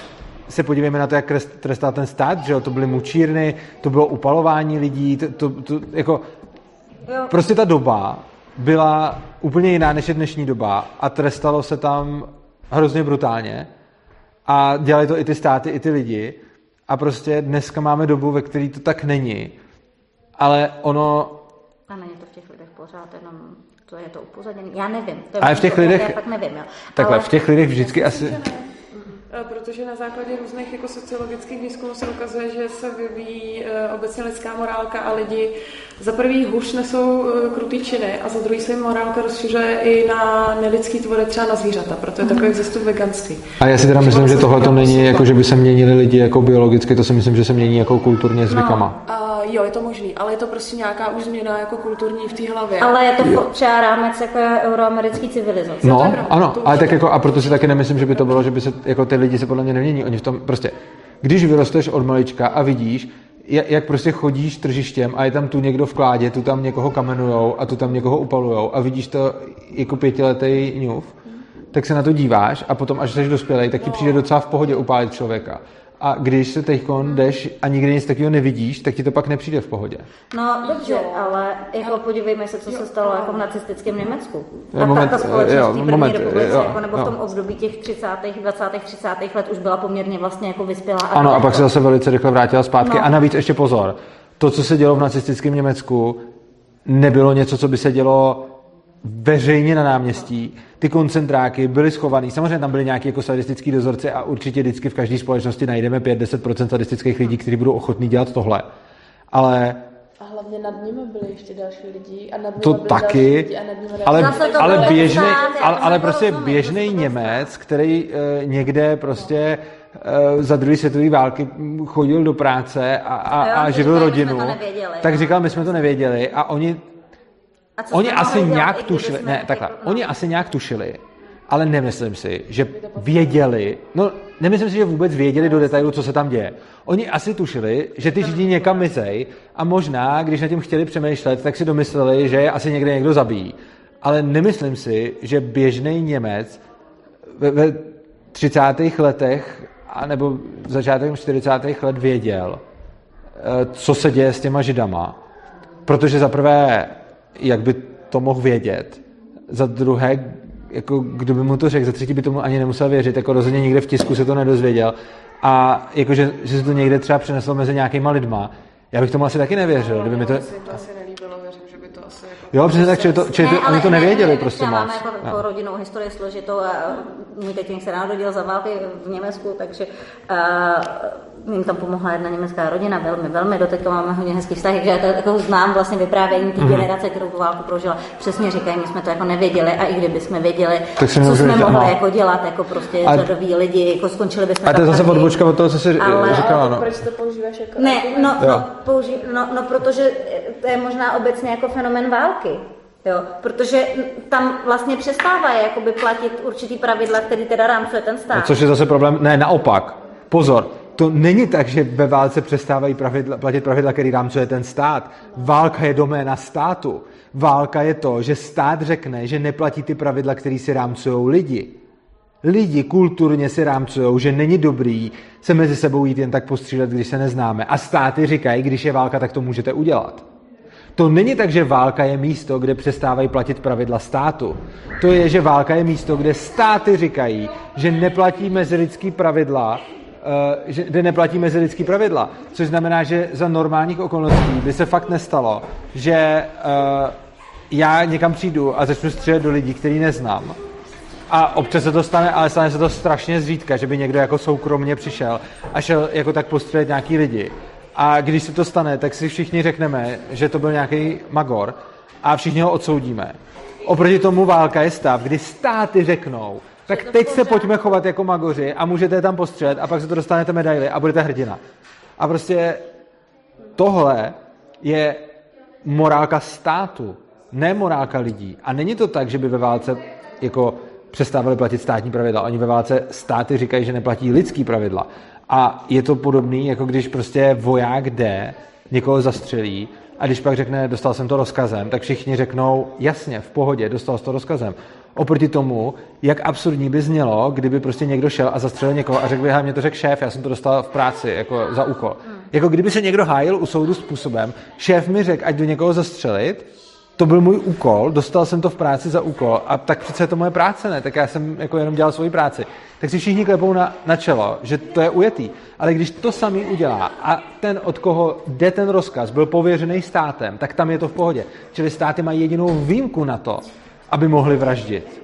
se podívejme na to, jak trestal ten stát, že jo? to byly mučírny, to bylo upalování lidí, to, to, to jako Jo. prostě ta doba byla úplně jiná než je dnešní doba a trestalo se tam hrozně brutálně a dělali to i ty státy, i ty lidi a prostě dneska máme dobu, ve které to tak není, ale ono A není to v těch lidech pořád, jenom to je to upozaděný. Já nevím. To je Ale v těch lidech- Já fakt nevím, jo. takhle, Ale v těch lidech vždycky asi... Eh, Protože na základě různých jako sociologických výzkumů se ukazuje, že se vyvíjí eh, obecně lidská morálka a lidi za prvý hůř nesou eh, krutý činy a za druhý se jim morálka rozšiřuje i na nelidský tvory, třeba na zvířata, proto je takový vzestup veganství. A já si teda myslím, že tohle to není jako, že by se měnili lidi jako biologicky, to si myslím, že se mění jako kulturně zvykama. No, a jo, je to možný, ale je to prostě nějaká už změna jako kulturní v té hlavě. Ale je to furt třeba rámec jako euroamerický civilizace. No, to je pravda, ano, ale tak jako, a proto si taky nemyslím, že by to bylo, že by se, jako ty lidi se podle mě nemění. Oni v tom prostě, když vyrosteš od malička a vidíš, ja- jak prostě chodíš tržištěm a je tam tu někdo v kládě, tu tam někoho kamenujou a tu tam někoho upalujou a vidíš to jako pětiletý ňuf, tak se na to díváš a potom, až jsi dospělej, tak ti přijde docela v pohodě upálit člověka. A když se teď jdeš a nikdy nic takového nevidíš, tak ti to pak nepřijde v pohodě. No dobře, ale jako podívejme se, co se stalo jako v nacistickém Německu. Jo, Ta, moment, ta, ta společnost jo, v první moment, republice, jo, jako, nebo v jo. tom období těch 30., 20., 30. let už byla poměrně vlastně jako vyspělá. Ano, a pak se zase velice rychle vrátila zpátky. No. A navíc ještě pozor, to, co se dělo v nacistickém Německu, nebylo něco, co by se dělo veřejně na náměstí. Ty koncentráky byly schovaný. Samozřejmě tam byly nějaký jako sadistický dozorci a určitě vždycky v každé společnosti najdeme 5-10% sadistických lidí, kteří budou ochotní dělat tohle. Ale A hlavně nad nimi byli ještě další lidi a nad nimi to byli taky, další lidi a nad nimi ale, to ale běžný, ale, ale prostě běžný Němec, který e, někde prostě e, za druhé světové války chodil do práce a, a, Jo, a živil rodinu, tak no. říkal, my jsme to nevěděli a oni A co Oni asi dělat, nějak tušili, ne, takhle, jako- no. oni asi nějak tušili, ale nemyslím si, že věděli, no nemyslím si, že vůbec věděli do detailu, co se tam děje. Oni asi tušili, že ty židi někam mizej a možná, když nad tím chtěli přemýšlet, tak si domysleli, že je asi někde někdo zabíjí. Ale nemyslím si, že běžný Němec ve, ve 30. letech a nebo začátkem 40. let věděl, eh, co se děje s těma židama. Protože za prvé, jak by to mohl vědět, za druhé, jako kdo by mu to řekl, za třetí by tomu ani nemusel věřit, jako rozhodně nikde v tisku se to nedozvěděl. A jakože, že se to někde třeba přeneslo mezi nějakýma lidma, já bych tomu asi taky nevěřil, kdyby mi to... Asi nelíbilo, věřím, že by to asi jako... Jo, přesně tak, že to, že to, ale oni to ne, nevěděli ne, prostě třeba moc. Máme jako, jako rodinnou historii složitou a můj tatínek se narodil za války v Německu, takže uh, jim tam pomohla jedna německá rodina, velmi, velmi, doteď máme hodně hezký vztah, takže já to jako znám vlastně vyprávění té Mhm. generace, kterou tu válku prožila. Přesně říkají, my jsme to jako nevěděli a i kdyby jsme věděli, Tak co nemůžeme jsme mohli no. jako dělat, jako prostě A- řadoví lidi, jako skončili bychom A to je zase odbočka od toho, co jsi Ale- říkala, Ale no. proč to používáš jako Ne, no, Jo. no, použi, no, no, protože to je možná obecně jako fenomen války. Jo, protože tam vlastně přestávají jakoby platit určitý pravidla, který teda rámcuje ten stát. Což je zase problém, ne, naopak. Pozor, to není tak, že ve válce přestávají pravidla, platit pravidla, který rámcuje ten stát. Válka je doména státu. Válka je to, že stát řekne, že neplatí ty pravidla, který si rámcují lidi. Lidi kulturně si rámcují, že není dobrý se mezi sebou jít jen tak postřílet, když se neznáme. A státy říkají, když je válka, tak to můžete udělat. To není tak, že válka je místo, kde přestávají platit pravidla státu. To je, že válka je místo, kde státy říkají, že neplatí mezilidský pravidla, že, kde neplatí mezilidský pravidla. Což znamená, že za normálních okolností by se fakt nestalo, že eh, já někam přijdu a začnu střílet do lidí, který neznám. A občas se to stane, ale stane se to strašně zřídka, že by někdo jako soukromně přišel a šel jako tak postřelit nějaký lidi. A když se to stane, tak si všichni řekneme, že to byl nějaký magor a všichni ho odsoudíme. Oproti tomu válka je stav, kdy státy řeknou, tak teď se pojďme chovat jako magoři a můžete je tam postřelit a pak se to dostanete medaily a budete hrdina. A prostě tohle je morálka státu, ne morálka lidí. A není to tak, že by ve válce jako přestávali platit státní pravidla. Oni ve válce státy říkají, že neplatí lidský pravidla. A je to podobný, jako když prostě voják jde, někoho zastřelí a když pak řekne, dostal jsem to rozkazem, tak všichni řeknou, jasně, v pohodě, dostal jsi to rozkazem. Oproti tomu, jak absurdní by znělo, kdyby prostě někdo šel a zastřelil někoho a řekl by, mě to řekl šéf, já jsem to dostal v práci, jako za úkol. Jako kdyby se někdo hájil u soudu způsobem, šéf mi řekl, ať do někoho zastřelit, to byl můj úkol, dostal jsem to v práci za úkol a tak přece je to moje práce, ne? Tak já jsem jako jenom dělal svoji práci. Tak si všichni klepou na, na čelo, že to je ujetý. Ale když to samý udělá a ten, od koho jde ten rozkaz, byl pověřený státem, tak tam je to v pohodě. Čili státy mají jedinou výjimku na to, aby mohli vraždit.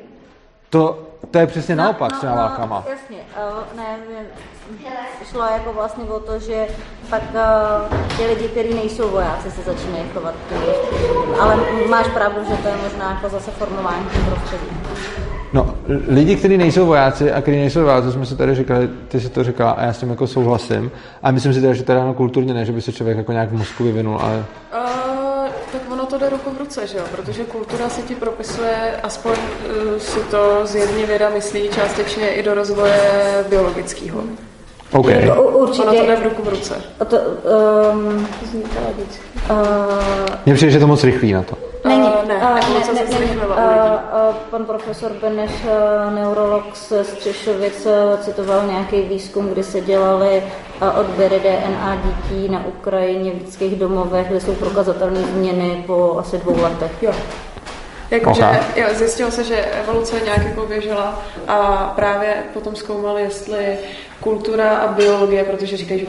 To, to je přesně no, naopak no, s těma no, válkama. Jasně, uh, ne, šlo jako vlastně o to, že pak uh, ty lidi, kteří nejsou vojáci, se začínají chovat Ale máš pravdu, že to je možná jako zase formování prostředí. No, lidi, kteří nejsou vojáci a kteří nejsou vojáci, jsme si tady říkali, ty si to říkala a já s tím jako souhlasím. A myslím si teda, že teda no, kulturně ne, že by se člověk jako nějak v mozku vyvinul, ale... Uh, tak ono to jde ruku ruce, že jo? Protože kultura si ti propisuje, aspoň uh, si to zjevně věda myslí částečně i do rozvoje biologického. OK. Jako, určitě. Ono to jde v ruku v ruce. A to, um, uh, Mně přijde, že je to moc rychlý na to. Není, uh, ne, uh, ne, se ne, zrychlila uh, uh, pan profesor Beneš, uh, neurolog z Střešovic, uh, citoval nějaký výzkum, kdy se dělali uh, odběry DNA dětí na Ukrajině v dětských domovech, kde jsou prokazatelné změny po asi dvou letech. Jo. Jakože Okay. jo, zjistilo se, že evoluce nějak jako běžela a právě potom zkoumali, jestli kultura a biologie, protože říkají, že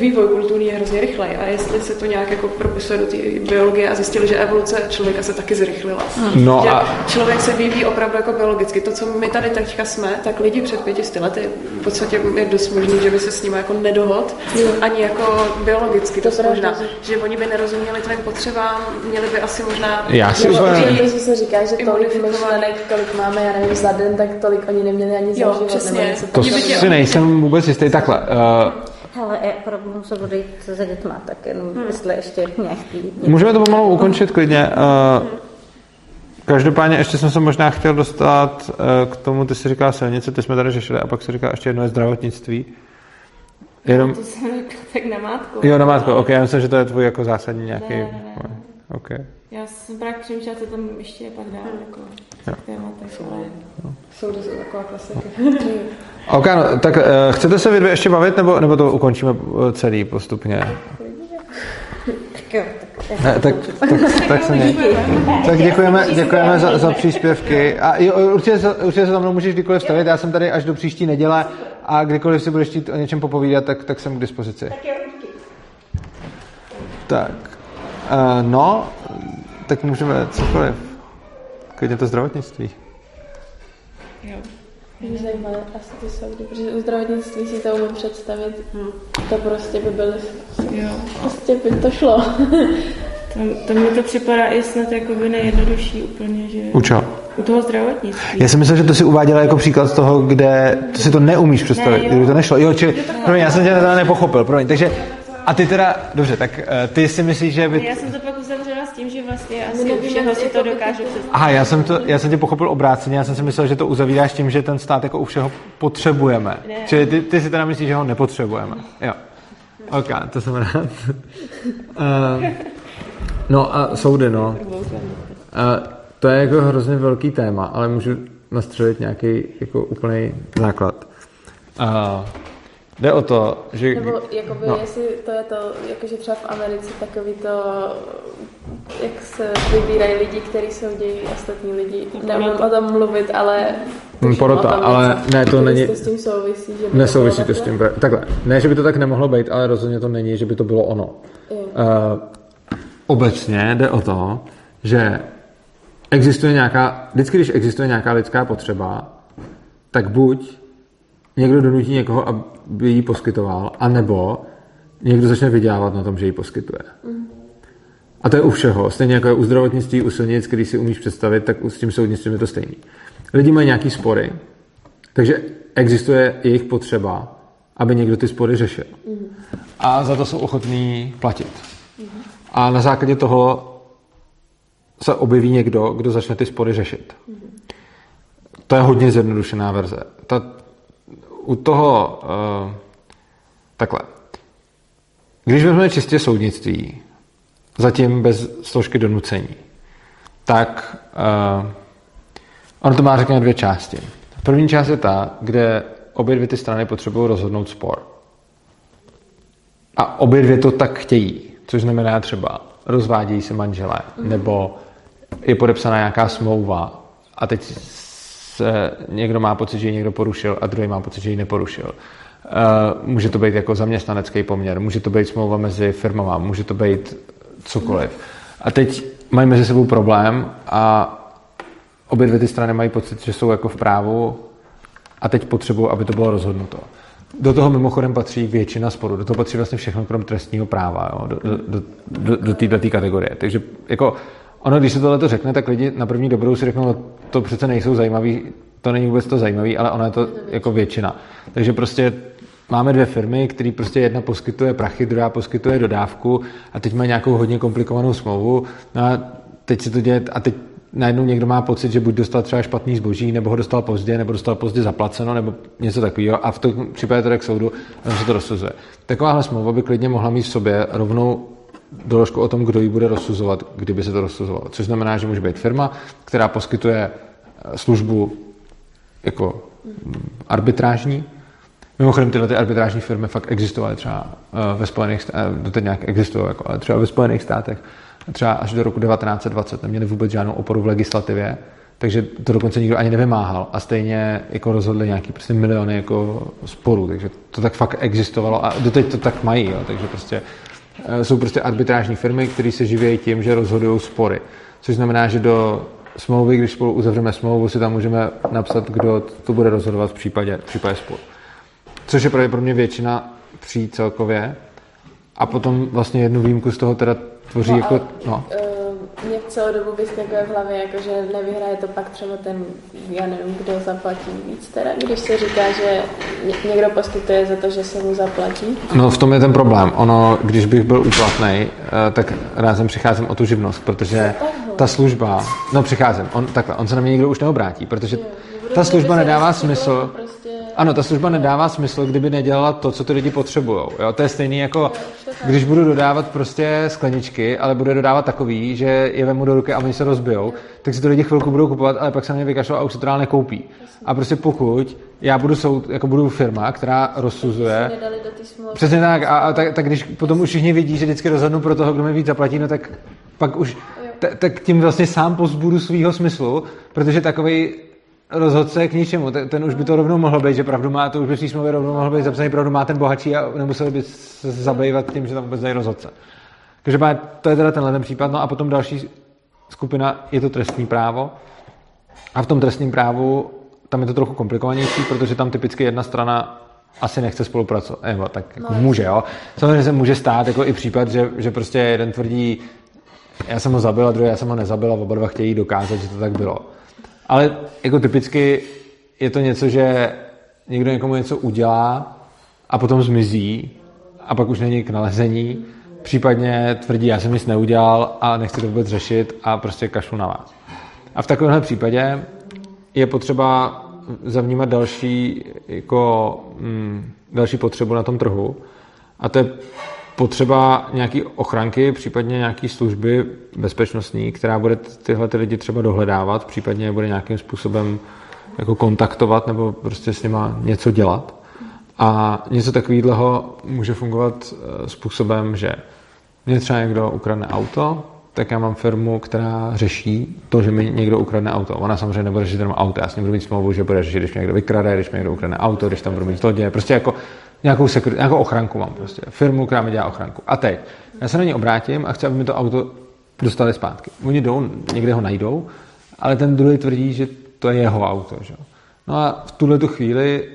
vývoj kulturní je hrozně rychlej a jestli se to nějak jako propisuje do té biologie a zjistili, že evoluce člověka se taky zrychlila. No že a člověk se vyvíjí opravdu jako biologicky. To, co my tady teďka jsme, tak lidi před pětisty lety v podstatě je dost možný, že by se s nimi jako nedohod, ani jako biologicky. To, to možná, že oni by nerozuměli tvým potřebám, měli by asi možná... já si Nebo úplně... když se říká, že tolik myšlenek, kolik máme, já nevím, za den, tak tolik oni neměli ani za Jo, život. přesně. To si nejsem vůbec jistý. Takhle, uh, Hele, já opravdu musím odejít za dětma, tak jenom hmm. jestli ještě nějaký... můžeme to pomalu ukončit klidně. Uh, každopádně ještě jsem se možná chtěl dostat uh, k tomu, ty jsi říkala silnice, ty jsme tady řešili, a pak si říká ještě jedno je zdravotnictví. Jenom, To jsem tak na mátku. jo, na mátko, ok, já myslím, že to je tvůj jako zásadní nějaký... Ne, ne, ne. Ok. Já jsem právě přemýšlela, co tam ještě je pak dál, jako Jo. v tématech, ale jsou to taková klasika. Ok, no, tak uh, chcete se vy dvě ještě bavit, nebo, nebo to ukončíme eh, celý postupně? Tak jo, tak Ne, tak, tak, tak se. Tak děkujeme, děkujeme za, za příspěvky. A jo, určitě, se- určitě se za mnou můžeš kdykoliv stavit. Já jsem tady až do příští neděle a kdykoliv si budeš chtít o něčem popovídat, tak, tak jsem k dispozici. Tak. Uh, no, tak můžeme cokoliv. Klidně to zdravotnictví. Jo. Mě zajímavé asi ty soudy, protože u zdravotnictví si to umím představit. To prostě by byly, Jo. prostě by to šlo. To, to mi to připadá i snad jakoby nejjednodušší úplně, že U čeho? u toho zdravotnictví. Já jsem myslel, že to si uváděla jako příklad z toho, kde to si to neumíš představit, Ne, jo. kdyby to nešlo. Jo, čili, promiň, já jsem tě teda nepochopil, promiň. Takže, a ty teda, dobře, tak eh, ty si myslíš, že by... Já jsem to pak uzavřela s tím, že vlastně asi u všeho si jako to by dokážu představit. Aha, já jsem, to, já jsem tě pochopil obráceně, já jsem si myslel, že to uzavíráš tím, že ten stát jako u všeho potřebujeme. Ne. Čili ty, ty si teda myslíš, že ho nepotřebujeme. Jo. Ok, to jsem rád. uh, no a soudy, no. Uh, to je jako hrozně velký téma, ale můžu nastřelit nějaký jako úplný základ. Uh, jde o to, že... Nebo jakoby, No. jestli to je to, jakože třeba v Americe takový to, jak se vybírají lidi, kteří soudí ostatní lidi. Nemůžu o tom mluvit, ale... Hm, porota, tom ale něco. ne, to není- To s tím souvisí, že by Nesouvisí bylo to s tím. takhle? Takhle, ne, že by to tak nemohlo být, ale rozhodně to není, že by to bylo ono. Uh, obecně jde o to, že existuje nějaká, vždycky, když existuje nějaká lidská potřeba, tak buď někdo donutí někoho, aby ji poskytoval, anebo někdo začne vydělávat na tom, že ji poskytuje. A to je u všeho. Stejně jako je u zdravotnictví, u silnic, který si umíš představit, tak s tím soudnictvím je to stejný. Lidi mají nějaký spory, takže existuje jejich potřeba, aby někdo ty spory řešil. A za to jsou ochotní platit. A na základě toho se objeví někdo, kdo začne ty spory řešit. To je hodně zjednodušená verze. Ta, u toho uh, takhle. Když vezmeme čistě soudnictví, zatím bez složky donucení, tak uh, ono to má, řekněme, dvě části. První část je ta, kde obě dvě ty strany potřebují rozhodnout spor. A obě dvě to tak chtějí, což znamená třeba rozvádějí se manželé, nebo je podepsaná nějaká smlouva a teď se někdo má pocit, že ji někdo porušil a druhý má pocit, že ji neporušil. Uh, může to být jako zaměstnanecký poměr, může to být smlouva mezi firmama, může to být cokoliv. A teď mají mezi sebou problém a obě dvě ty strany mají pocit, že jsou jako v právu a teď potřebují, aby to bylo rozhodnuto. Do toho mimochodem patří většina sporů, do toho patří vlastně všechno krom trestního práva, jo? do, do, do, do, do této kategorie. Takže jako ono, když se tohle to řekne, tak lidi na první dobrou si řeknou, no, to přece nejsou zajímavý, to není vůbec to zajímavý, ale ono je to jako většina. Takže prostě máme dvě firmy, který prostě jedna poskytuje prachy, druhá poskytuje dodávku a teď mají nějakou hodně komplikovanou smlouvu. No a teď se to děje, a teď najednou někdo má pocit, že buď dostal třeba špatný zboží, nebo ho dostal pozdě, nebo dostal pozdě zaplaceno, nebo něco takového. A v tom případě to k soudu a se to rozsuzuje. Takováhle smlouva by klidně mohla mít v sobě rovnou doložku o tom, kdo ji bude rozsuzovat, kdyby se to rozsuzovalo. Což znamená, že může být firma, která poskytuje eh, službu jako mm, arbitrážní. Mimochodem tyhle ty arbitrážní firmy fakt existovaly třeba eh, ve Spojených státech, eh, nějak existují, jako, ale třeba ve Spojených státech třeba až do roku 1920 neměli vůbec žádnou oporu v legislativě, takže to dokonce nikdo ani nevymáhal a stejně jako rozhodli nějaký prostě miliony jako sporů, takže to tak fakt existovalo a doteď to tak mají, jo, takže prostě jsou prostě arbitrážní firmy, které se živějí tím, že rozhodují spory. Což znamená, že do smlouvy, když spolu uzavřeme smlouvu, si tam můžeme napsat, kdo to bude rozhodovat v případě, v případě sporu. Což je pravděpodobně většina pří celkově. A potom vlastně jednu výjimku z toho teda tvoří no, jako... No. Celou dobu vyskakuje v hlavě, jako že nevyhraje to pak třeba ten, já nevím, kdo zaplatí víc teda, když se říká, že někdo poskytuje za to, že se mu zaplatí. No v tom je ten problém. Ono, když bych byl úplatný, eh, tak rázem přicházím o tu živnost, protože ta služba, no přicházím, on, takhle, on se na mě nikdo už neobrátí, protože jo, ta služba nedává smysl, prostě... ano, ta služba nedává smysl, kdyby nedělala to, co ty lidi potřebují. To je stejný jako když budu dodávat prostě skleničky, ale budu dodávat takový, že je vemu do ruky a oni se rozbijou, tak si to lidi chvilku budou kupovat, ale pak se mě vykašlou a už se to dál nekoupí. A prostě pokud já budu, soud, jako budu firma, která rozsuzuje. Přesně tak, a, a tak, tak, když potom už všichni vidí, že vždycky rozhodnu pro toho, kdo mi víc zaplatí, no tak pak už, t- tak tím vlastně sám pozbudu svýho smyslu, protože takový rozhodce k ničemu. Ten, ten už by to rovnou mohl být, že pravdu má, to už by v smlouvě rovnou mohl být zapsaný, pravdu má ten bohatší a nemusel by se zabývat tím, že tam vůbec dají rozhodce. Takže to je teda tenhle ten případ. No a potom další skupina je to trestní právo. A v tom trestním právu tam je to trochu komplikovanější, protože tam typicky jedna strana asi nechce spolupracovat. Nebo tak jako no, může, jo. Samozřejmě se může stát jako i případ, že, že prostě jeden tvrdí, já jsem ho zabil a druhý já jsem ho nezabil a oba dva chtějí dokázat, že to tak bylo. Ale jako typicky je to něco, že někdo někomu něco udělá a potom zmizí a pak už není k nalezení, případně tvrdí, já jsem nic neudělal a nechci to vůbec řešit a prostě kašlu na vás. A v takovémhle případě je potřeba zavnímat další, jako, mm, další potřebu na tom trhu a to je potřeba nějaký ochranky, případně nějaký služby bezpečnostní, která bude tyhle ty lidi třeba dohledávat, případně bude nějakým způsobem jako kontaktovat nebo prostě s nima něco dělat. A něco takového může fungovat eh, způsobem, že mě třeba někdo ukradne auto, tak já mám firmu, která řeší to, že mi někdo ukradne auto. Ona samozřejmě nebude řešit jenom auto, já s ním budu mít smlouvu, že bude řešit, když mě někdo vykrade, když mě někdo ukradne auto, když tam budu mít zloděje. Prostě jako nějakou, sekret, nějakou ochranku mám prostě. Firmu, která mi dělá ochranku. A teď, já se na ní obrátím a chci, aby mi to auto dostali zpátky. Oni jdou, někde ho najdou, ale ten druhý tvrdí, že to je jeho auto. Že? No a v tuhle tu chvíli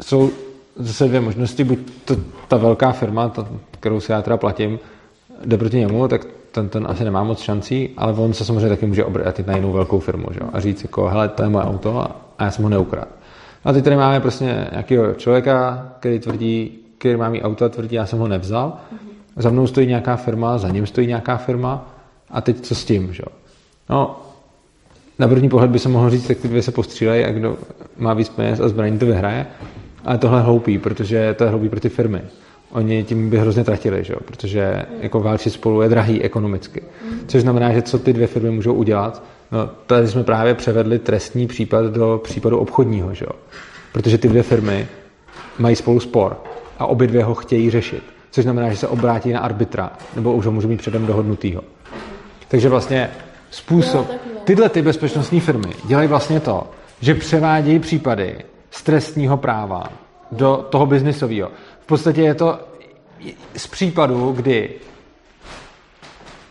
jsou zase dvě možnosti, buď to, ta velká firma, ta, kterou si já teda platím, jde proti němu, tak ten, ten asi nemá moc šancí, ale on se samozřejmě taky může obrátit na jinou velkou firmu že? a říct jako, hele, to je moje auto a, a já jsem ho neukradl. A teď tady máme prostě nějakého člověka, který tvrdí, který má mý auto a tvrdí, já jsem ho nevzal. Za mnou stojí nějaká firma, za ním stojí nějaká firma a teď co s tím, že? No, na první pohled by se mohl říct, tak ty dvě se postřílejí a kdo má víc peněz a zbraní to vyhraje. Ale tohle je hloupý, protože to je hloupý pro ty firmy. Oni tím by hrozně tratili, že? protože jako válčit spolu je drahý ekonomicky. Což znamená, že co ty dvě firmy můžou udělat? No, tady jsme právě převedli trestní případ do případu obchodního, že? protože ty dvě firmy mají spolu spor a obě dvě ho chtějí řešit. Což znamená, že se obrátí na arbitra, nebo už ho můžou mít předem dohodnutýho. Takže vlastně způsob, tyhle ty bezpečnostní firmy dělají vlastně to, že převádějí případy z trestního práva do toho biznisového. V podstatě je to z případu, kdy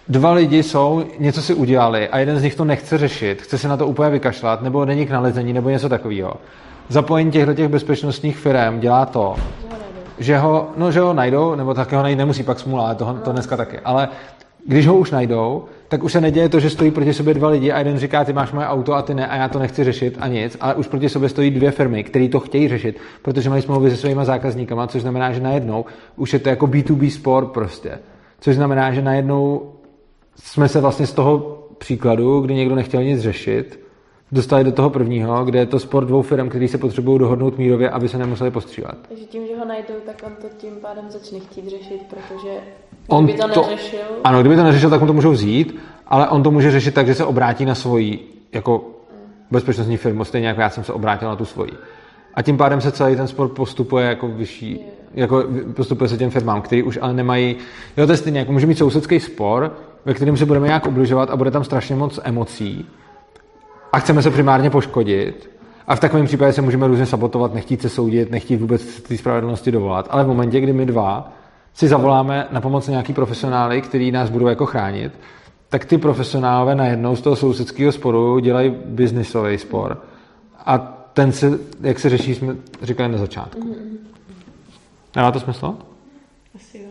dva lidi jsou, něco si udělali a jeden z nich to nechce řešit, chce se na to úplně vykašlat, nebo není k nalezení, nebo něco takového. Zapojení těchto těch bezpečnostních firm dělá to, že ho, no, že ho najdou, nebo taky ho najít nemusí, pak smůla, ale to, to dneska taky. Ale když ho už najdou, tak už se neděje to, že stojí proti sobě dva lidi a jeden říká, ty máš moje auto a ty ne a já to nechci řešit a nic, ale už proti sobě stojí dvě firmy, které to chtějí řešit, protože mají smlouvy se svými zákazníkama, což znamená, že najednou už je to jako B2B sport prostě. Což znamená, že najednou jsme se vlastně z toho příkladu, kdy někdo nechtěl nic řešit, dostali do toho prvního, kde je to sport dvou firm, který se potřebují dohodnout mírově, aby se nemuseli postřílet. Takže tím, že ho najdou, tak on to tím pádem začne chtít řešit, protože On kdyby to, to- neřešil, Ano, kdyby to neřešil, tak mu to můžou vzít, ale on to může řešit tak, že se obrátí na svoji jako bezpečnostní firmu, stejně jako já jsem se obrátil na tu svoji. A tím pádem se celý ten sport postupuje jako vyšší, jako postupuje se těm firmám, který už ale nemají, jo to je stejně, jako může mít sousedský spor, ve kterém se budeme nějak ubližovat a bude tam strašně moc emocí a chceme se primárně poškodit a v takovém případě se můžeme různě sabotovat, nechtít se soudit, nechtít vůbec té spravedlnosti dovolat, ale v momentě, kdy my dva si zavoláme na pomoc nějaký profesionály, který nás budou jako chránit, tak ty profesionálové najednou z toho sousedského sporu dělají biznisový spor. A ten se, jak se řeší, jsme říkali na začátku. Dává to smysl? Asi jo.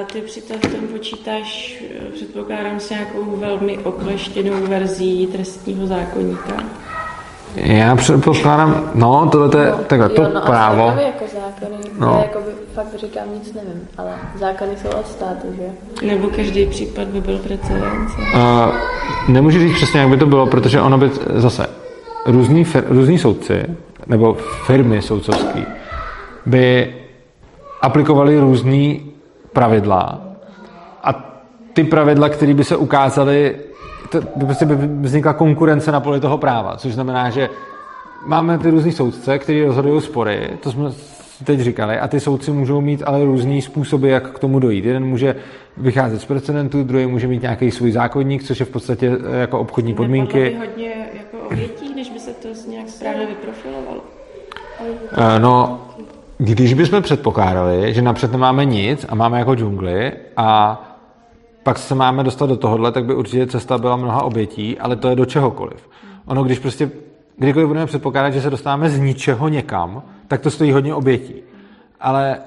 A ty přitom v tom počítáš, eh, předpokládám, s nějakou velmi okleštěnou verzí trestního zákonníka. Já předpokládám, no, tohle je, takhle, to jo, no právo. A jako zákony, No. no. já jakoby fakt říkám nic nevím, ale zákony jsou od státu, že? Nebo každý případ by byl precedens. Uh, nemůžu říct přesně, jak by to bylo, protože ono by zase různý, fir, různý soudci nebo firmy soudcovský by aplikovali různý pravidla a ty pravidla, které by se ukázaly, to by prostě by vznikla konkurence na poli toho práva, což znamená, že máme ty různý soudce, kteří rozhodují spory, to jsme teď říkali, a ty soudci můžou mít ale různý způsoby, jak k tomu dojít. Jeden může vycházet z precedentů, druhý může mít nějaký svůj zákonník, což je v podstatě eh, jako obchodní podmínky. Nepadlo by hodně jako obětí, když by se to nějak správně vyprofilovalo. Eh, No, když bychom předpokládali, že napřed nemáme nic a máme jako džungli a pak se máme dostat do tohohle, tak by určitě cesta byla mnoha obětí, ale to je do čehokoliv. Ono, když prostě, kdykoliv budeme předpokládat, že se dostáváme z ničeho někam, tak to stojí hodně obětí. Ale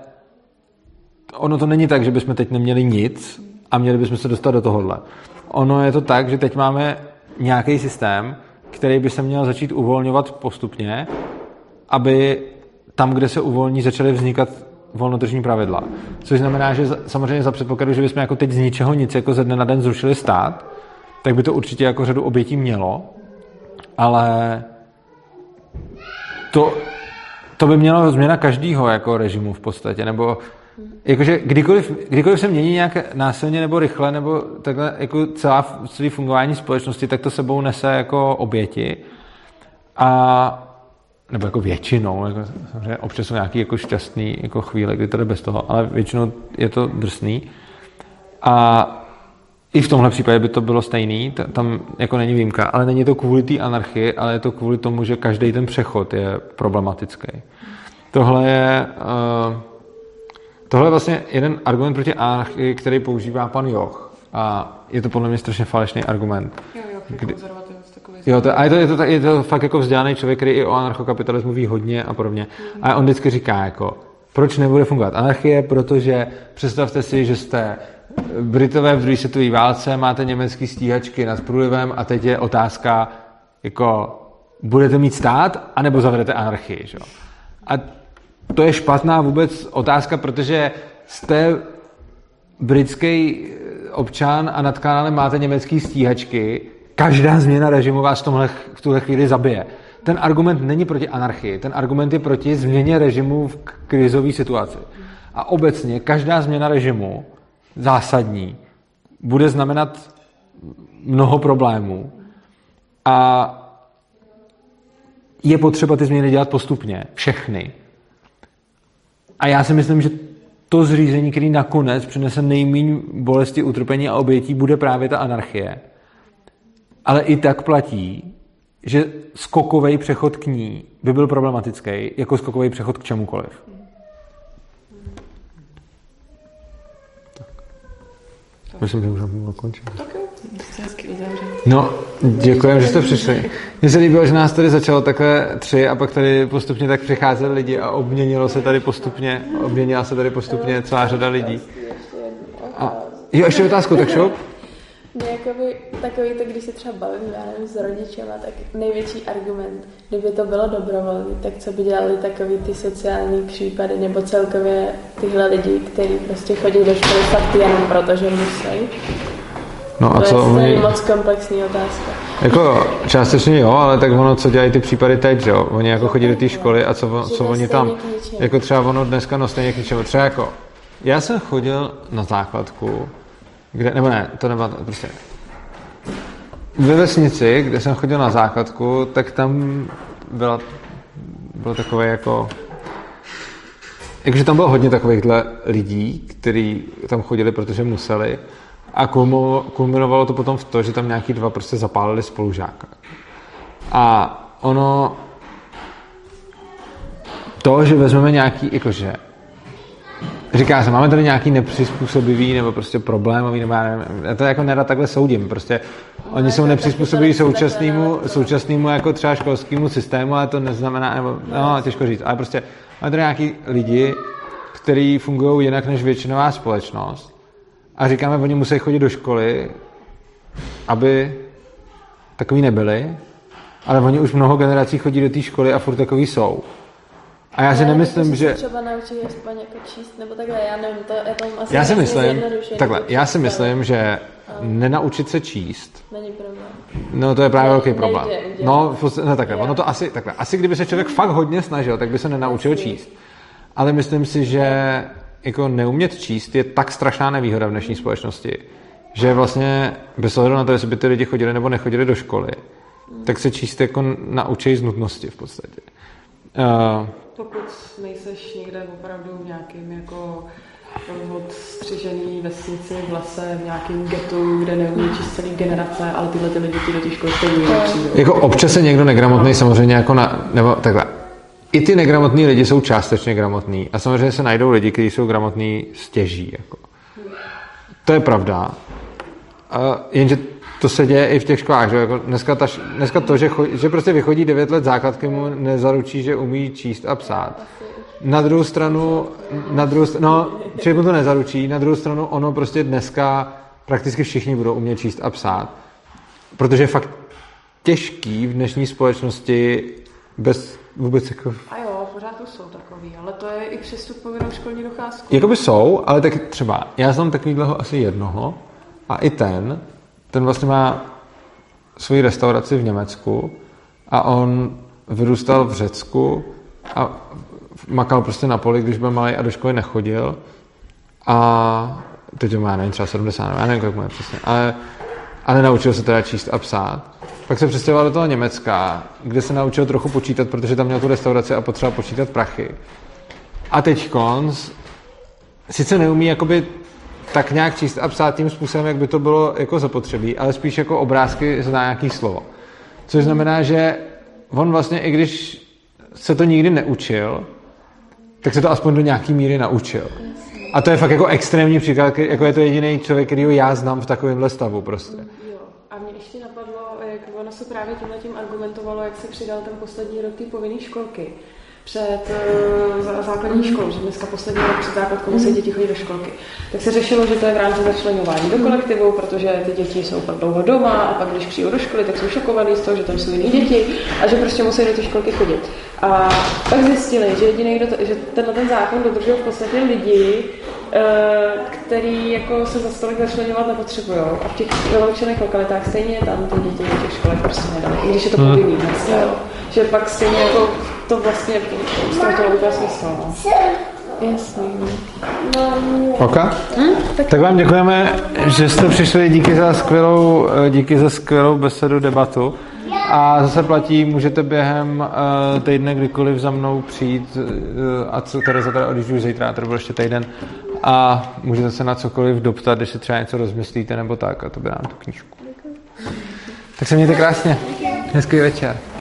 ono to není tak, že bychom teď neměli nic a měli bychom se dostat do tohohle. Ono je to tak, že teď máme nějaký systém, který by se měl začít uvolňovat postupně, aby tam, kde se uvolní, začaly vznikat volnotržní pravidla. Což znamená, že samozřejmě za předpokladu, že bychom jako teď z ničeho nic jako ze dne na den zrušili stát, tak by to určitě jako řadu obětí mělo, ale to, to by mělo změna každého jako režimu v podstatě, nebo jakože kdykoliv, kdykoliv se mění nějak násilně nebo rychle, nebo takhle jako celá, celý fungování společnosti, tak to sebou nese jako oběti a nebo jako většinou, jako samozřejmě občas jsou nějaký jako šťastný jako chvíle, kdy to jde bez toho, ale většinou je to drsný. A i v tomhle případě by to bylo stejný, tam jako není výjimka, ale není to kvůli té anarchii, ale je to kvůli tomu, že každý ten přechod je problematický. Tohle je, uh, tohle je vlastně jeden argument proti anarchii, který používá pan Joch. A je to podle mě strašně falešný argument. Jo, jo, Kdy- Jo, to, a je to, je, to, je to fakt jako vzdělaný člověk, který i o anarchokapitalismu ví hodně a podobně. A on vždycky říká jako, proč nebude fungovat anarchie, protože představte si, že jste Britové v druhé světové válce, máte německé stíhačky nad průlivem a teď je otázka, jako budete mít stát, anebo zavedete anarchii. Že? A to je špatná vůbec otázka, protože jste britský občan a nad kanálem máte německé stíhačky, každá změna režimu vás v, tomhle, v tuhle chvíli zabije. Ten argument není proti anarchii, ten argument je proti změně režimu v krizové situaci. A obecně každá změna režimu, zásadní, bude znamenat mnoho problémů. A je potřeba ty změny dělat postupně, všechny. A já si myslím, že to zřízení, který nakonec přinese nejméně bolesti, utrpení a obětí, bude právě ta anarchie. Ale i tak platí, že skokový přechod k ní by byl problematický, jako skokový přechod k čemukoliv. Myslím, že můžeme ukončit. Tak. No, děkujeme, že jste přišli. Mně se líbilo, že nás tady začalo takhle tři a pak tady postupně tak přicházeli lidi a obměnilo se tady postupně, obměnila se tady postupně celá řada lidí. A, jo, ještě otázku, tak šup. Mě jakoby takový to, když se třeba bavím, já nevím, s rodičema, tak největší argument, kdyby to bylo dobrovolné, tak co by dělali takový ty sociální případy, nebo celkově tyhle lidi, kteří prostě chodí do školy fakt jenom proto, že musí. No a to co je oni... moc komplexní otázka. Jako částečně jo, ale tak ono, co dělají ty případy teď, že jo? Oni jako chodí do té školy a co, co oni tam, jako třeba ono dneska, no stejně k ničemu. Třeba jako, já jsem chodil na základku, kde, nebo ne, to nebyla, prostě ve vesnici, kde jsem chodil na základku, tak tam byla, byl takový jako, jakože tam bylo hodně takovýchhle lidí, kteří tam chodili, protože museli a kulminovalo to potom v to, že tam nějaký dva prostě zapálili spolužáka. A ono to, že vezmeme nějaký, jakože Říká se, máme tady nějaký nepřizpůsobivý nebo prostě problémový, nebo já nevím, já to jako nerad takhle soudím, prostě oni jsou nepřizpůsobiví současnému, současnému jako třeba školskému systému, ale to neznamená, nebo, no, těžko říct, ale prostě máme tady nějaký lidi, kteří fungují jinak než většinová společnost a říkáme, oni musí chodit do školy, aby takový nebyli, ale oni už mnoho generací chodí do té školy a furt takový jsou. A já si Ale nemyslím, že... třeba naučí aspoň jako číst, nebo takhle, já nevím, to je tam asi Já si myslím, takhle, já si myslím, že nenaučit se číst, Není problém. no to je právě Ne- velký nejde problém. udělat. No, v podstatě- no takhle, Jo. ono to asi, takhle, asi kdyby se člověk fakt hodně snažil, tak by se nenaučil číst. Ale myslím si, že jako neumět číst je tak strašná nevýhoda v dnešní společnosti, že vlastně bez ohledu na to, jestli by ty lidi chodili nebo nechodili do školy, tak se číst jako naučí z nutnosti v podstatě. Uh, Pokud nejseš někde opravdu v nějakým jako odstřižený vesnici v lese, v nějakém getu, kde neumí číst celý generace, ale tyhle ty lidi ti do té školy stejně. Jako občas je někdo negramotný samozřejmě jako na, nebo takhle. I ty negramotní lidi jsou částečně gramotní a samozřejmě se najdou lidi, kteří jsou gramotní stěží. Jako. To je pravda. A jenže to se děje i v těch školách. Že? Jako dneska, ta, dneska to, že, chodí, že prostě vychodí 9 let základky, mu nezaručí, že umí číst a psát. Na druhou stranu, na druhou, no, čili mu to nezaručí, na druhou stranu ono prostě dneska prakticky všichni budou umět číst a psát. Protože je fakt těžký v dnešní společnosti bez vůbec jako... A jo, pořád to jsou takový, ale to je i přestup povinnou školní docházku. Jakoby jsou, ale tak třeba, já znám takovýhleho asi jednoho a i ten, ten vlastně má svoji restauraci v Německu a on vyrůstal v Řecku a makal prostě na poli, když byl malý a do školy nechodil a teď má, nevím, třeba 70, já nevím, kolik je přesně, ale, ale naučil se teda číst a psát. Pak se přestěhoval do toho Německa, kde se naučil trochu počítat, protože tam měl tu restauraci a potřeboval počítat prachy. A teď konc, sice neumí jakoby tak nějak číst a psát tím způsobem, jak by to bylo jako zapotřebí, ale spíš jako obrázky zná nějaký slovo. Což znamená, že on vlastně, i když se to nikdy neučil, tak se to aspoň do nějaký míry naučil. A to je fakt jako extrémní příklad, jako je to jediný člověk, kterýho já znám v takovémhle stavu prostě. A mě ještě napadlo, jak ono se právě právě tímhle tím argumentovalo, jak se přidal ten poslední rok té povinné školky před uh, základní školou, že dneska poslední rok před základkou musí děti chodit do školky. Tak se řešilo, že to je v rámci začlenování do kolektivu, protože ty děti jsou pak dlouho doma a pak když přijdou do školy, tak jsou šokovaní z toho, že tam jsou jiné děti a že prostě musí do té školky chodit. A pak zjistili, že jediný, kdo to, že tenhle ten zákon dodržují v podstatě lidi, který jako se za stolik začlenovat nepotřebují. A v těch vyloučených lokalitách stejně tam ty děti do těch školek prostě nedali, i když je to povinný dneska, jo. Že pak stejně jako to vlastně ztratilo vůbec smysl. No. Jasný. OK? Hm? Tak. tak vám děkujeme, že jste přišli. Díky za skvělou, díky za skvělou besedu, debatu. A zase platí, můžete během uh, týdne kdykoliv za mnou přijít, uh, a co Tereza teda odjíždí zítra, to byl ještě týden, a můžete se na cokoliv doptat, když se třeba něco rozmyslíte nebo tak, a to by nám tu knížku. Tak se mějte krásně. Hezký večer.